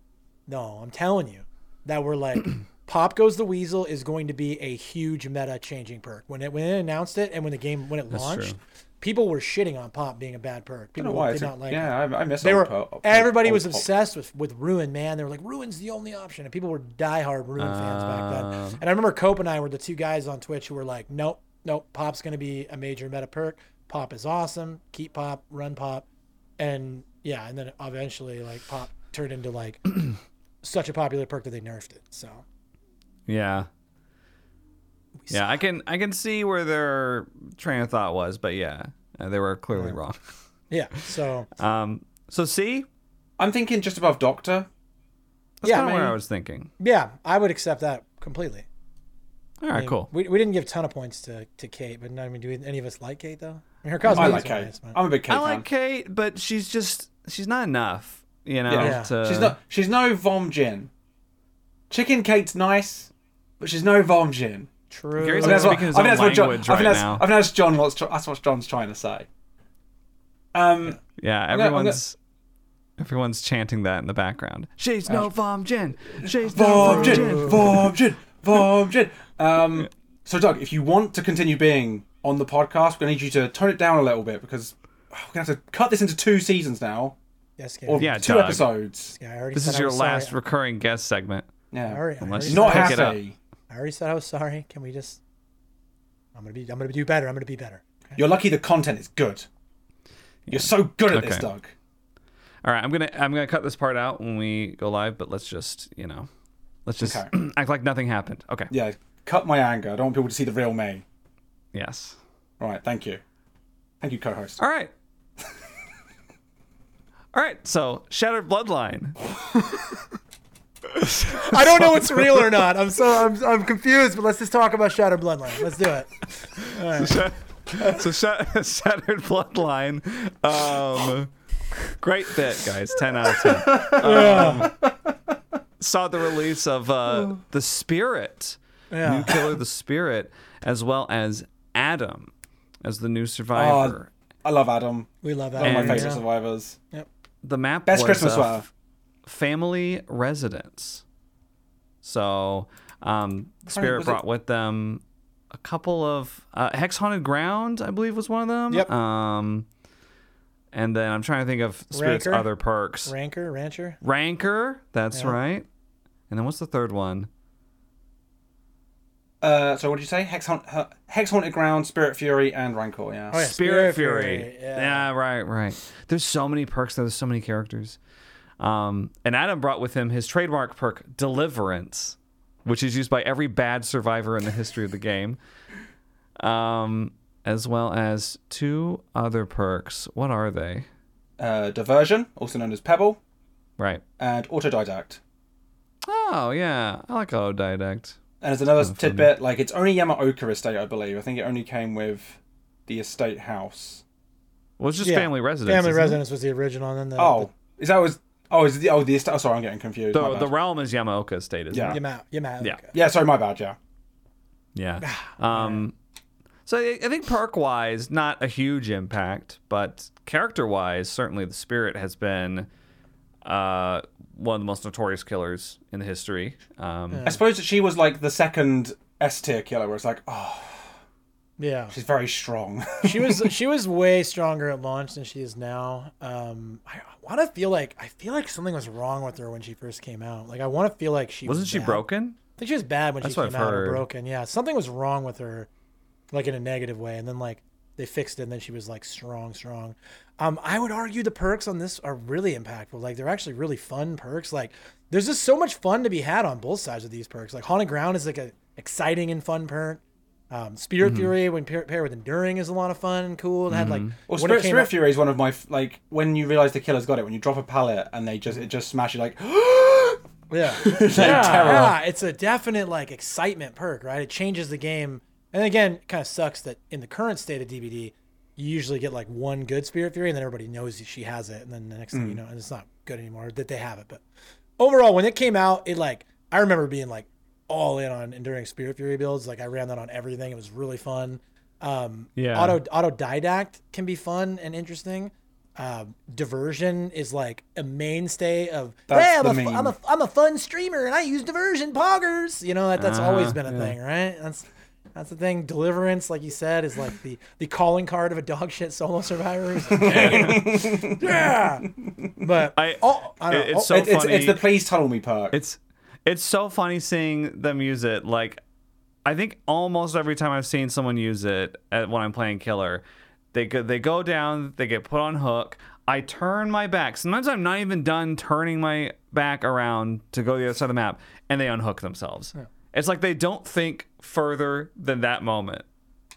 No, I'm telling you, that were like, Pop Goes the Weasel is going to be a huge meta changing perk. When it when it announced it and when the game when it That's launched, true. people were shitting on Pop being a bad perk. People why. did It's a- not like it. yeah, I, I miss. They were Pop- everybody old was obsessed with with Ruin, man. They were like Ruin's the only option, and people were diehard Ruin fans back then. Uh. And I remember Cope and I were the two guys on Twitch who were like, nope, nope, Pop's going to be a major meta perk. Pop is awesome. Keep Pop, run Pop, and yeah, and then eventually like Pop turned into like such a popular perk that they nerfed it. So Yeah. Yeah, I can I can see where their train of thought was, but yeah, uh, they were clearly wrong. yeah, so Um, so C, I'm thinking just above Doctor. that's Yeah, kind of where I I was thinking. yeah, I would accept that completely. All right, I mean, cool. We, we didn't give a ton of points to, to Kate, but I mean, do we, any of us like Kate though? I her cosmetics I like Kate. nice, but- I'm a big Kate I fan. like Kate, but she's just she's not enough, you know. Yeah. to- She's not. She's no Vom Jin. Chicken Kate's nice, but she's no Vom Jin. True. Gary's I like think that's what- speaking I think that's what John. I language think right that's. now. I think that's John. What's that's what John's trying to say. Um, Yeah, everyone's everyone's chanting that in the background. She's no Vom Jin. She's no Vom Vom Jin, Jin. Vom Jin, Vom Jin. Um, so Doug, if you want to continue being on the podcast, we're gonna need you to tone it down a little bit because oh, we're gonna have to cut this into two seasons now, Yes, Gary. or Yeah, two Doug. episodes. Yeah, I This is I your last Sorry. recurring guest segment. Yeah, I already, I Unless already you not said, pick it up. happy. I already said I was sorry. Can we just? I'm gonna be. I'm gonna do better. I'm gonna be better. Okay? You're lucky the content is good. You're so good at this, Doug. All right, I'm gonna I'm gonna cut this part out when we go live, but let's just you know, let's just Okay. act like nothing happened. Okay. Yeah, cut my anger. I don't want people to see the real me. Yes. All right, thank you. Thank you, co-host. All right. All right. So Shattered Bloodline. I don't know what's real or not. I'm so I'm, I'm confused. But let's just talk about Shattered Bloodline. Let's do it. All right. so Shat- Shattered Bloodline. Um, great bit, guys. Ten out of ten. Um, saw the release of uh, the Spirit, Yeah. new killer, the Spirit, as well as Adam as the new survivor. Oh, I love Adam. We love Adam. One of my favorite yeah. survivors. Yep. The map Best was Christmas a family residence. So, um, Spirit was it- brought with them a couple of uh, Hex Haunted Ground, I believe, was one of them. Yep. Um, and then I'm trying to think of Spirit's Rancor? other perks. Rancor, Rancher. Rancor, that's Yeah. right. And then what's the third one? Uh, so what did you say? Hex, Haunt, uh, Hex Haunted Ground, Spirit Fury, and Rancor. Yeah. Oh, yeah. Spirit, Spirit Fury. Fury, Yeah. yeah. right, right. There's so many perks. There's so many characters. Um, and Adam brought with him his trademark perk, Deliverance, which is used by every bad survivor in the history of the game. Um, as well as two other perks. What are they? Uh, Diversion, also known as Pebble, Right. and Autodidact. Oh yeah, I like Autodidact. And there's another funny. tidbit, like it's only Yamaoka estate, I believe. I think it only came with the estate house. Well, it's just Yeah. family residence. Family isn't it? Residence was the original, and then the Oh, is that was? Oh, is it the oh the estate? Oh, sorry, I'm getting confused. The, the realm is Yamaoka Estate, isn't Yeah. it? Yama, Yama, Yeah. yeah, sorry, my bad. Yeah. Yeah. Um, so I I think perk wise, not a huge impact, but character wise, certainly the spirit has been uh, one of the most notorious killers in the history. Um, I suppose that she was like the second S tier killer, where it's like, oh, Yeah, she's very strong. she was she was way stronger at launch than she is now. Um, I want to feel like I feel like something was wrong with her when she first came out. Like I want to feel like she wasn't was she bad. broken? I think she was bad when That's she what came I've out or heard. broken. Yeah, something was wrong with her, like in a negative way, and then like they fixed it, and then she was like strong, strong. Um, I would argue the perks on this are really impactful. Like they're actually really fun perks. Like there's just so much fun to be had on both sides of these perks. Like haunted ground is like a exciting and fun perk. Um, Spirit Mm-hmm. Fury when pair- paired with enduring is a lot of fun and cool. It had like Well, Spirit, Spirit out- Fury is one of my like when you realize the killer's got it. When you drop a pallet and they just it just smash you like. Yeah. Like yeah, yeah, it's a definite like excitement perk, right? It changes the game. And again, it kind of sucks that in the current state of DBD, you usually get like one good Spirit Fury, and then everybody knows she has it, and then the next thing you know, and it's not good anymore that they have it. But overall, when it came out, it like I remember being like all in on enduring Spirit Fury builds. Like I ran that on everything. It was really fun. Um, Yeah. Auto autodidact can be fun and interesting. Um, diversion is like a mainstay of. That's hey, I'm, a, meme. I'm a I'm a fun streamer and I use diversion poggers. You know that that's Uh-huh, always been a yeah. thing, right? That's that's the thing. Deliverance, like you said, is like the the calling card of a dog shit solo survivor. yeah, but I, oh, I don't it- know. it's oh, so It- funny. it's the please tunnel me perk. It's it's so funny seeing them use it. Like I think almost every time I've seen someone use it at, when I'm playing killer, they go they go down, they get put on hook. I turn my back. Sometimes I'm not even done turning my back around to go to the other side of the map, and they unhook themselves. It's like they don't think further than that moment.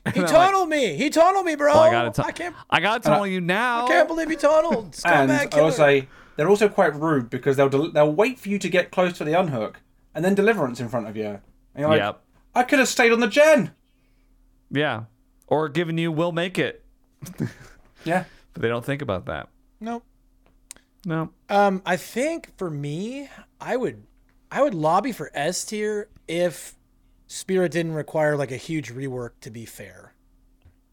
he tunneled me. He tunneled me, bro. Oh, I gotta tell. Can't. I gotta tell you now. I can't believe he tunneled. and back, I killer. will say they're also quite rude because they'll del- they'll wait for you to get close to the unhook and then deliverance in front of you. And you're like, Yep. I could have stayed on the gen. Yeah. Or given you will make it, Yeah. but they don't think about that. nope. No. Um, I think for me, I would, I would lobby for S tier if Spirit didn't require like a huge rework to be fair.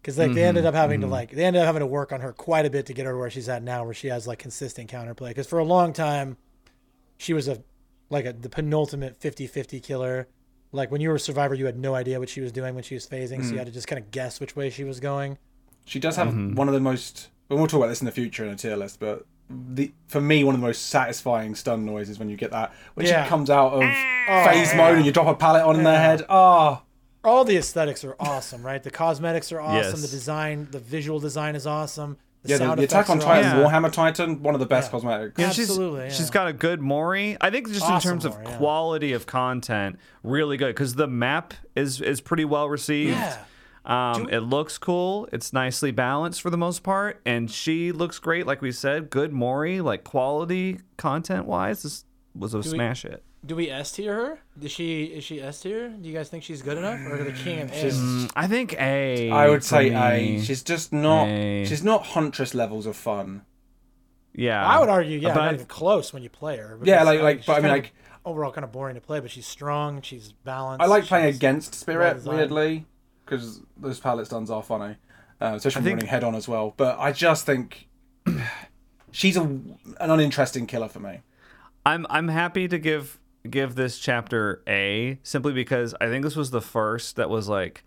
Because like they mm-hmm. ended up having to mm-hmm. like they ended up having to work on her quite a bit to get her to where she's at now, where she has like consistent counterplay. Because for a long time, she was a like a the penultimate 50-50 killer. Like when you were a survivor, you had no idea what she was doing when she was phasing, so you mm. had to just kind of guess which way she was going. She does have Mm-hmm. one of the most. Well, we'll talk about this in the future in a tier list, but the for me one of the most satisfying stun noises when you get that when Yeah. she comes out of ah. phase oh, mode and you drop a pallet on their head. Oh, all the aesthetics are awesome, right? The cosmetics are awesome. Yes. The design, the visual design is awesome. The yeah, the, the Attack on are Titan, awesome. Yeah. Warhammer Titan, one of the best Yeah. cosmetics. Yeah, she's- Absolutely, yeah. she's got a good Mori. I think just in Awesome terms of Mori, yeah. quality of content, really good because the map is is pretty well received. Yeah. Um, it looks cool. It's nicely balanced for the most part, and she looks great. Like we said, good Mori, like quality content wise. This was a we- smash hit. Do we S tier her? Is she is she S tier? Do you guys think she's good enough, or the king of A? Mm, I think A. I would say me. A. She's just not. A. She's not Huntress levels of fun. yeah. I would argue, yeah, But I- not even close when you play her. Yeah, because, like- like- she's but I mean, like- overall kind of boring to play, but she's strong. She's balanced. I like playing against Spirit well-designed. weirdly because those pallet stuns are funny. uh, especially when think- running head on as well. But I just think she's a, an uninteresting killer for me. I'm I'm happy to give give this chapter A simply because I think this was the first that was like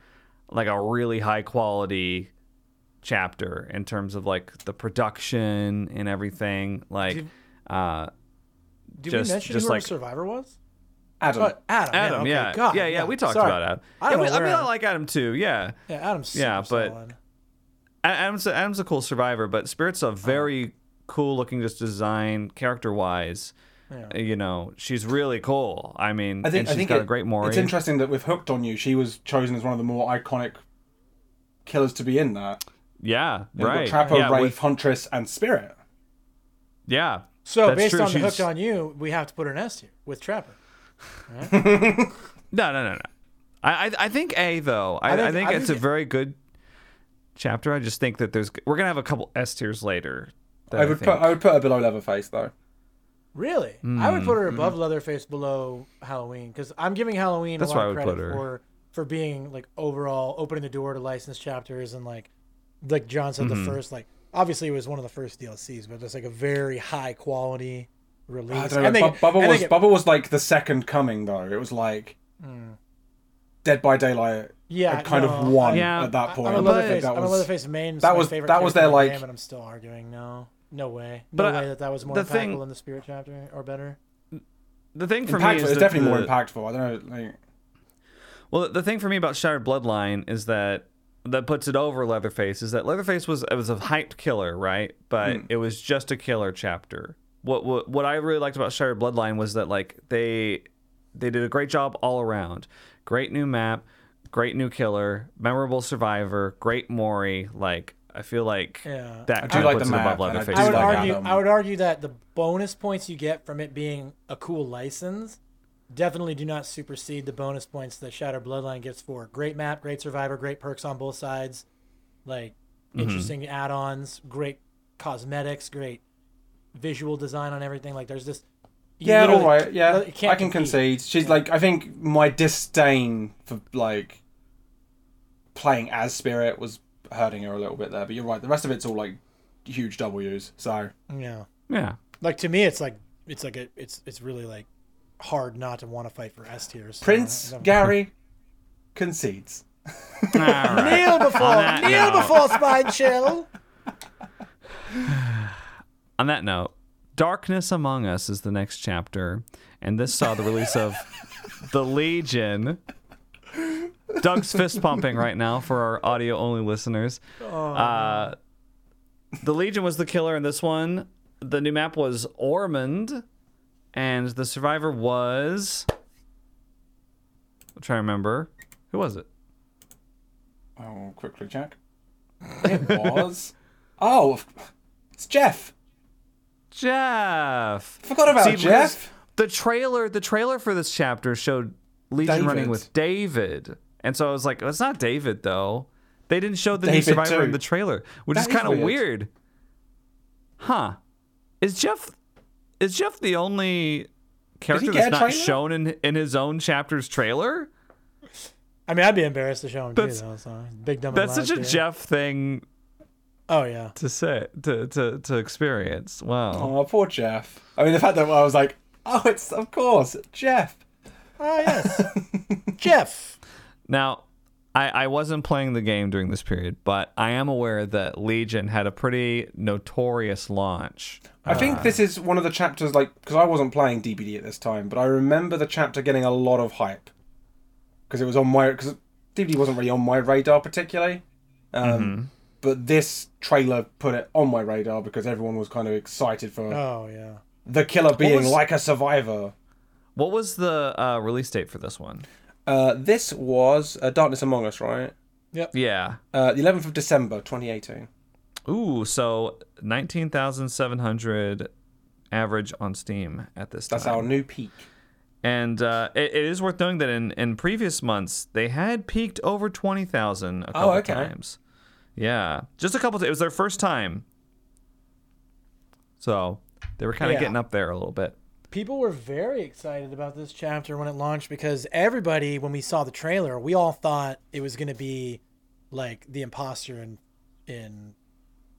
like a really high quality chapter in terms of like the production and everything. Like Did- uh Did Just- we mention just who our like- survivor was? Adam, Oh, Adam. Adam, okay, yeah. God, yeah, yeah, we talked sorry. about Adam. I Yeah, we- I mean I like Adam too, yeah. Yeah, Adam's Yeah, but- solid. Adam's a, Adam's a cool survivor, but Spirit's a uh-huh. very cool looking just design character wise. Yeah. You know, she's really cool. I mean, I think and I she's think got it- a great Mori. It's interesting that with Hooked on You, she was chosen as one of the more iconic killers to be in that. Yeah, You've got right. Trapper, yeah, Wraith, with- Huntress, and Spirit. yeah. So That's based true, on she's- hooked on you, we have to put her an S tier with Trapper. No, no, no, no. I, I, I think A though. I, I think- think, I it's think- a very good chapter. I just think that there's we're gonna have a couple S tiers later. that I would think- put I would put her below Leatherface though. Really? I would put her Hmm, above Leatherface, below Halloween, because I'm giving Halloween That's a lot I of would credit put her. for for being like overall opening the door to licensed chapters and like like John said, Mm-hmm. the first like obviously it was one of the first DLCs, but it's like a very high quality release. I don't know. And they- Bu- Bubba and was get- Bubba was like the second coming though. It was like Dead by Daylight. Yeah, had kind of won Yeah. at that point. I'm a But- Leatherface. that I'm a was Leatherface main. that my was- favorite that was their, like- game, but I'm still arguing. No, no way. No But, way that that was more impactful thing- than the Spirit chapter or better. the thing for me impactful. is It's that definitely more impactful. I don't know. Like, Well, the thing for me about Shattered Bloodline is that that puts it over Leatherface is that Leatherface was it was a hyped killer, right? But Hmm. it was just a killer chapter. What, what what I really liked about Shattered Bloodline was that like they they did a great job all around. Great new map, great new killer, memorable survivor, great Mori. Like I feel like Yeah. that I do kind like puts the it above map, and I I would like argue. Adam. I would argue that the bonus points you get from it being a cool license definitely do not supersede the bonus points that Shatter Bloodline gets for great map, great survivor, great perks on both sides, like Mm-hmm. interesting add-ons, great cosmetics, great visual design on everything. Like there's this. yeah, all right. Yeah, I can compete. concede. She's like I think my disdain for like playing as Spirit was hurting her a little bit there. But you're right. The rest of it's all like huge W's. So Yeah. yeah. Like to me, it's like it's like a, it's it's really like hard not to want to fight for S tiers. So, Prince Gary concedes. All right. kneel before kneel note. before spine chill. On that note, Darkness Among Us is the next chapter, and this saw the release of The Legion. Doug's fist pumping right now for our audio only listeners. Uh, the Legion was the killer in this one. The new map was Ormond, and the survivor was. I'm trying to remember. Who was it? I'll quickly check. It was. oh, it's Jeff. Jeff. Forgot about See, Jeff. The trailer, the trailer for this chapter showed Legion David. running with David, and so I was like, "It's not David though." They didn't show the new David, survivor in the trailer, which That is kind of weird. weird. Huh? Is Jeff is Jeff the only character that's not shown in in his own chapter's trailer? I mean, I'd be embarrassed to show him That's- too, though. So big dumb. That's such a Jeff thing Oh yeah. to say to to to experience. Wow. Oh, poor Jeff. I mean, the fact that I was like, oh, it's of course Jeff. Oh yes. Jeff. Now, I, I wasn't playing the game during this period, but I am aware that Legion had a pretty notorious launch. I think this is one of the chapters, like, because I wasn't playing DBD at this time, but I remember the chapter getting a lot of hype because it was on my because DBD wasn't really on my radar particularly. Um, But this trailer put it on my radar because everyone was kind of excited for Oh yeah. the killer being was- like a survivor. What was the uh, release date for this one? Uh, this was uh, Darkness Among Us, right? Yep. Yeah. Uh, the 11th of December, 2018. Ooh, so 19,700 average on Steam at this time. That's our new peak. And uh, it, it is worth noting that in, in previous months, they had peaked over 20,000 a couple Oh, okay. times. Yeah. Just a couple times. It was their first time. So they were kind of Yeah. getting up there a little bit. People were very excited about this chapter when it launched because everybody, when we saw the trailer, we all thought it was going to be like the imposter and in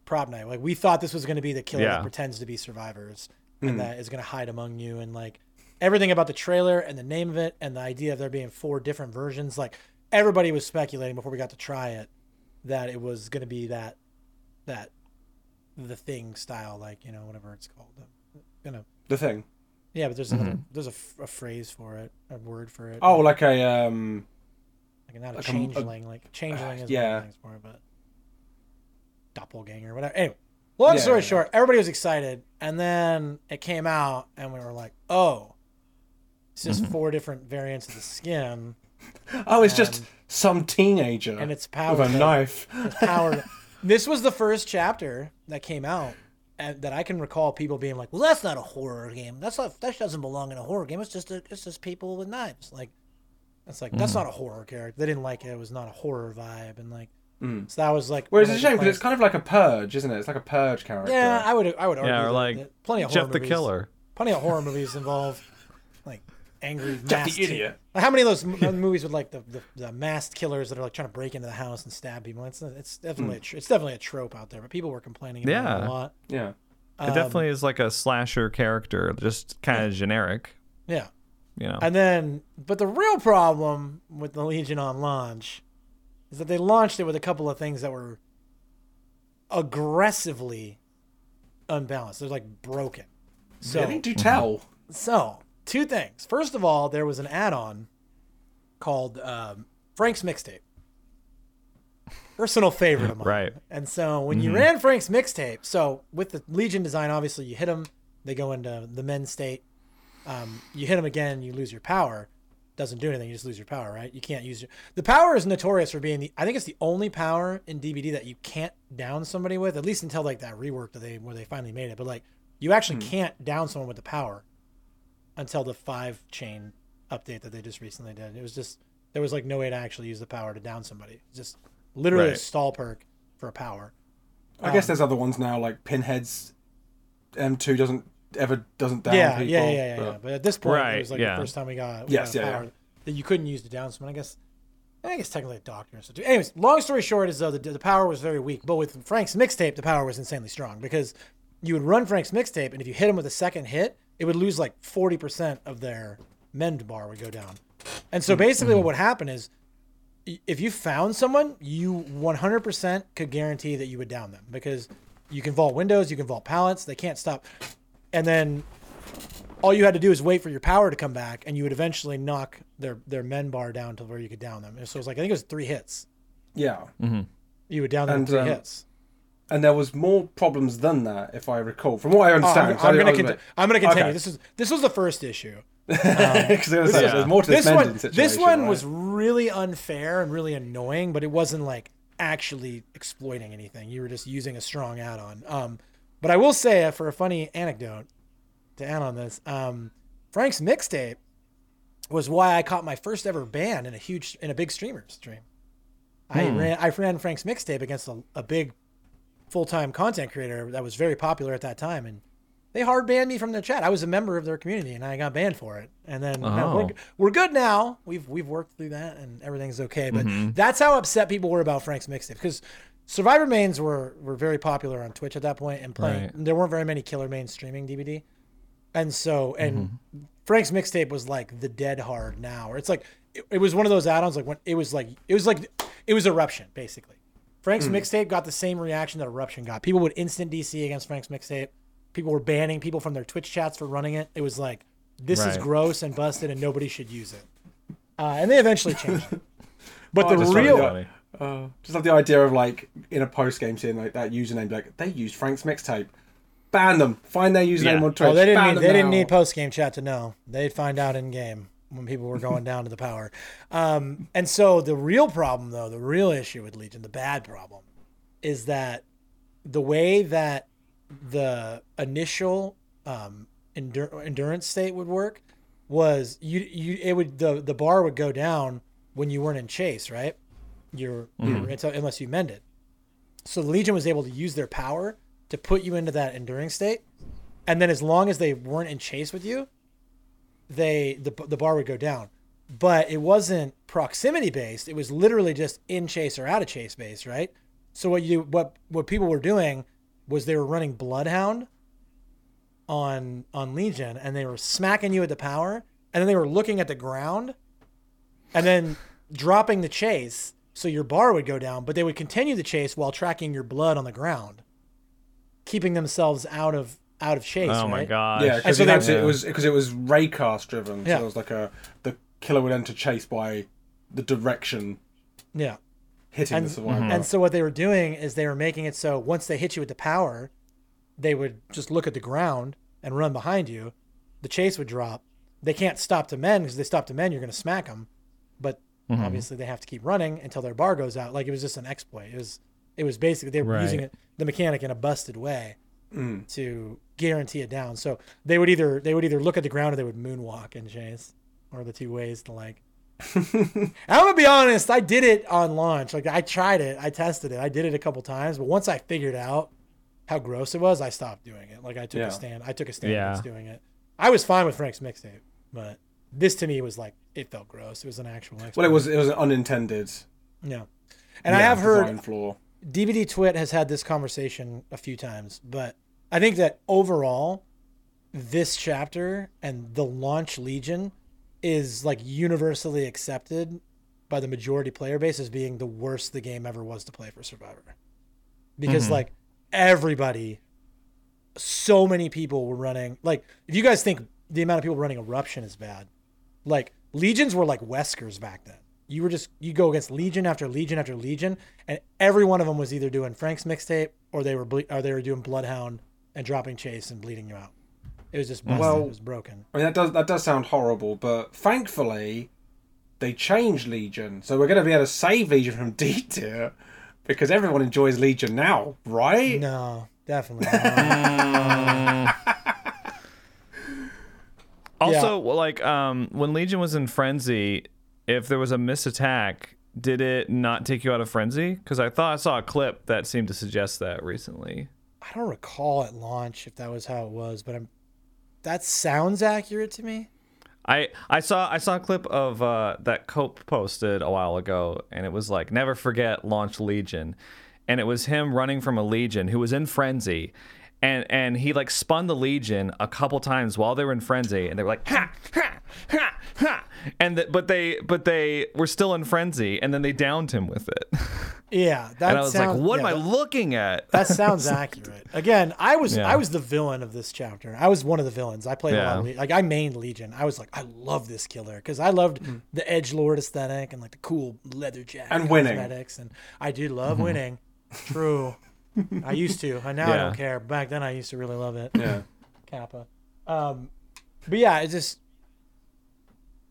prop night. Like we thought this was going to be the killer Yeah. that pretends to be survivors and hmm. that is going to hide among you and like everything about the trailer and the name of it and the idea of there being four different versions. Like everybody was speculating before we got to try it that it was going to be that that the thing style, like you know whatever it's called. You know, The thing. yeah, but there's another there's a, f- a phrase for it, a word for it. Oh, like a um. like not a like a- a- changeling, like changeling is yeah. one of things for it, but doppelganger, whatever. Anyway, long Yeah, story yeah. short, everybody was excited, and then it came out, and we were like, oh, it's just four different variants of the skin, Oh, it's just some teenager and it's power with a knife. It's powered. this was the first chapter that came out. And that I can recall people being like, "Well, that's not a horror game. That's not. That doesn't belong in a horror game. It's just a, it's just people with knives." Like, that's like that's mm. not a horror character. They didn't like it. It was not a horror vibe, and like, mm. so that was like. Whereas it's a the shame because it's kind of like a purge, isn't it? It's like a purge character. Yeah, I would. I would argue. Yeah, or like that plenty of horror Jeff the movies- Killer. Plenty of horror movies involve like angry Jeff masked. idiot. Like, how many of those m- movies with like the, the, the masked killers that are like trying to break into the house and stab people? It's it's definitely a hmm. tr- it's definitely a trope out there, but people were complaining about it Yeah. a lot. Yeah. It um, definitely is like a slasher character, just kind of generic. Yeah, You know. and then but the real problem with the Legion on launch is that they launched it with a couple of things that were aggressively unbalanced. They're like broken. So really? Do tell. So, two things. First of all, there was an add-on called um, Frank's Mixtape. Personal favorite of mine. Right. And so when you ran Frank's Mixtape, so with the Legion design, obviously you hit them, they go into the men's state. Um, you hit them again, you lose your power. Doesn't do anything, you just lose your power, right? You can't use your. The power is notorious for being the. I think it's the only power in DBD that you can't down somebody with, at least until like that rework that they where they finally made it. But like, you actually can't down someone with the power until the five chain update that they just recently did. It was just there was like no way to actually use the power to down somebody. Just literally a stall perk for a power. I Um, guess there's other ones now, like Pinhead's M2 doesn't ever doesn't down yeah, people. yeah, yeah, yeah, but- yeah. But at this point, it was like yeah. the first time we got, we Yes, got a yeah, power yeah. that you couldn't use to down someone. I guess. I guess technically a doctor and stuff too. Anyways, long story short is though the, the power was very weak, but with Frank's mixtape, the power was insanely strong because you would run Frank's mixtape, and if you hit him with a second hit, it would lose like forty percent of their mend bar would go down. And so mm-hmm. basically, what mm-hmm. would happen is, if you found someone, you one hundred percent could guarantee that you would down them because you can vault windows, you can vault pallets, they can't stop, and then all you had to do is wait for your power to come back, and you would eventually knock their their mend bar down to where you could down them. And so it was like I think it was three hits. yeah. Mm-hmm. You would down them And, three um, hits. And there was more problems than that, if I recall, from what I Oh, I'm, understand. I'm I- conti- I'm gonna continue. Okay. This is this was the first issue. Because I was gonna say, Yeah. there's more to this, This one this one right? was really unfair and really annoying, but it wasn't like actually exploiting anything. You were just using a strong add-on. Um, but I will say uh, for a funny anecdote to add on this, um, Frank's mixtape was why I caught my first ever ban in a huge in a big streamer stream. I ran I ran Frank's mixtape against a, a big full time content creator that was very popular at that time, and they hard banned me from their chat. I was a member of their community, and I got banned for it. And then Oh. we're, we're good now. We've we've worked through that, and everything's okay. But mm-hmm. that's how upset people were about Frank's mixtape because. Survivor mains were, were very popular on Twitch at that point, and playing. Right. There weren't very many killer mains streaming DBD, and so and mm-hmm. Frank's mixtape was like the dead hard now, or it's like it, it was one of those add-ons like when it was like it was like it was eruption basically. Frank's mixtape got the same reaction that eruption got. People would instant DC against Frank's mixtape. People were banning people from their Twitch chats for running it. It was like this is gross and busted, and nobody should use it. Uh, and they eventually changed it. But Oh, the just real. Uh, just like the idea of like in a post game seeing like that username, like they used Frank's mixtape, ban them, find their username Yeah. on Twitch. oh, they didn't ban need them they didn't need post game chat to know. They'd find out in game when people were going down to the power. Um, and so the real problem, though, the real issue with Legion, the bad problem, is that the way that the initial um, endur- endurance state would work was you you it would the the bar would go down when you weren't in chase, right? You're, you're until, unless you mend it. So the Legion was able to use their power to put you into that enduring state, and then as long as they weren't in chase with you, they the the bar would go down. But it wasn't proximity based. It was literally just in chase or out of chase based, right? So what you what what people were doing was they were running Bloodhound on on Legion, and they were smacking you at the power, and then they were looking at the ground, and then dropping the chase, so your bar would go down, but they would continue the chase while tracking your blood on the ground, keeping themselves out of out of chase. Oh my god! Yeah, because so it, they- had to- it was because it was raycast driven. Yeah. So it was like a the killer would enter chase by the direction Yeah. hitting And- the survivor. Mm-hmm. And so what they were doing is they were making it so once they hit you with the power, they would just look at the ground and run behind you. The chase would drop. They can't stop to men because they stop to men, you're going to smack them. But mm-hmm. obviously they have to keep running until their bar goes out. Like it was just an exploit. It was it was basically they were Right. using it the mechanic in a busted way Mm. to guarantee it down. So they would either they would either look at the ground or they would moonwalk and chase, or the two ways to like. I'm gonna be honest. I did it on launch. Like I tried it. I tested it. I did it a couple times, but once I figured out how gross it was, I stopped doing it. Like I took Yeah. a stand. I took a stand Yeah. against doing it. I was fine with Frank's mixtape, but this to me was like it felt gross. It was an actual. well, it was it was an unintended. Yeah. And I have heard design flaw. DBD Twit has had this conversation a few times, but I think that overall, this chapter and the launch Legion is like universally accepted by the majority player base as being the worst the game ever was to play for Survivor. Because mm-hmm. like everybody, so many people were running. Like, if you guys think the amount of people running Eruption is bad, like Legions were like Weskers back then. You were just you go against Legion after Legion after Legion, and every one of them was either doing Frank's mixtape or they were ble- or they were doing Bloodhound and dropping Chase and bleeding you out. It was just busted. Well- it was broken. I mean that does that does sound horrible, but thankfully they changed Legion, so we're going to be able to save Legion from D tier because everyone enjoys Legion now, right? No, definitely. Also, well, like um, when Legion was in frenzy, if there was a miss attack, did it not take you out of frenzy? Because I thought I saw a clip that seemed to suggest that recently. I don't recall at launch if that was how it was, but I'm. That sounds accurate to me. I I saw I saw a clip of uh, that Cope posted a while ago, and it was like never forget launch Legion, and it was him running from a Legion who was in frenzy, and and he like spun the Legion a couple times while they were in frenzy, and they were like ha ha ha ha, and th- but they but they were still in frenzy, and then they downed him with it, Yeah, that and I was sounds, like, what yeah, am I that- looking at? That sounds accurate. Again, I was Yeah. I was the villain of this chapter. I was one of the villains. I played a lot of Le- like I mained Legion. I was like, I love this killer because I loved mm. the edge lord aesthetic and like the cool leather jacket And winning. cosmetics, and I did love mm-hmm. winning. True, I used to. I now I Yeah. don't care. Back then, I used to really love it. Yeah. Kappa. Um, but yeah, it just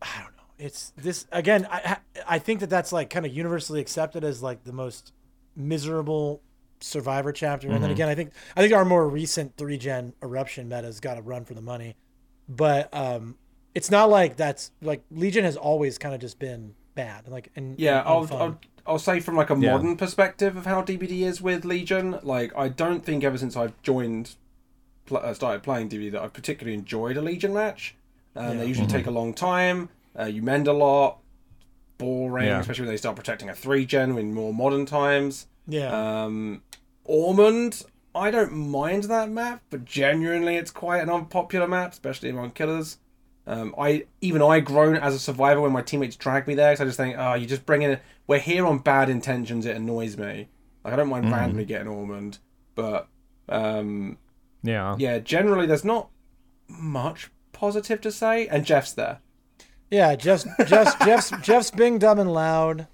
I don't know. It's this again. I I think that that's like kind of universally accepted as like the most miserable survivor chapter. And then again, I think I think our more recent three gen eruption meta's got to run for the money. But um, it's not like that's like Legion has always kind of just been bad. Like and Yeah, and I'll, fun. I'll I'll say from like a Yeah. modern perspective of how DBD is with Legion. Like, I don't think ever since I've joined, pl- uh, started playing DBD, that I've particularly enjoyed a Legion match. Um, They usually take a long time. Uh, you mend a lot. Boring, Yeah. especially when they start protecting a three gen in more modern times. yeah. Um, Ormond, I don't mind that map, but genuinely, it's quite an unpopular map, especially among killers. Um, I even I groan as a survivor when my teammates drag me there because I just think, oh, you just bring in. We're here on bad intentions. It annoys me. Like I don't mind randomly getting Ormond, but um, Yeah. yeah, generally there's not much positive to say. And Jeff's there. Yeah, Jeff's Jeff's Jeff's Jeff's being dumb and loud.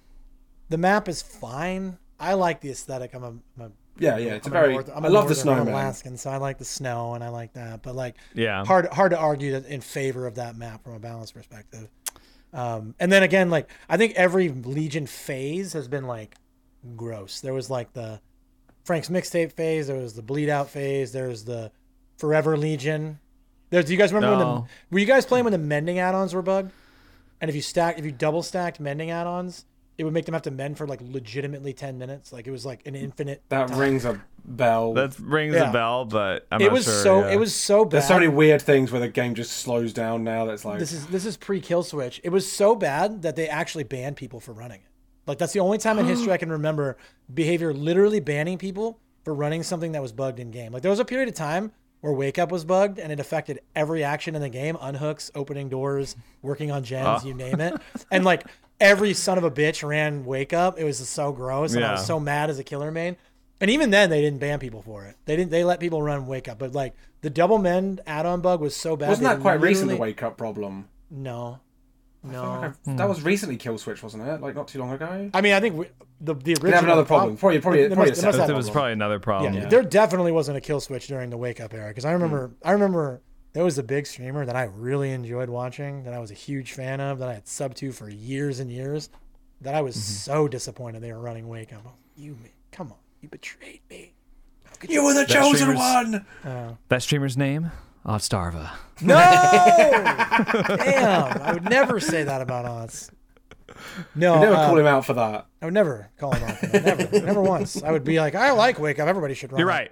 The map is fine. I like the aesthetic. I'm a, I'm a Yeah, yeah, it's I'm a very. North- I'm I a love the Northern- I'm snowman. Alaskan, so I like the snow and I like that. But like, Yeah. hard hard to argue that in favor of that map from a balance perspective. Um, and then again, like I think every Legion phase has been like gross. There was like the Frank's mixtape phase. There was the bleed out phase. There's the Forever Legion. There's. Do you guys remember when the were you guys playing when the mending add-ons were bugged? And if you stack, if you double stacked mending add-ons, it would make them have to mend for like legitimately ten minutes. Like it was like an infinite. That time. rings a bell. That rings Yeah. a bell, but I'm it not was sure. so yeah. it was so bad. There's so many weird things where the game just slows down now. That's like this is this is pre kill switch. It was so bad that they actually banned people for running it. Like that's the only time in history I can remember behavior literally banning people for running something that was bugged in game. Like there was a period of time where Wake Up was bugged and it affected every action in the game, unhooks, opening doors, working on gens, uh. you name it. And like every son of a bitch ran Wake Up. It was just so gross and I was so mad as a killer main. And even then they didn't ban people for it. They didn't they let people run Wake Up. But like the double mend add-on bug was so bad. Wasn't that quite recent? The wake up problem. No. No. Okay, hmm. That was recently kill switch, wasn't it? Like not too long ago. I mean, I think we, the the original They have another prob- problem. Probably, probably, There probably must- there must separate have- It was problem. probably another problem. Yeah, there definitely wasn't a kill switch during the wake up era because I remember hmm. I remember there was a big streamer that I really enjoyed watching that I was a huge fan of that I had sub to for years and years that I was so disappointed they were running wake up. I was like, You man, come on, you betrayed me. How You were the chosen streamer's- one. That streamer's name? Otzdarva. No, damn! I would never say that about us. No, You never uh, call him out for that. I would never call him out. for that. Never, never once. I would be like, I like wake up. Everybody should run. You're right.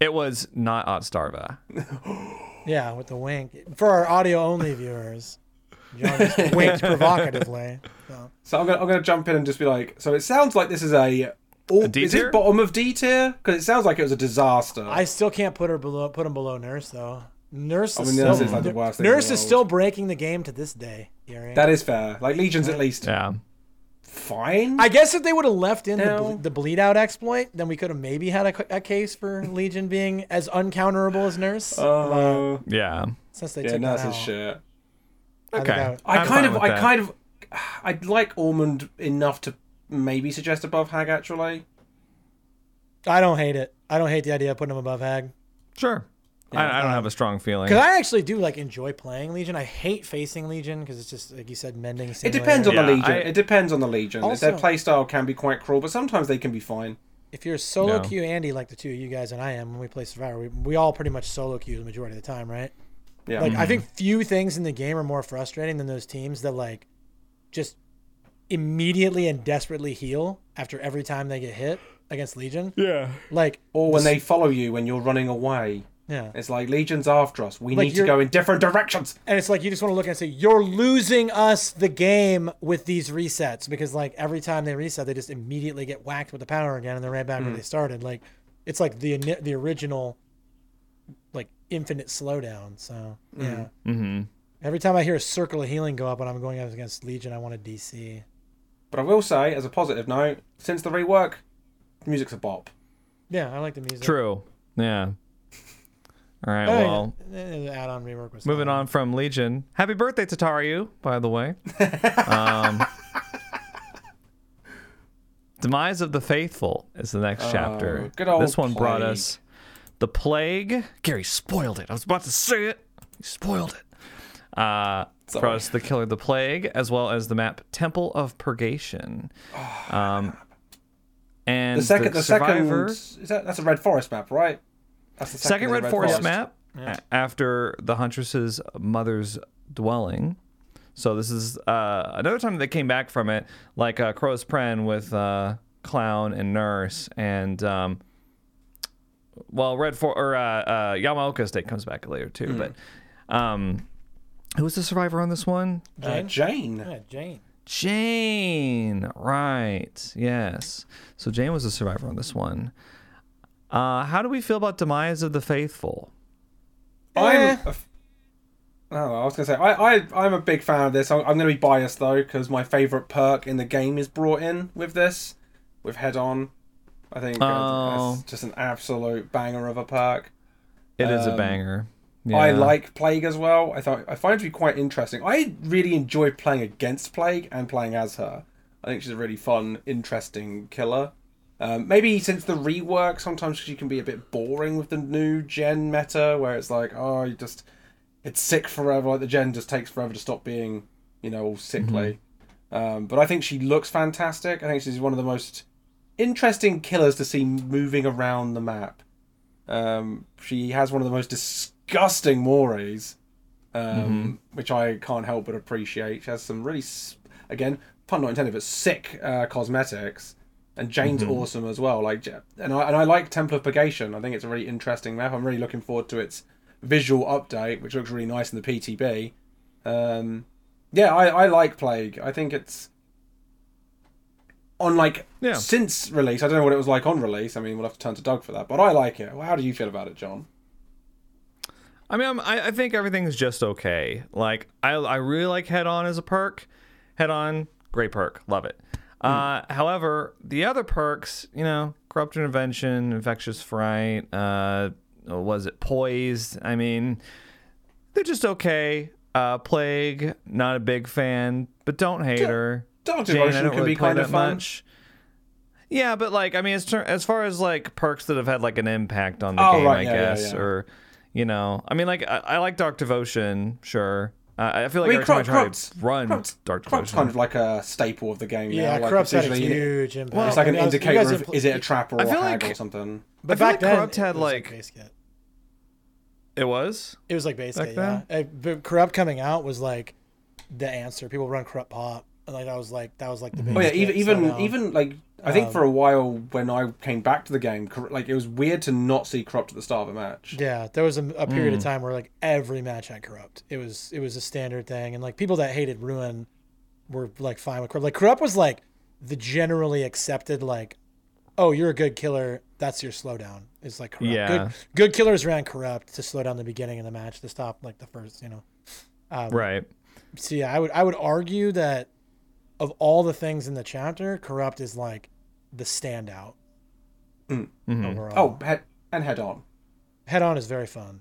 It was not Otzdarva. Yeah, with the wink for our audio only viewers. John just winked provocatively. So. So I'm gonna, I'm gonna jump in and just be like, so it sounds like this is a. All, D is tier? it bottom of D tier? Because it sounds like it was a disaster. I still can't put her below. Put him below Nurse though. Nurse I is mean, still, Nurse is like the worst thing in Nurse the is still breaking the game to this day. Yuri. that is fair. Like Legion's at least Yeah. Fine. I guess if they would have left in the, No. ble- the bleed out exploit, then we could have maybe had a, a case for Legion being as uncounterable as Nurse. Uh, Yeah. since they yeah, took Nurse that is out. shit. I Okay. I would- I kind of, I that. kind of, I'd like Ormond enough to maybe suggest above Hag actually. I don't hate it. I don't hate the idea of putting him above Hag. Sure. I, I don't um, have a strong feeling. Because I actually do like enjoy playing Legion. I hate facing Legion because it's just like you said, mending. It depends on Yeah, the Legion. I- it depends on the Legion. Also- Their playstyle can be quite cruel, but sometimes they can be fine. If you're solo Yeah. queue Andy, like the two of you guys and I am when we play Survivor, we, we all pretty much solo queue the majority of the time, right? Yeah. Like I mm-hmm. think few things in the game are more frustrating than those teams that like just immediately and desperately heal after every time they get hit against Legion. yeah. Like or when they follow you when you're running away. Yeah. It's like Legion's after us. We Like need to go in different directions. And it's like you just want to look and say, You're losing us the game with these resets because like every time they reset, they just immediately get whacked with the power again and they're right back where they started. Like it's like the the original like infinite slowdown. So yeah. Mm-hmm. Every time I hear a circle of healing go up and I'm going up against Legion, I want a DC. But I will say, as a positive note, since the rework, the music's a bop. Yeah, I like the music. True. Yeah. All right. Oh. Well, add-on rework was moving on from Legion. Happy birthday, to Tataru, by the way. Um, Demise of the Faithful is the next chapter. Oh, good old this one brought us the plague. Gary spoiled it. I was about to say it. He spoiled it. Uh, Sorry. brought us the killer, the plague, as well as the map Temple of Purgation. Um, and The second, the, survivor, second, is that that's a Red Forest map, right? That's the second thing, Red, Forest, map a- after the Huntress's mother's dwelling. So this is uh, another time they came back from it, like uh, Crotus Prenn with uh, Clown and Nurse, and um, well, Red For or uh, uh, Yamaoka Estate comes back later too. Hmm. But um, who was the survivor on this one? Uh, Jane. Yeah, Jane. Jane, right? Yes. So Jane was a survivor on this one. Uh, how do we feel about Demise of the Faithful? I'm. Eh. A, f- oh, I was gonna say I, I I'm a big fan of this. I'm, I'm gonna be biased though because my favorite perk in the game is brought in with this, with Head On. I think uh, Oh. that's just an absolute banger of a perk. It is a Um, banger. I like Plague as well. I thought I find it to be quite interesting. I really enjoy playing against Plague and playing as her. I think she's a really fun, interesting killer. Um, maybe since the rework, sometimes she can be a bit boring with the new gen meta, where it's like, oh, you just it's sick forever. Like the gen just takes forever to stop being, you know, all sickly. Um, but I think she looks fantastic. I think she's one of the most interesting killers to see moving around the map. Um, she has one of the most disgusting mores, um, which I can't help but appreciate. She has some really, again, pun not intended, but sick uh, cosmetics. And Jane's awesome as well. Like, and I and I like Temple of Purgation. I think it's a really interesting map. I'm really looking forward to its visual update, which looks really nice in the PTB. Um, yeah, I, I like Plague. I think it's on like Yeah. since release. I don't know what it was like on release. I mean, we'll have to turn to Doug for that. But I like it. Well, how do you feel about it, John? I mean, I, I think everything's just okay. Like, I, I really like Head On as a perk. Head On, great perk, love it. Uh, however, the other perks, you know, Corrupt Intervention, Infectious Fright, uh, was it Poised? I mean, they're just okay. Uh, Plague, not a big fan, but don't hate her. Dark Jane, I Devotion don't can really be kind of fun. much. Yeah, but like I mean, as, ter- as far as like perks that have had like an impact on the Oh, game, right, I yeah, yeah, guess, yeah. or you know, I mean, like I, I like Dark Devotion, sure. Uh, I feel like I mean, every time I Corrupt, try to run Corrupt's, Dark Corrupt's Devotion, kind of like a staple of the game now. Yeah, like, Corrupt's had a huge impact. It's like an You indicator guys of impl- is it a trap or I a feel hag like- or something. But I feel back like then, Corrupt it had, was like- base kit. it was. It was like base Back kit, yeah. then? But corrupt coming out was like the answer. People run corrupt pop, and like that was like that was like the base Oh yeah, even even even like I think for a while when I came back to the game, like it was weird to not see corrupt at the start of a match. Yeah, there was a, a period Hmm. of time where like every match had corrupt. It was it was a standard thing, and like people that hated ruin were like fine with corrupt. Like corrupt was like the generally accepted like, oh, you're a good killer. That's your slowdown. It's like corrupt. Yeah. Good, good killers ran corrupt to slow down the beginning of the match to stop like the first, you know. Um, Right. So yeah, I would I would argue that of all the things in the chapter, corrupt is like the standout Mm-hmm. overall. Oh, head and head on. Head on is very fun,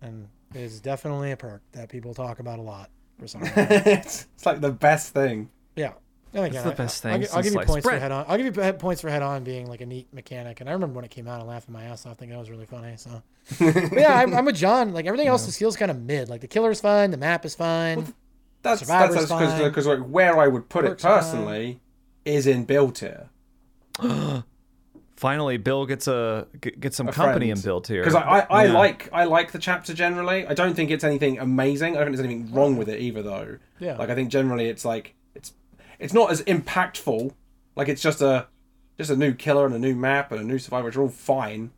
and it is definitely a perk that people talk about a lot for some reason. it's, it's like the best thing. yeah. And again, the I- best I, thing will give you sliced points for head on. I'll give you points for head on being like a neat mechanic. And I remember when it came out, and laughing my ass off, thinking that was really funny. So, but yeah, I'm, I'm with John. Like everything else just feels kind of mid. Like the killer's fine, the map is fine. That's Survivor's that's because because uh, like where I would put Perks it are fine. personally is in build tier. Finally, Bill gets a g- gets some A company friend. in built here. Because I, I, I Yeah. like I like the chapter generally. I don't think it's anything amazing. I don't think there's anything wrong with it either though. Yeah. Like I think generally it's like it's it's not as impactful. Like it's just a just a new killer and a new map and a new survivor, which are all fine.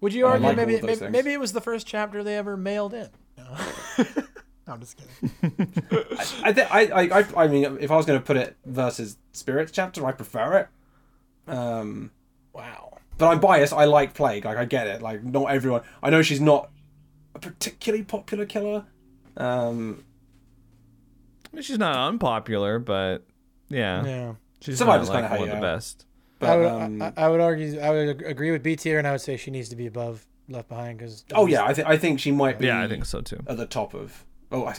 Would you argue like maybe maybe, maybe it was the first chapter they ever mailed in? No. I'm just kidding. I, th- I, I, I, I mean, if I was going to put it versus Spirits chapter, I prefer it. Um, Wow. but I'm biased. I like Plague. Like I get it. Like not everyone. I know she's not a particularly popular killer. Um, I mean, she's not unpopular, but yeah, Yeah. she's Survivor's not like kinda one of the her. best. but I would, um, I, I would argue I would agree with B tier, and I would say she needs to be above Left Behind because oh yeah, I think I think she might be. Yeah, I think so too. At the top of. Oh, I,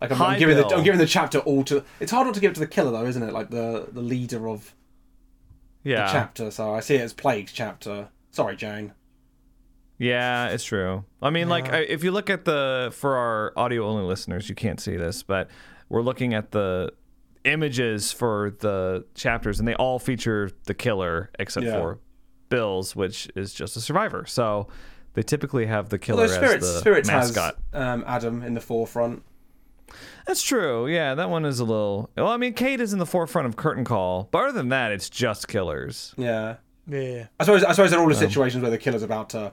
like I'm, Hi, I'm giving the I'm giving the chapter all to. It's hard not to give it to the killer though, isn't it? Like the the leader of Yeah, the chapter. So I see it as Plague's chapter. Sorry, Jane. Yeah, it's true. I mean, like, I- if you look at the for our audio only listeners, you can't see this, but we're looking at the images for the chapters, and they all feature the killer except Yeah. for Bill's, which is just a survivor. So they typically have the killer Although Spirits as the Spirits mascot. has um, Adam in the forefront. That's true. Yeah, that one is a little. Well, I mean, Kate is in the forefront of Curtain Call, but other than that, it's just killers. Yeah. yeah. I suppose I suppose they're all Um, the situations where the killer's about to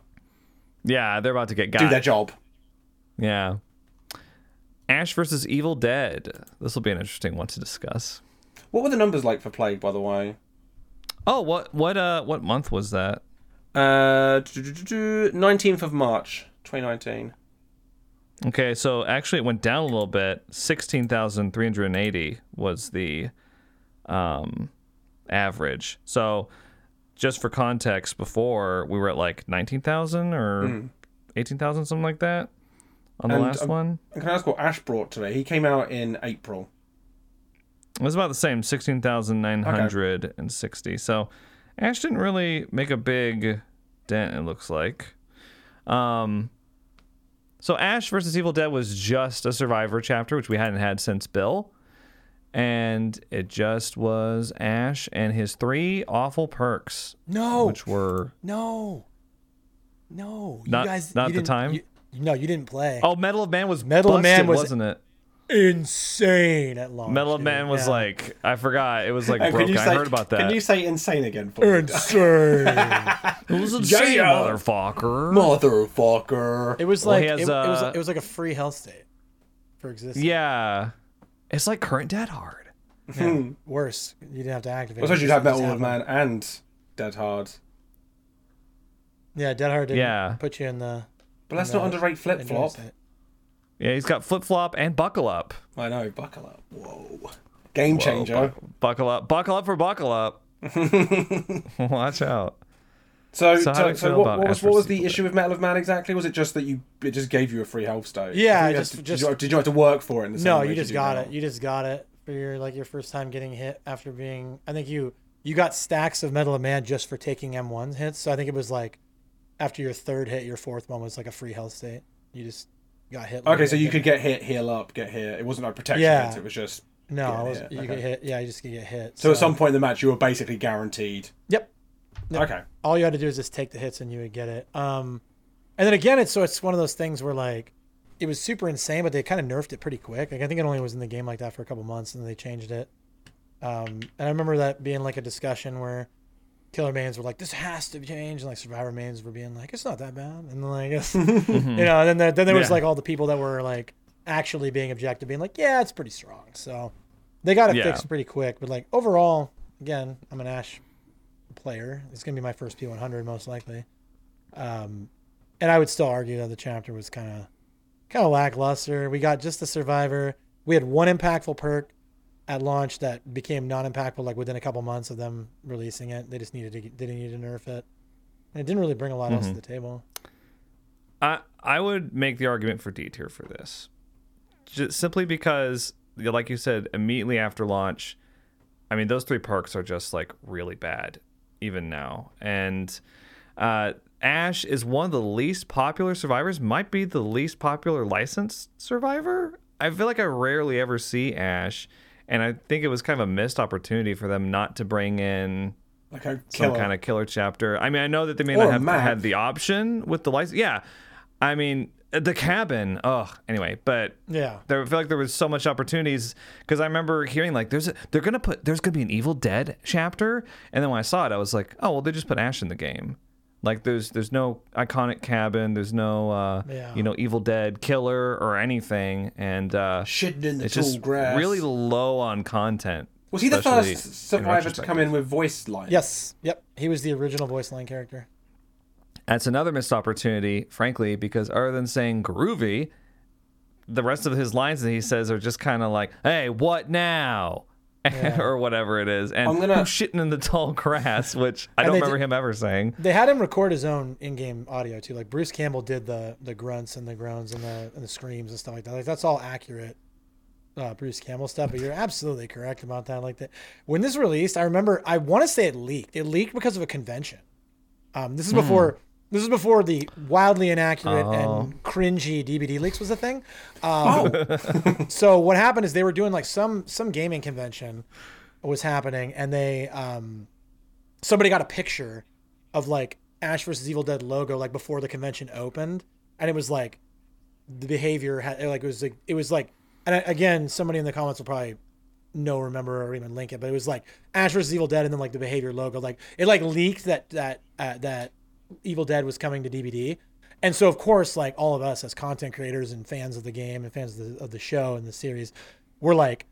Yeah, they're about to get got. do their job. Yeah. Ash versus Evil Dead. This will be an interesting one to discuss. What were the numbers like for Plague, by the way? Oh, what what uh what month was that? Uh, nineteenth of March, twenty nineteen. Okay, so actually it went down a little bit. 16,380 was the um average. So just for context, before we were at like 19,000 or 18,000 something like that on the And, last um, one. And can I ask what Ash brought today? He came out in April. It was about the same, 16,960. So Ash didn't really make a big dent, it looks like. Um, so Ash versus Evil Dead was just a Survivor chapter, which we hadn't had since Bill. And it just was Ash and his three awful perks, No. which were No. No. Not- guys, not you the time? You, no, you didn't play. oh, Mettle of Man was Mettle of Man was- wasn't it? Insane at launch. Metal of dude. Man was Yeah. like I forgot it was like And broken. I heard about that. Can you say insane again? For me? insane. it was insane, Yeah. motherfucker. Motherfucker. it was like he has, it, it was uh, it was like a free health state for existing. Yeah. It's like current dead hard. Yeah, worse. You didn't have to activate. I suppose it, you'd have Metal just Man and Dead Hard. Yeah, Dead Hard didn't Yeah. put you in the. But let's not underrate Flip enjoy Flop. State. Yeah, he's got flip flop and buckle up. I know, buckle up. Whoa. Game Whoa, changer. buck- buckle up, buckle up for buckle up. Watch out. So, So so, how do you so feel what, about what was what was the issue with Mettle of Man exactly? Was it just that you it just gave you a free health state? Yeah, Did you just- have to- just- did, you, did you have to work for it? In the same No, way you just do got now? it. You just got it for your like your first time getting hit after being. I think you you got stacks of Mettle of Man just for taking M1 hits. So I think it was like after your third hit, your fourth one was like a free health state. You just got hit. Okay, so you could get hit, heal up, get hit. It wasn't like protection Yeah. hits. It was just no, was, you okay. get hit. Yeah, you just get hit. so, at some point in the match you were basically guaranteed. Yep. Yep. Okay. all you had to do is just take the hits and you would get it. Um, and then again, it's so it's one of those things where like it was super insane, but they kind of nerfed it pretty quick. Like I think it only was in the game like that for a couple months, and then they changed it. Um, and I remember that being like a discussion where killer mains were like, "This has to change," and like survivor mains were being like, "It's not that bad," and then like, you know, and then there, then there was Yeah. like all the people that were like actually being objective, being like, "Yeah, it's pretty strong." So they got it Yeah. fixed pretty quick. But like overall, again, I'm an Ash player. It's gonna be my first P100 most likely. Um, and I would still argue that the chapter was kind of kind of lackluster. We got just the survivor. We had one impactful perk at launch that became non-impactful like within a couple months of them releasing it. They just needed to they didn't need to nerf it. And it didn't really bring a lot else to the table. I I would make the argument for D tier for this, just simply because, like you said, immediately after launch, I mean those three perks are just like really bad, even now. And uh, Ash is one of the least popular survivors. Might be the least popular licensed survivor. I feel like I rarely ever see Ash, and I think it was kind of a missed opportunity for them not to bring in Like a some kind of killer chapter. I mean, I know that they may Or not have map. had the option with the license. Yeah, I mean the cabin. Ugh. Anyway, but Yeah. there I feel like there was so much opportunities because I remember hearing like there's a, they're gonna put there's gonna be an Evil Dead chapter, and then when I saw it, I was like, oh well, they just put Ash in the game. Like there's there's no iconic cabin, there's no uh, Yeah. you know Evil Dead killer or anything, and uh, Shitting in the it's tall just grass. really low on content. Was he the first survivor to come in with voice line? Yes. Yep. He was the original voice line character. That's another missed opportunity, frankly, because other than saying groovy, the rest of his lines that he says are just kind of like, "Hey, what now?" or whatever it is, and I'm gonna- who's shitting in the tall grass, which I don't remember did- him ever saying. They had him record his own in-game audio too. Like Bruce Campbell did the the grunts and the groans and the and the screams and stuff like that. Like that's all accurate. Uh, Bruce Campbell stuff, but you're absolutely correct about that. Like that, when this released, I remember I want to say it leaked. It leaked because of a convention. Um, this is before this is before the wildly inaccurate and cringy DBD leaks was a thing. Um, so what happened is they were doing like some some gaming convention was happening, and they um, somebody got a picture of like Ash versus Evil Dead logo like before the convention opened, and it was like the behavior had like it was like it was like and again somebody in the comments will probably know remember or even link it, but it was like Ash versus Evil Dead and then like the behavior logo like it like leaked that that uh, that Evil Dead was coming to DBD. And so, of course, like all of us as content creators and fans of the game and fans of the, of the show and the series, we're like,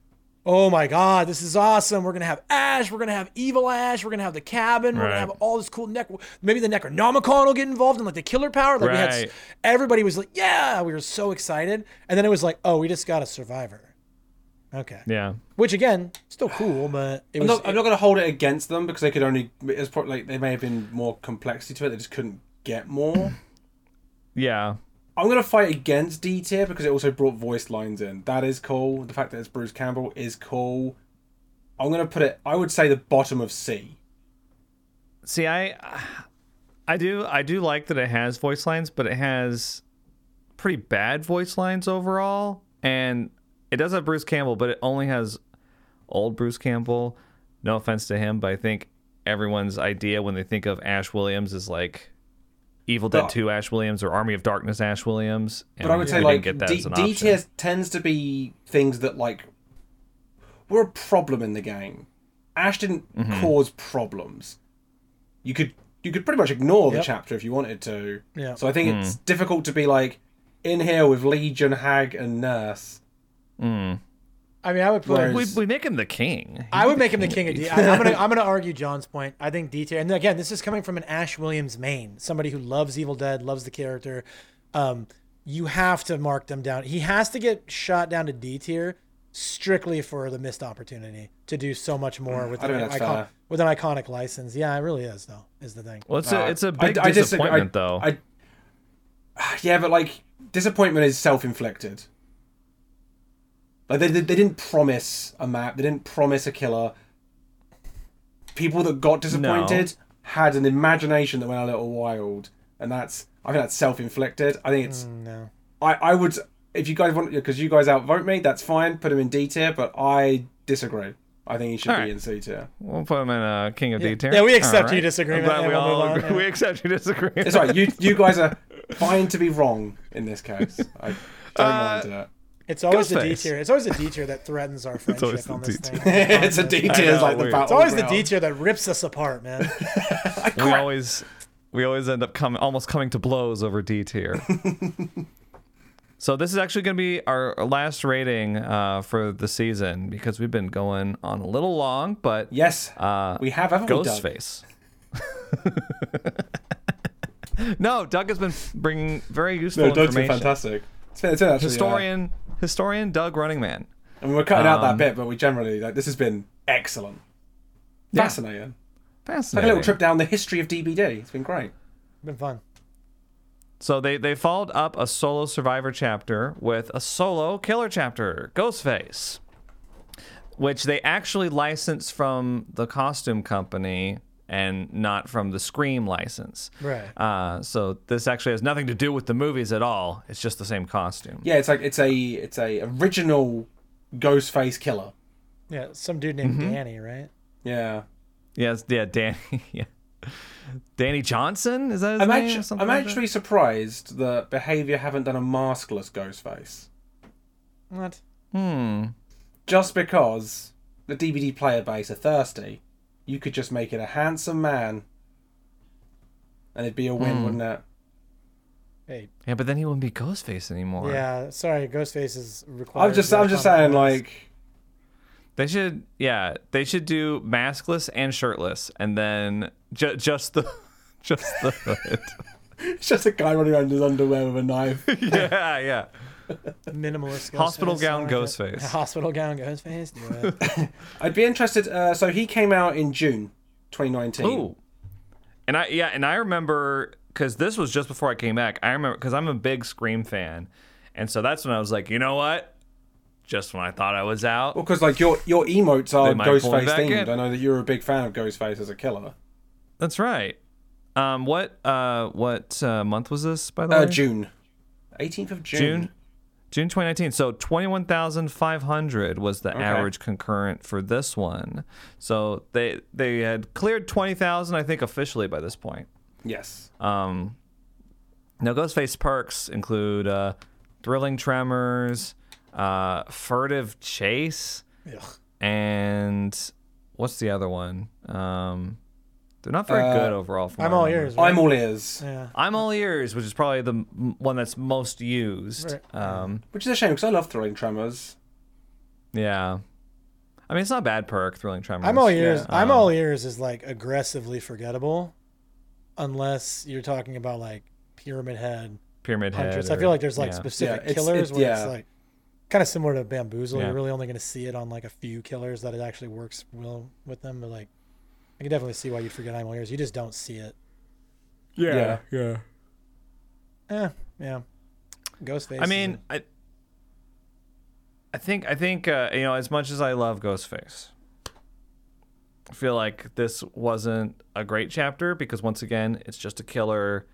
oh my god, this is awesome. We're gonna have Ash, we're gonna have Evil Ash, we're gonna have the cabin, we're Right. gonna have all this cool neck. Maybe the Necronomicon will get involved in like the killer power. Like we had, everybody was like, yeah, we were so excited. And then it was like, oh, we just got a Survivor. Okay, Yeah, which again, still cool, but it I'm not, I'm not going to hold it against them because they could only. It's probably like they may have been more complexity to it. They just couldn't get more. yeah, I'm going to fight against D tier because it also brought voice lines in. That is cool. The fact that it's Bruce Campbell is cool. I'm going to put it. I would say the bottom of C. See, I, I do, I do like that it has voice lines, but it has pretty bad voice lines overall, and it does have Bruce Campbell, but it only has old Bruce Campbell. No offense to him, but I think everyone's idea when they think of Ash Williams is like Evil Dead But- 2 Ash Williams or Army of Darkness Ash Williams. But I would say like didn't get that D, D tier tends to be things that like were a problem in the game. Ash didn't Mm-hmm. cause problems. You could you could pretty much ignore the chapter if you wanted to. Yeah. So I think Hmm. it's difficult to be like in here with Legion, Hag, and Nurse. Mm. I mean, I would put. We, we make him the king. I would make him the king of D. I, I'm gonna I'm gonna argue John's point. I think D tier, and again, this is coming from an Ash Williams main, somebody who loves Evil Dead, loves the character. Um, you have to mark them down. He has to get shot down to D tier strictly for the missed opportunity to do so much more with an icon, with an iconic license. Yeah, it really is though. Is the thing. well, it's Uh, a it's a I- big I disagree. disappointment I- though. I, yeah, but like disappointment is self-inflicted. Like they, they they didn't promise a map. They didn't promise a killer. People that got disappointed had an imagination that went a little wild, and that's I think that's self-inflicted. I think it's Mm, no. I I would if you guys want because you guys outvote me, that's fine. Put him in D tier, but I disagree. I think he should All be right. in C tier. we'll put him in a king of Yeah. D tier. Yeah, we accept All your right. disagreement, glad we we'll all move on, agree. yeah. we accept your disagreement. It's right. You you guys are fine to be wrong in this case. I don't Uh, mind it. It's always the D tier. It's always the D tier that threatens our friendship always on this D thing. it's a D tier, know, like the battle. It's always the D tier that rips us apart, man. we always we always end up coming almost coming to blows over D tier. so this is actually going to be our last rating uh, for the season because we've been going on a little long, but Yes, uh, we have, haven't we, Ghostface. no, Doug has been bringing very useful No, Doug's been information. fantastic. It's been, it's been actually, uh, Historian, historian Doug Running Man. I mean, we're cutting out that Um, bit, but we generally like this has been excellent, Yeah. fascinating. Like a little trip down the history of DBD. It's been great. Been fun. So they they followed up a solo survivor chapter with a solo killer chapter, Ghostface, which they actually licensed from the costume company and not from the Scream license. Right. Uh, so this actually has nothing to do with the movies at all. It's just the same costume. Yeah, it's like it's a it's a original Ghostface killer. Yeah, some dude named Mm-hmm. Danny, right? Yeah, Yes, yeah, Danny. Yeah, Danny Johnson is that his I'm name? or actually something I'm like that? actually surprised that Behavior haven't done a maskless Ghostface. What? Hmm. Just because the DBD player base are thirsty, you could just make it a handsome man, and it'd be a win, Hmm. wouldn't it? Hey, Yeah, but then he wouldn't be Ghostface anymore. yeah. Sorry, Ghostface is required. I'm just I'm just saying voice. like They should, yeah, they should do maskless and shirtless, and then ju- just the, just the hood. it's just a guy running around in his underwear with a knife. yeah, yeah. minimalist. Hospital I gown like it. Ghostface. Hospital gown Ghostface. Do it. I'd be interested. Uh, so he came out in June 2019. Ooh, and I yeah, and I remember because this was just before I came back. I remember because I'm a big Scream fan, and so that's when I was like, you know what? Just when I thought I was out, Well, because like your your emotes are They might pull it Ghostface themed. in. I know that you're a big fan of Ghostface as a killer. that's right. Um, what uh, what uh, month was this by the Uh, way? June, 18th of June. June. June 2019. So 21,500 was the average concurrent for this one. So they they had cleared 20,000 I think officially by this point. Yes. Um now Ghostface perks include uh thrilling tremors, uh furtive chase, Ugh. and what's the other one? Um they're not very Uh, good overall from I'm all ears. Right? I'm all ears. Yeah. I'm all ears, which is probably the m- one that's most used. Right. Um Which is a shame because I love Thrilling Tremors. Yeah. I mean, it's not a bad perk, Thrilling Tremors. I'm all ears. Yeah. I'm Um, all ears is like aggressively forgettable, unless you're talking about like Pyramid Head Pyramid Head. Huntress. I feel like there's like yeah. specific Yeah, it's- killers where yeah. it's like kind of similar to Bamboozle. Yeah. You're really only going to see it on like a few killers that it actually works well with them. But like, I can definitely see why you'd forget I'm all ears. You just don't see it. Yeah. yeah. Eh, yeah. Ghostface. I is mean, I, I think I think uh, you know as much as I love Ghostface, I feel like this wasn't a great chapter because once again, it's just a killer.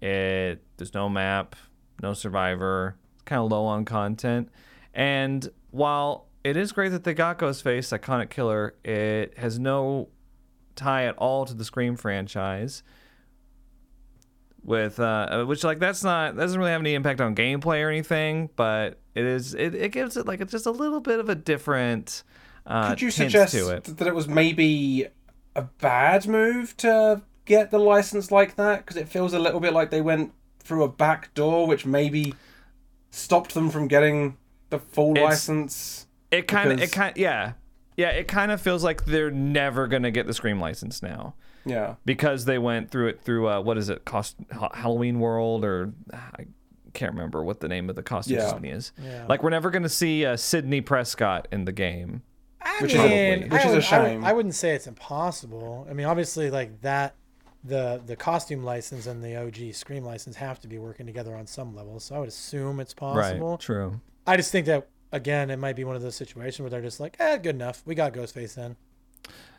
It there's no map, no survivor. It's kind of low on content, and while it is great that they got Ghostface, iconic killer, it has no tie at all to the Scream franchise. With uh, which like that's not that doesn't really have any impact on gameplay or anything, but it is it, it gives it like it's just a little bit of a different uh, Could you suggest it. that it was maybe a bad move to get the license like that? Because it feels a little bit like they went through a back door, which maybe stopped them from getting the full It's- license. It kind of, it kind, yeah, yeah. It kind of feels like they're never gonna get the Scream license now Yeah. because they went through it through uh, what is it, cost Halloween World or I can't remember what the name of the costume Yeah. company is. Yeah. Like we're never gonna see uh, Sidney Prescott in the game. I Which is- mean, which I is a would- I would- shame. I, wouldn't say it's impossible. I mean, obviously, like that, the the costume license and the OG Scream license have to be working together on some level. So I would assume it's possible. Right. True. I just think that again, it might be one of those situations where they're just like, eh, good enough. We got Ghostface then.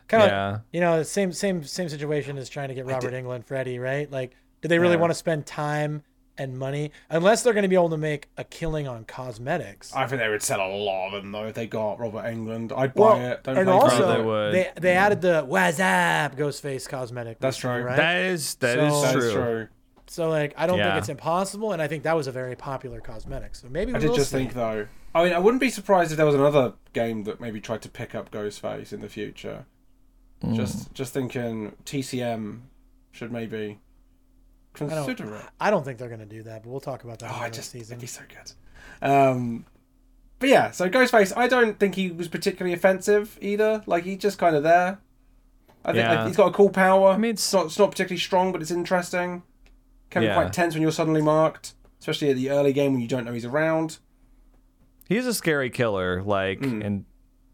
Kind of, Yeah. you know, the same same same situation as trying to get Robert Englund, Freddy, right? Like, do they really Yeah. want to spend time and money unless they're going to be able to make a killing on cosmetics? I think they would sell a lot of them though if they got Robert Englund. I'd buy it. Don't and play also for they would. they they added the What's up Ghostface cosmetic. That's recently, true. right? That is that is So- That true. is true. So like, I don't Yeah. think it's impossible, and I think that was a very popular cosmetic. So maybe I we did will just see. think though. I mean, I wouldn't be surprised if there was another game that maybe tried to pick up Ghostface in the future. Hmm. Just, just thinking TCM should maybe I don't, consider it. I don't think they're going to do that, but we'll talk about that Oh, in I the just season. it'd be so good. Um, but yeah, so Ghostface, I don't think he was particularly offensive either. Like he's just kind of there. I think Yeah. like, he's got a cool power. I mean, mean, it's- it's not, it's not particularly strong, but it's interesting. Can be quite tense when you're suddenly marked, especially at the early game when you don't know he's around. He's a scary killer, like Mm. in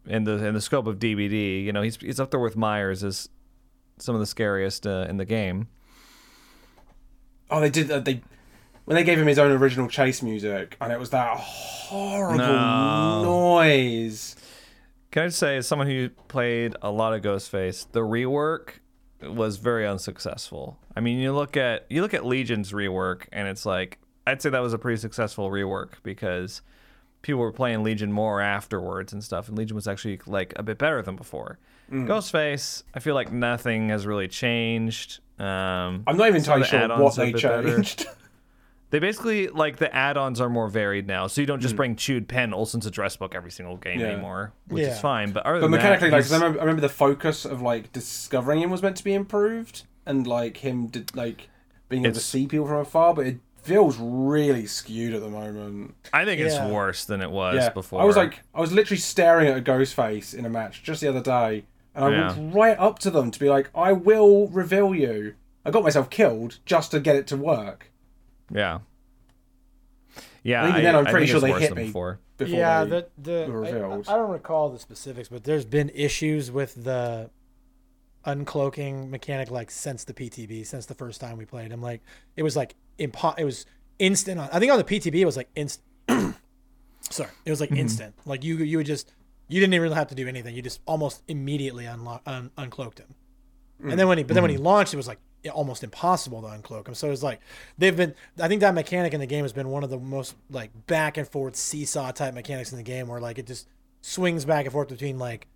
in the in the scope of DBD. You know, he's he's up there with Myers as some of the scariest uh, in the game. Oh, they did. Uh, they when they gave him his own original chase music, and it was that horrible No. noise. Can I just say, as someone who played a lot of Ghostface, the rework was very unsuccessful. I mean, you look at you look at Legion's rework, and it's like I'd say that was a pretty successful rework because people were playing Legion more afterwards and stuff, and Legion was actually like a bit better than before. Ghostface, I feel like nothing has really changed. Um, I'm not even entirely sure what they changed. They basically like the add-ons are more varied now, so you don't just hmm. bring chewed pen Olsen's address book every single game Yeah. anymore, which Yeah. is fine. But other But than that, mechanically, like, 'cause I remember, I remember the focus of like discovering him was meant to be improved, and like him did like being able to see people from afar, but it feels really skewed at the moment. I think it's worse than it was yeah, before. I was like, I was literally staring at a ghost face in a match just the other day, and I Yeah. walked right up to them to be like, "I will reveal you." I got myself killed just to get it to work. Yeah, yeah. Even I, then, I'm pretty think sure it's they worse hit me. before. Before yeah, the the I. I don't recall the specifics, but there's been issues with the uncloaking mechanic like since the PTB, since the first time we played him. Like it was like impo- it was instant. On, I think on the PTB it was like instant. Sorry, it was like Mm-hmm. instant. Like you you would just you didn't even really have to do anything. You just almost immediately unlo- un- uncloaked him. And then when he but then when he Mm-hmm. launched, it was like almost impossible to uncloak him. So it's like they've been. I think that mechanic in the game has been one of the most like back and forth seesaw type mechanics in the game, where like it just swings back and forth between like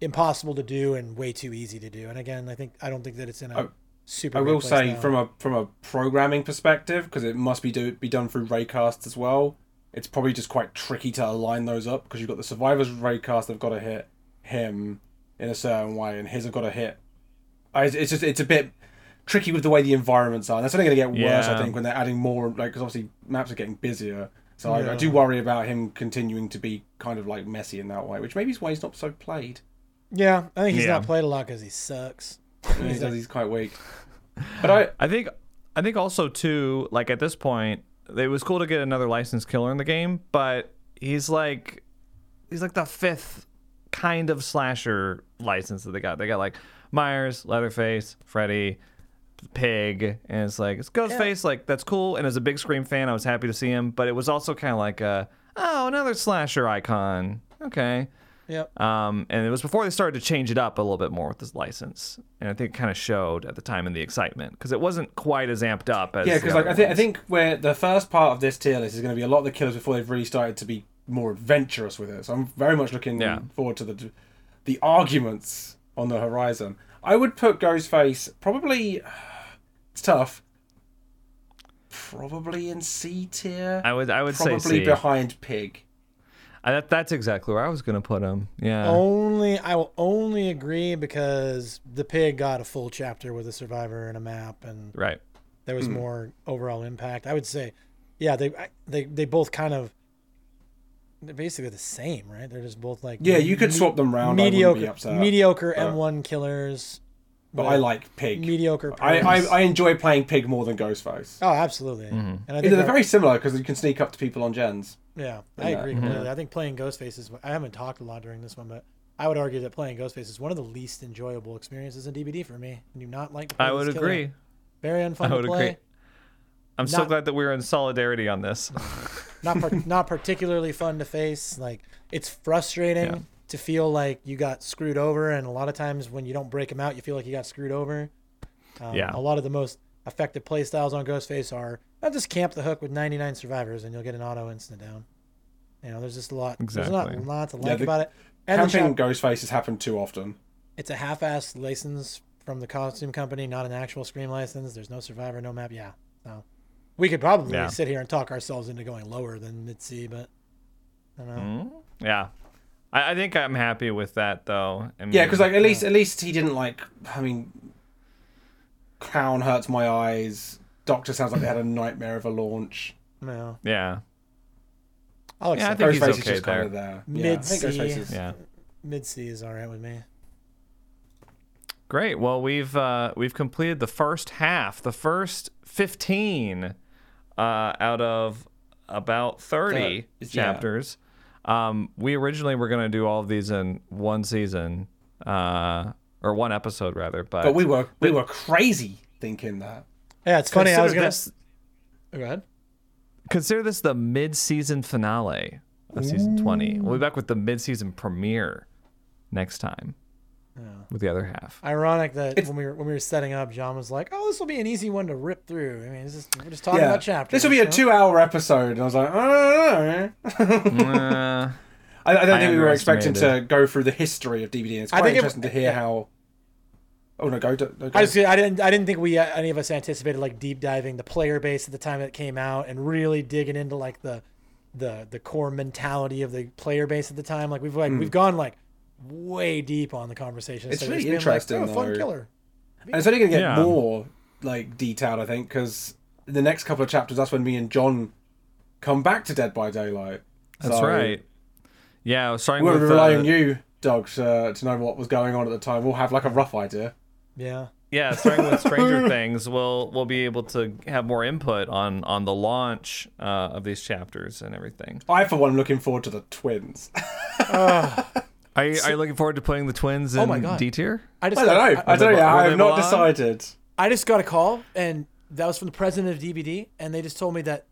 impossible to do and way too easy to do. And again, I think I don't think that it's in a I- super. I will say now. from a from a programming perspective, because it must be do be done through raycasts as well. It's probably just quite tricky to align those up because you've got the survivors raycast. They've got to hit him in a certain way, and his have got to hit. I, it's just it's a bit tricky with the way the environments are. And that's only going to get worse, I think, when they're adding more. Like because obviously maps are getting busier. So I, I do worry about him continuing to be kind of like messy in that way, which maybe is why he's not so played. yeah, I think he's Yeah. not played a lot because he sucks. He's, he's quite weak. But I, I think I think also too like at this point it was cool to get another licensed killer in the game, but he's like he's like the fifth kind of slasher license that they got. They got like Myers, Leatherface, Freddy, Pig, and it's like it's Ghostface. Like that's cool. And as a big Scream fan, I was happy to see him. But it was also kind of like a oh another slasher icon. Okay. Yep. Um, and it was before they started to change it up a little bit more with this license, and I think it kind of showed at the time in the excitement because it wasn't quite as amped up as Yeah, because like I think I think where the first part of this tier list is going to be a lot of the killers before they've really started to be more adventurous with it. So I'm very much looking Yeah. forward to the the arguments on the horizon. I would put Ghostface probably. It's tough. Probably in C tier. I would I would probably say C. behind Pig. I, that, that's exactly where I was gonna put him. Yeah. Only I will only agree because the pig got a full chapter with a survivor and a map, and Right. there was hmm. more overall impact. I would say, yeah, they I- they they both kind of they're basically the same, right? They're just both like Yeah, you could me- swap them round. I be mediocre upset. mediocre but- M1 killers. But with I like Pig. mediocre. I, I. I enjoy playing Pig more than Ghostface. oh, absolutely. Mm-hmm. And I think they're very similar because you can sneak up to people on gens. Yeah, I Yeah. agree completely. I think playing Ghostface is. I haven't talked a lot during this one, but I would argue that playing Ghostface is one of the least enjoyable experiences in DBD for me. I do not like. To play I would this killer. agree. Very unfun I to would play. agree. I'm so glad that we're in solidarity on this. Not par- not particularly fun to face. Like it's frustrating Yeah. to feel like you got screwed over, and a lot of times when you don't break them out, you feel like you got screwed over. Um, Yeah. A lot of the most effective play styles on Ghostface are I'll just camp the hook with 99 survivors, and you'll get an auto instant down. You know, there's just a lot. Exactly. There's not Exactly. a lot to Yeah, like the about it. And the Camping chap- Ghostfaces happened too often. it's a half-assed license from the costume company, not an actual Scream license. There's no survivor, no map. Yeah, so we could probably Yeah. sit here and talk ourselves into going lower than mid C, but I don't know. Mm, yeah. I, I think I'm happy with that though. I Yeah, because like at least at least he didn't like. I mean, Clown hurts my eyes. Doctor sounds like they had a nightmare of a launch. No, yeah. I'll accept Yeah, I accept think he's Ghostface is okay just kind of there. Yeah, Mid-C. Ghostface is. Yeah. mid C is all right with me. Great. Well, we've uh, we've completed the first half, the first 15 uh, out of about 30 Uh, yeah. chapters. Um, we originally were going to do all of these in one season, uh, or one episode rather, but, But we were we were crazy thinking that. Yeah, it's funny. I was gonna this go ahead. consider this the mid-season finale of season 20. We'll be back with the mid-season premiere next time with the other half. Ironic that It's- when we were when we were setting up, John was like, "Oh, this will be an easy one to rip through." I mean, it's just, we're just talking yeah, about chapters. this will be a know? two-hour episode, and I was like, I don't know. Uh, I, I don't I think we were expecting to go through the history of DBD. And it's I quite think it- interesting to hear how. Oh no, go. go, go. I, just, I didn't. I didn't think we uh, any of us anticipated like deep diving the player base at the time it came out and really digging into like the the the core mentality of the player base at the time. Like we've like we've gone like way deep on the conversation. It's instead of really just being like, interesting, "Oh, fun though. killer. And it's only going to get Yeah. more like detailed, I think, because the next couple of chapters, that's when me and John come back to Dead by Daylight. that's So right. Yeah, starting We're with relying uh, on you, Doug, to, to know what was going on at the time. We'll have like a rough idea. Yeah. Yeah, starting with Stranger Things, we'll we'll be able to have more input on on the launch uh, of these chapters and everything. I, for one, am looking forward to the twins. Are you, are you looking forward to playing the twins in Oh my God. D tier? I just I don't got- know. I, don't know. were I have not belong? decided. I just got a call, and that was from the president of DBD, and they just told me that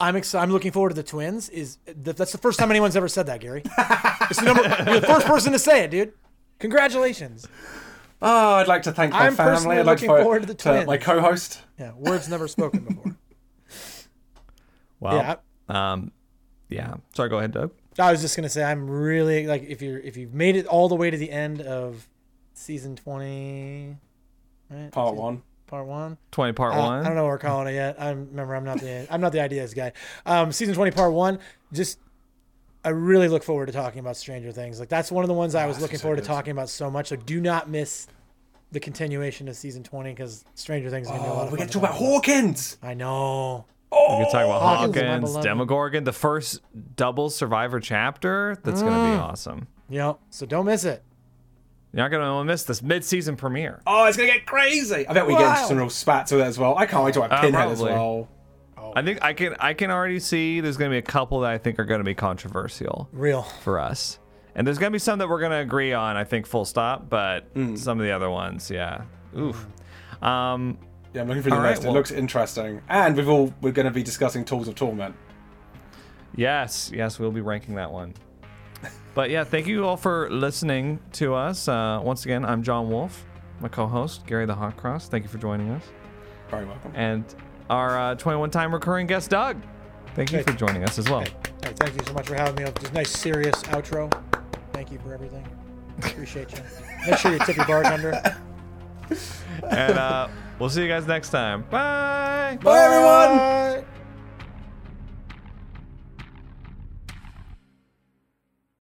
I'm excited. I'm looking forward to the twins. Is that, that's the first time anyone's ever said that, Gary? it's the number. You're the first person to say it, dude. Congratulations. Oh, I'd like to thank my I'm family. personally I'd like looking to, forward to the twins. my co-host. Yeah, words never spoken before. Wow. Yeah. um, yeah. Sorry, go ahead, Doug. I was just gonna say I'm really like if you're if you've made it all the way to the end of season 20, right? Part Season- one. Part one. Twenty part Uh, one. I don't know what we're calling it yet. I remember I'm not the I'm not the ideas guy. Um, season 20, part one. Just I really look forward to talking about Stranger Things. Like that's one of the ones I was looking forward to talking about so much. So do not miss the continuation of season 20 because Stranger Things is gonna be a lot Oh, of we fun get to talk about Hawkins. I know. We can talk about Hawkins Hawkins. Demogorgon, the first double survivor chapter. That's gonna Mm. be awesome. Yep. So don't miss it. You're not gonna miss this mid-season premiere. Oh, it's gonna get crazy. I bet we get some real spats with it as well. I can't wait to have Uh, Pinhead as probably. well. I think I can I can already see there's gonna be a couple that I think are gonna be controversial Real. for us, and there's gonna be some that we're gonna agree on. I think full stop, but some of the other ones, yeah, oof. Um, Yeah, I'm looking for the All right, list. well- it looks interesting, and we've all we're going to be discussing Tools of Torment. Yes, yes, we'll be ranking that one. But yeah, thank you all for listening to us. Uh, once again, I'm John Wolf, my co-host Gary the Hot Cross. Thank you for joining us, Very welcome. and our uh, 21-time recurring guest Doug. Thank you Hey. for joining us as well. Hey, hey, thank you so much for having me. Just nice, serious outro. Thank you for everything. Appreciate you. Make sure you tip your bartender. and uh, we'll see you guys next time. Bye. Bye, everyone. Bye.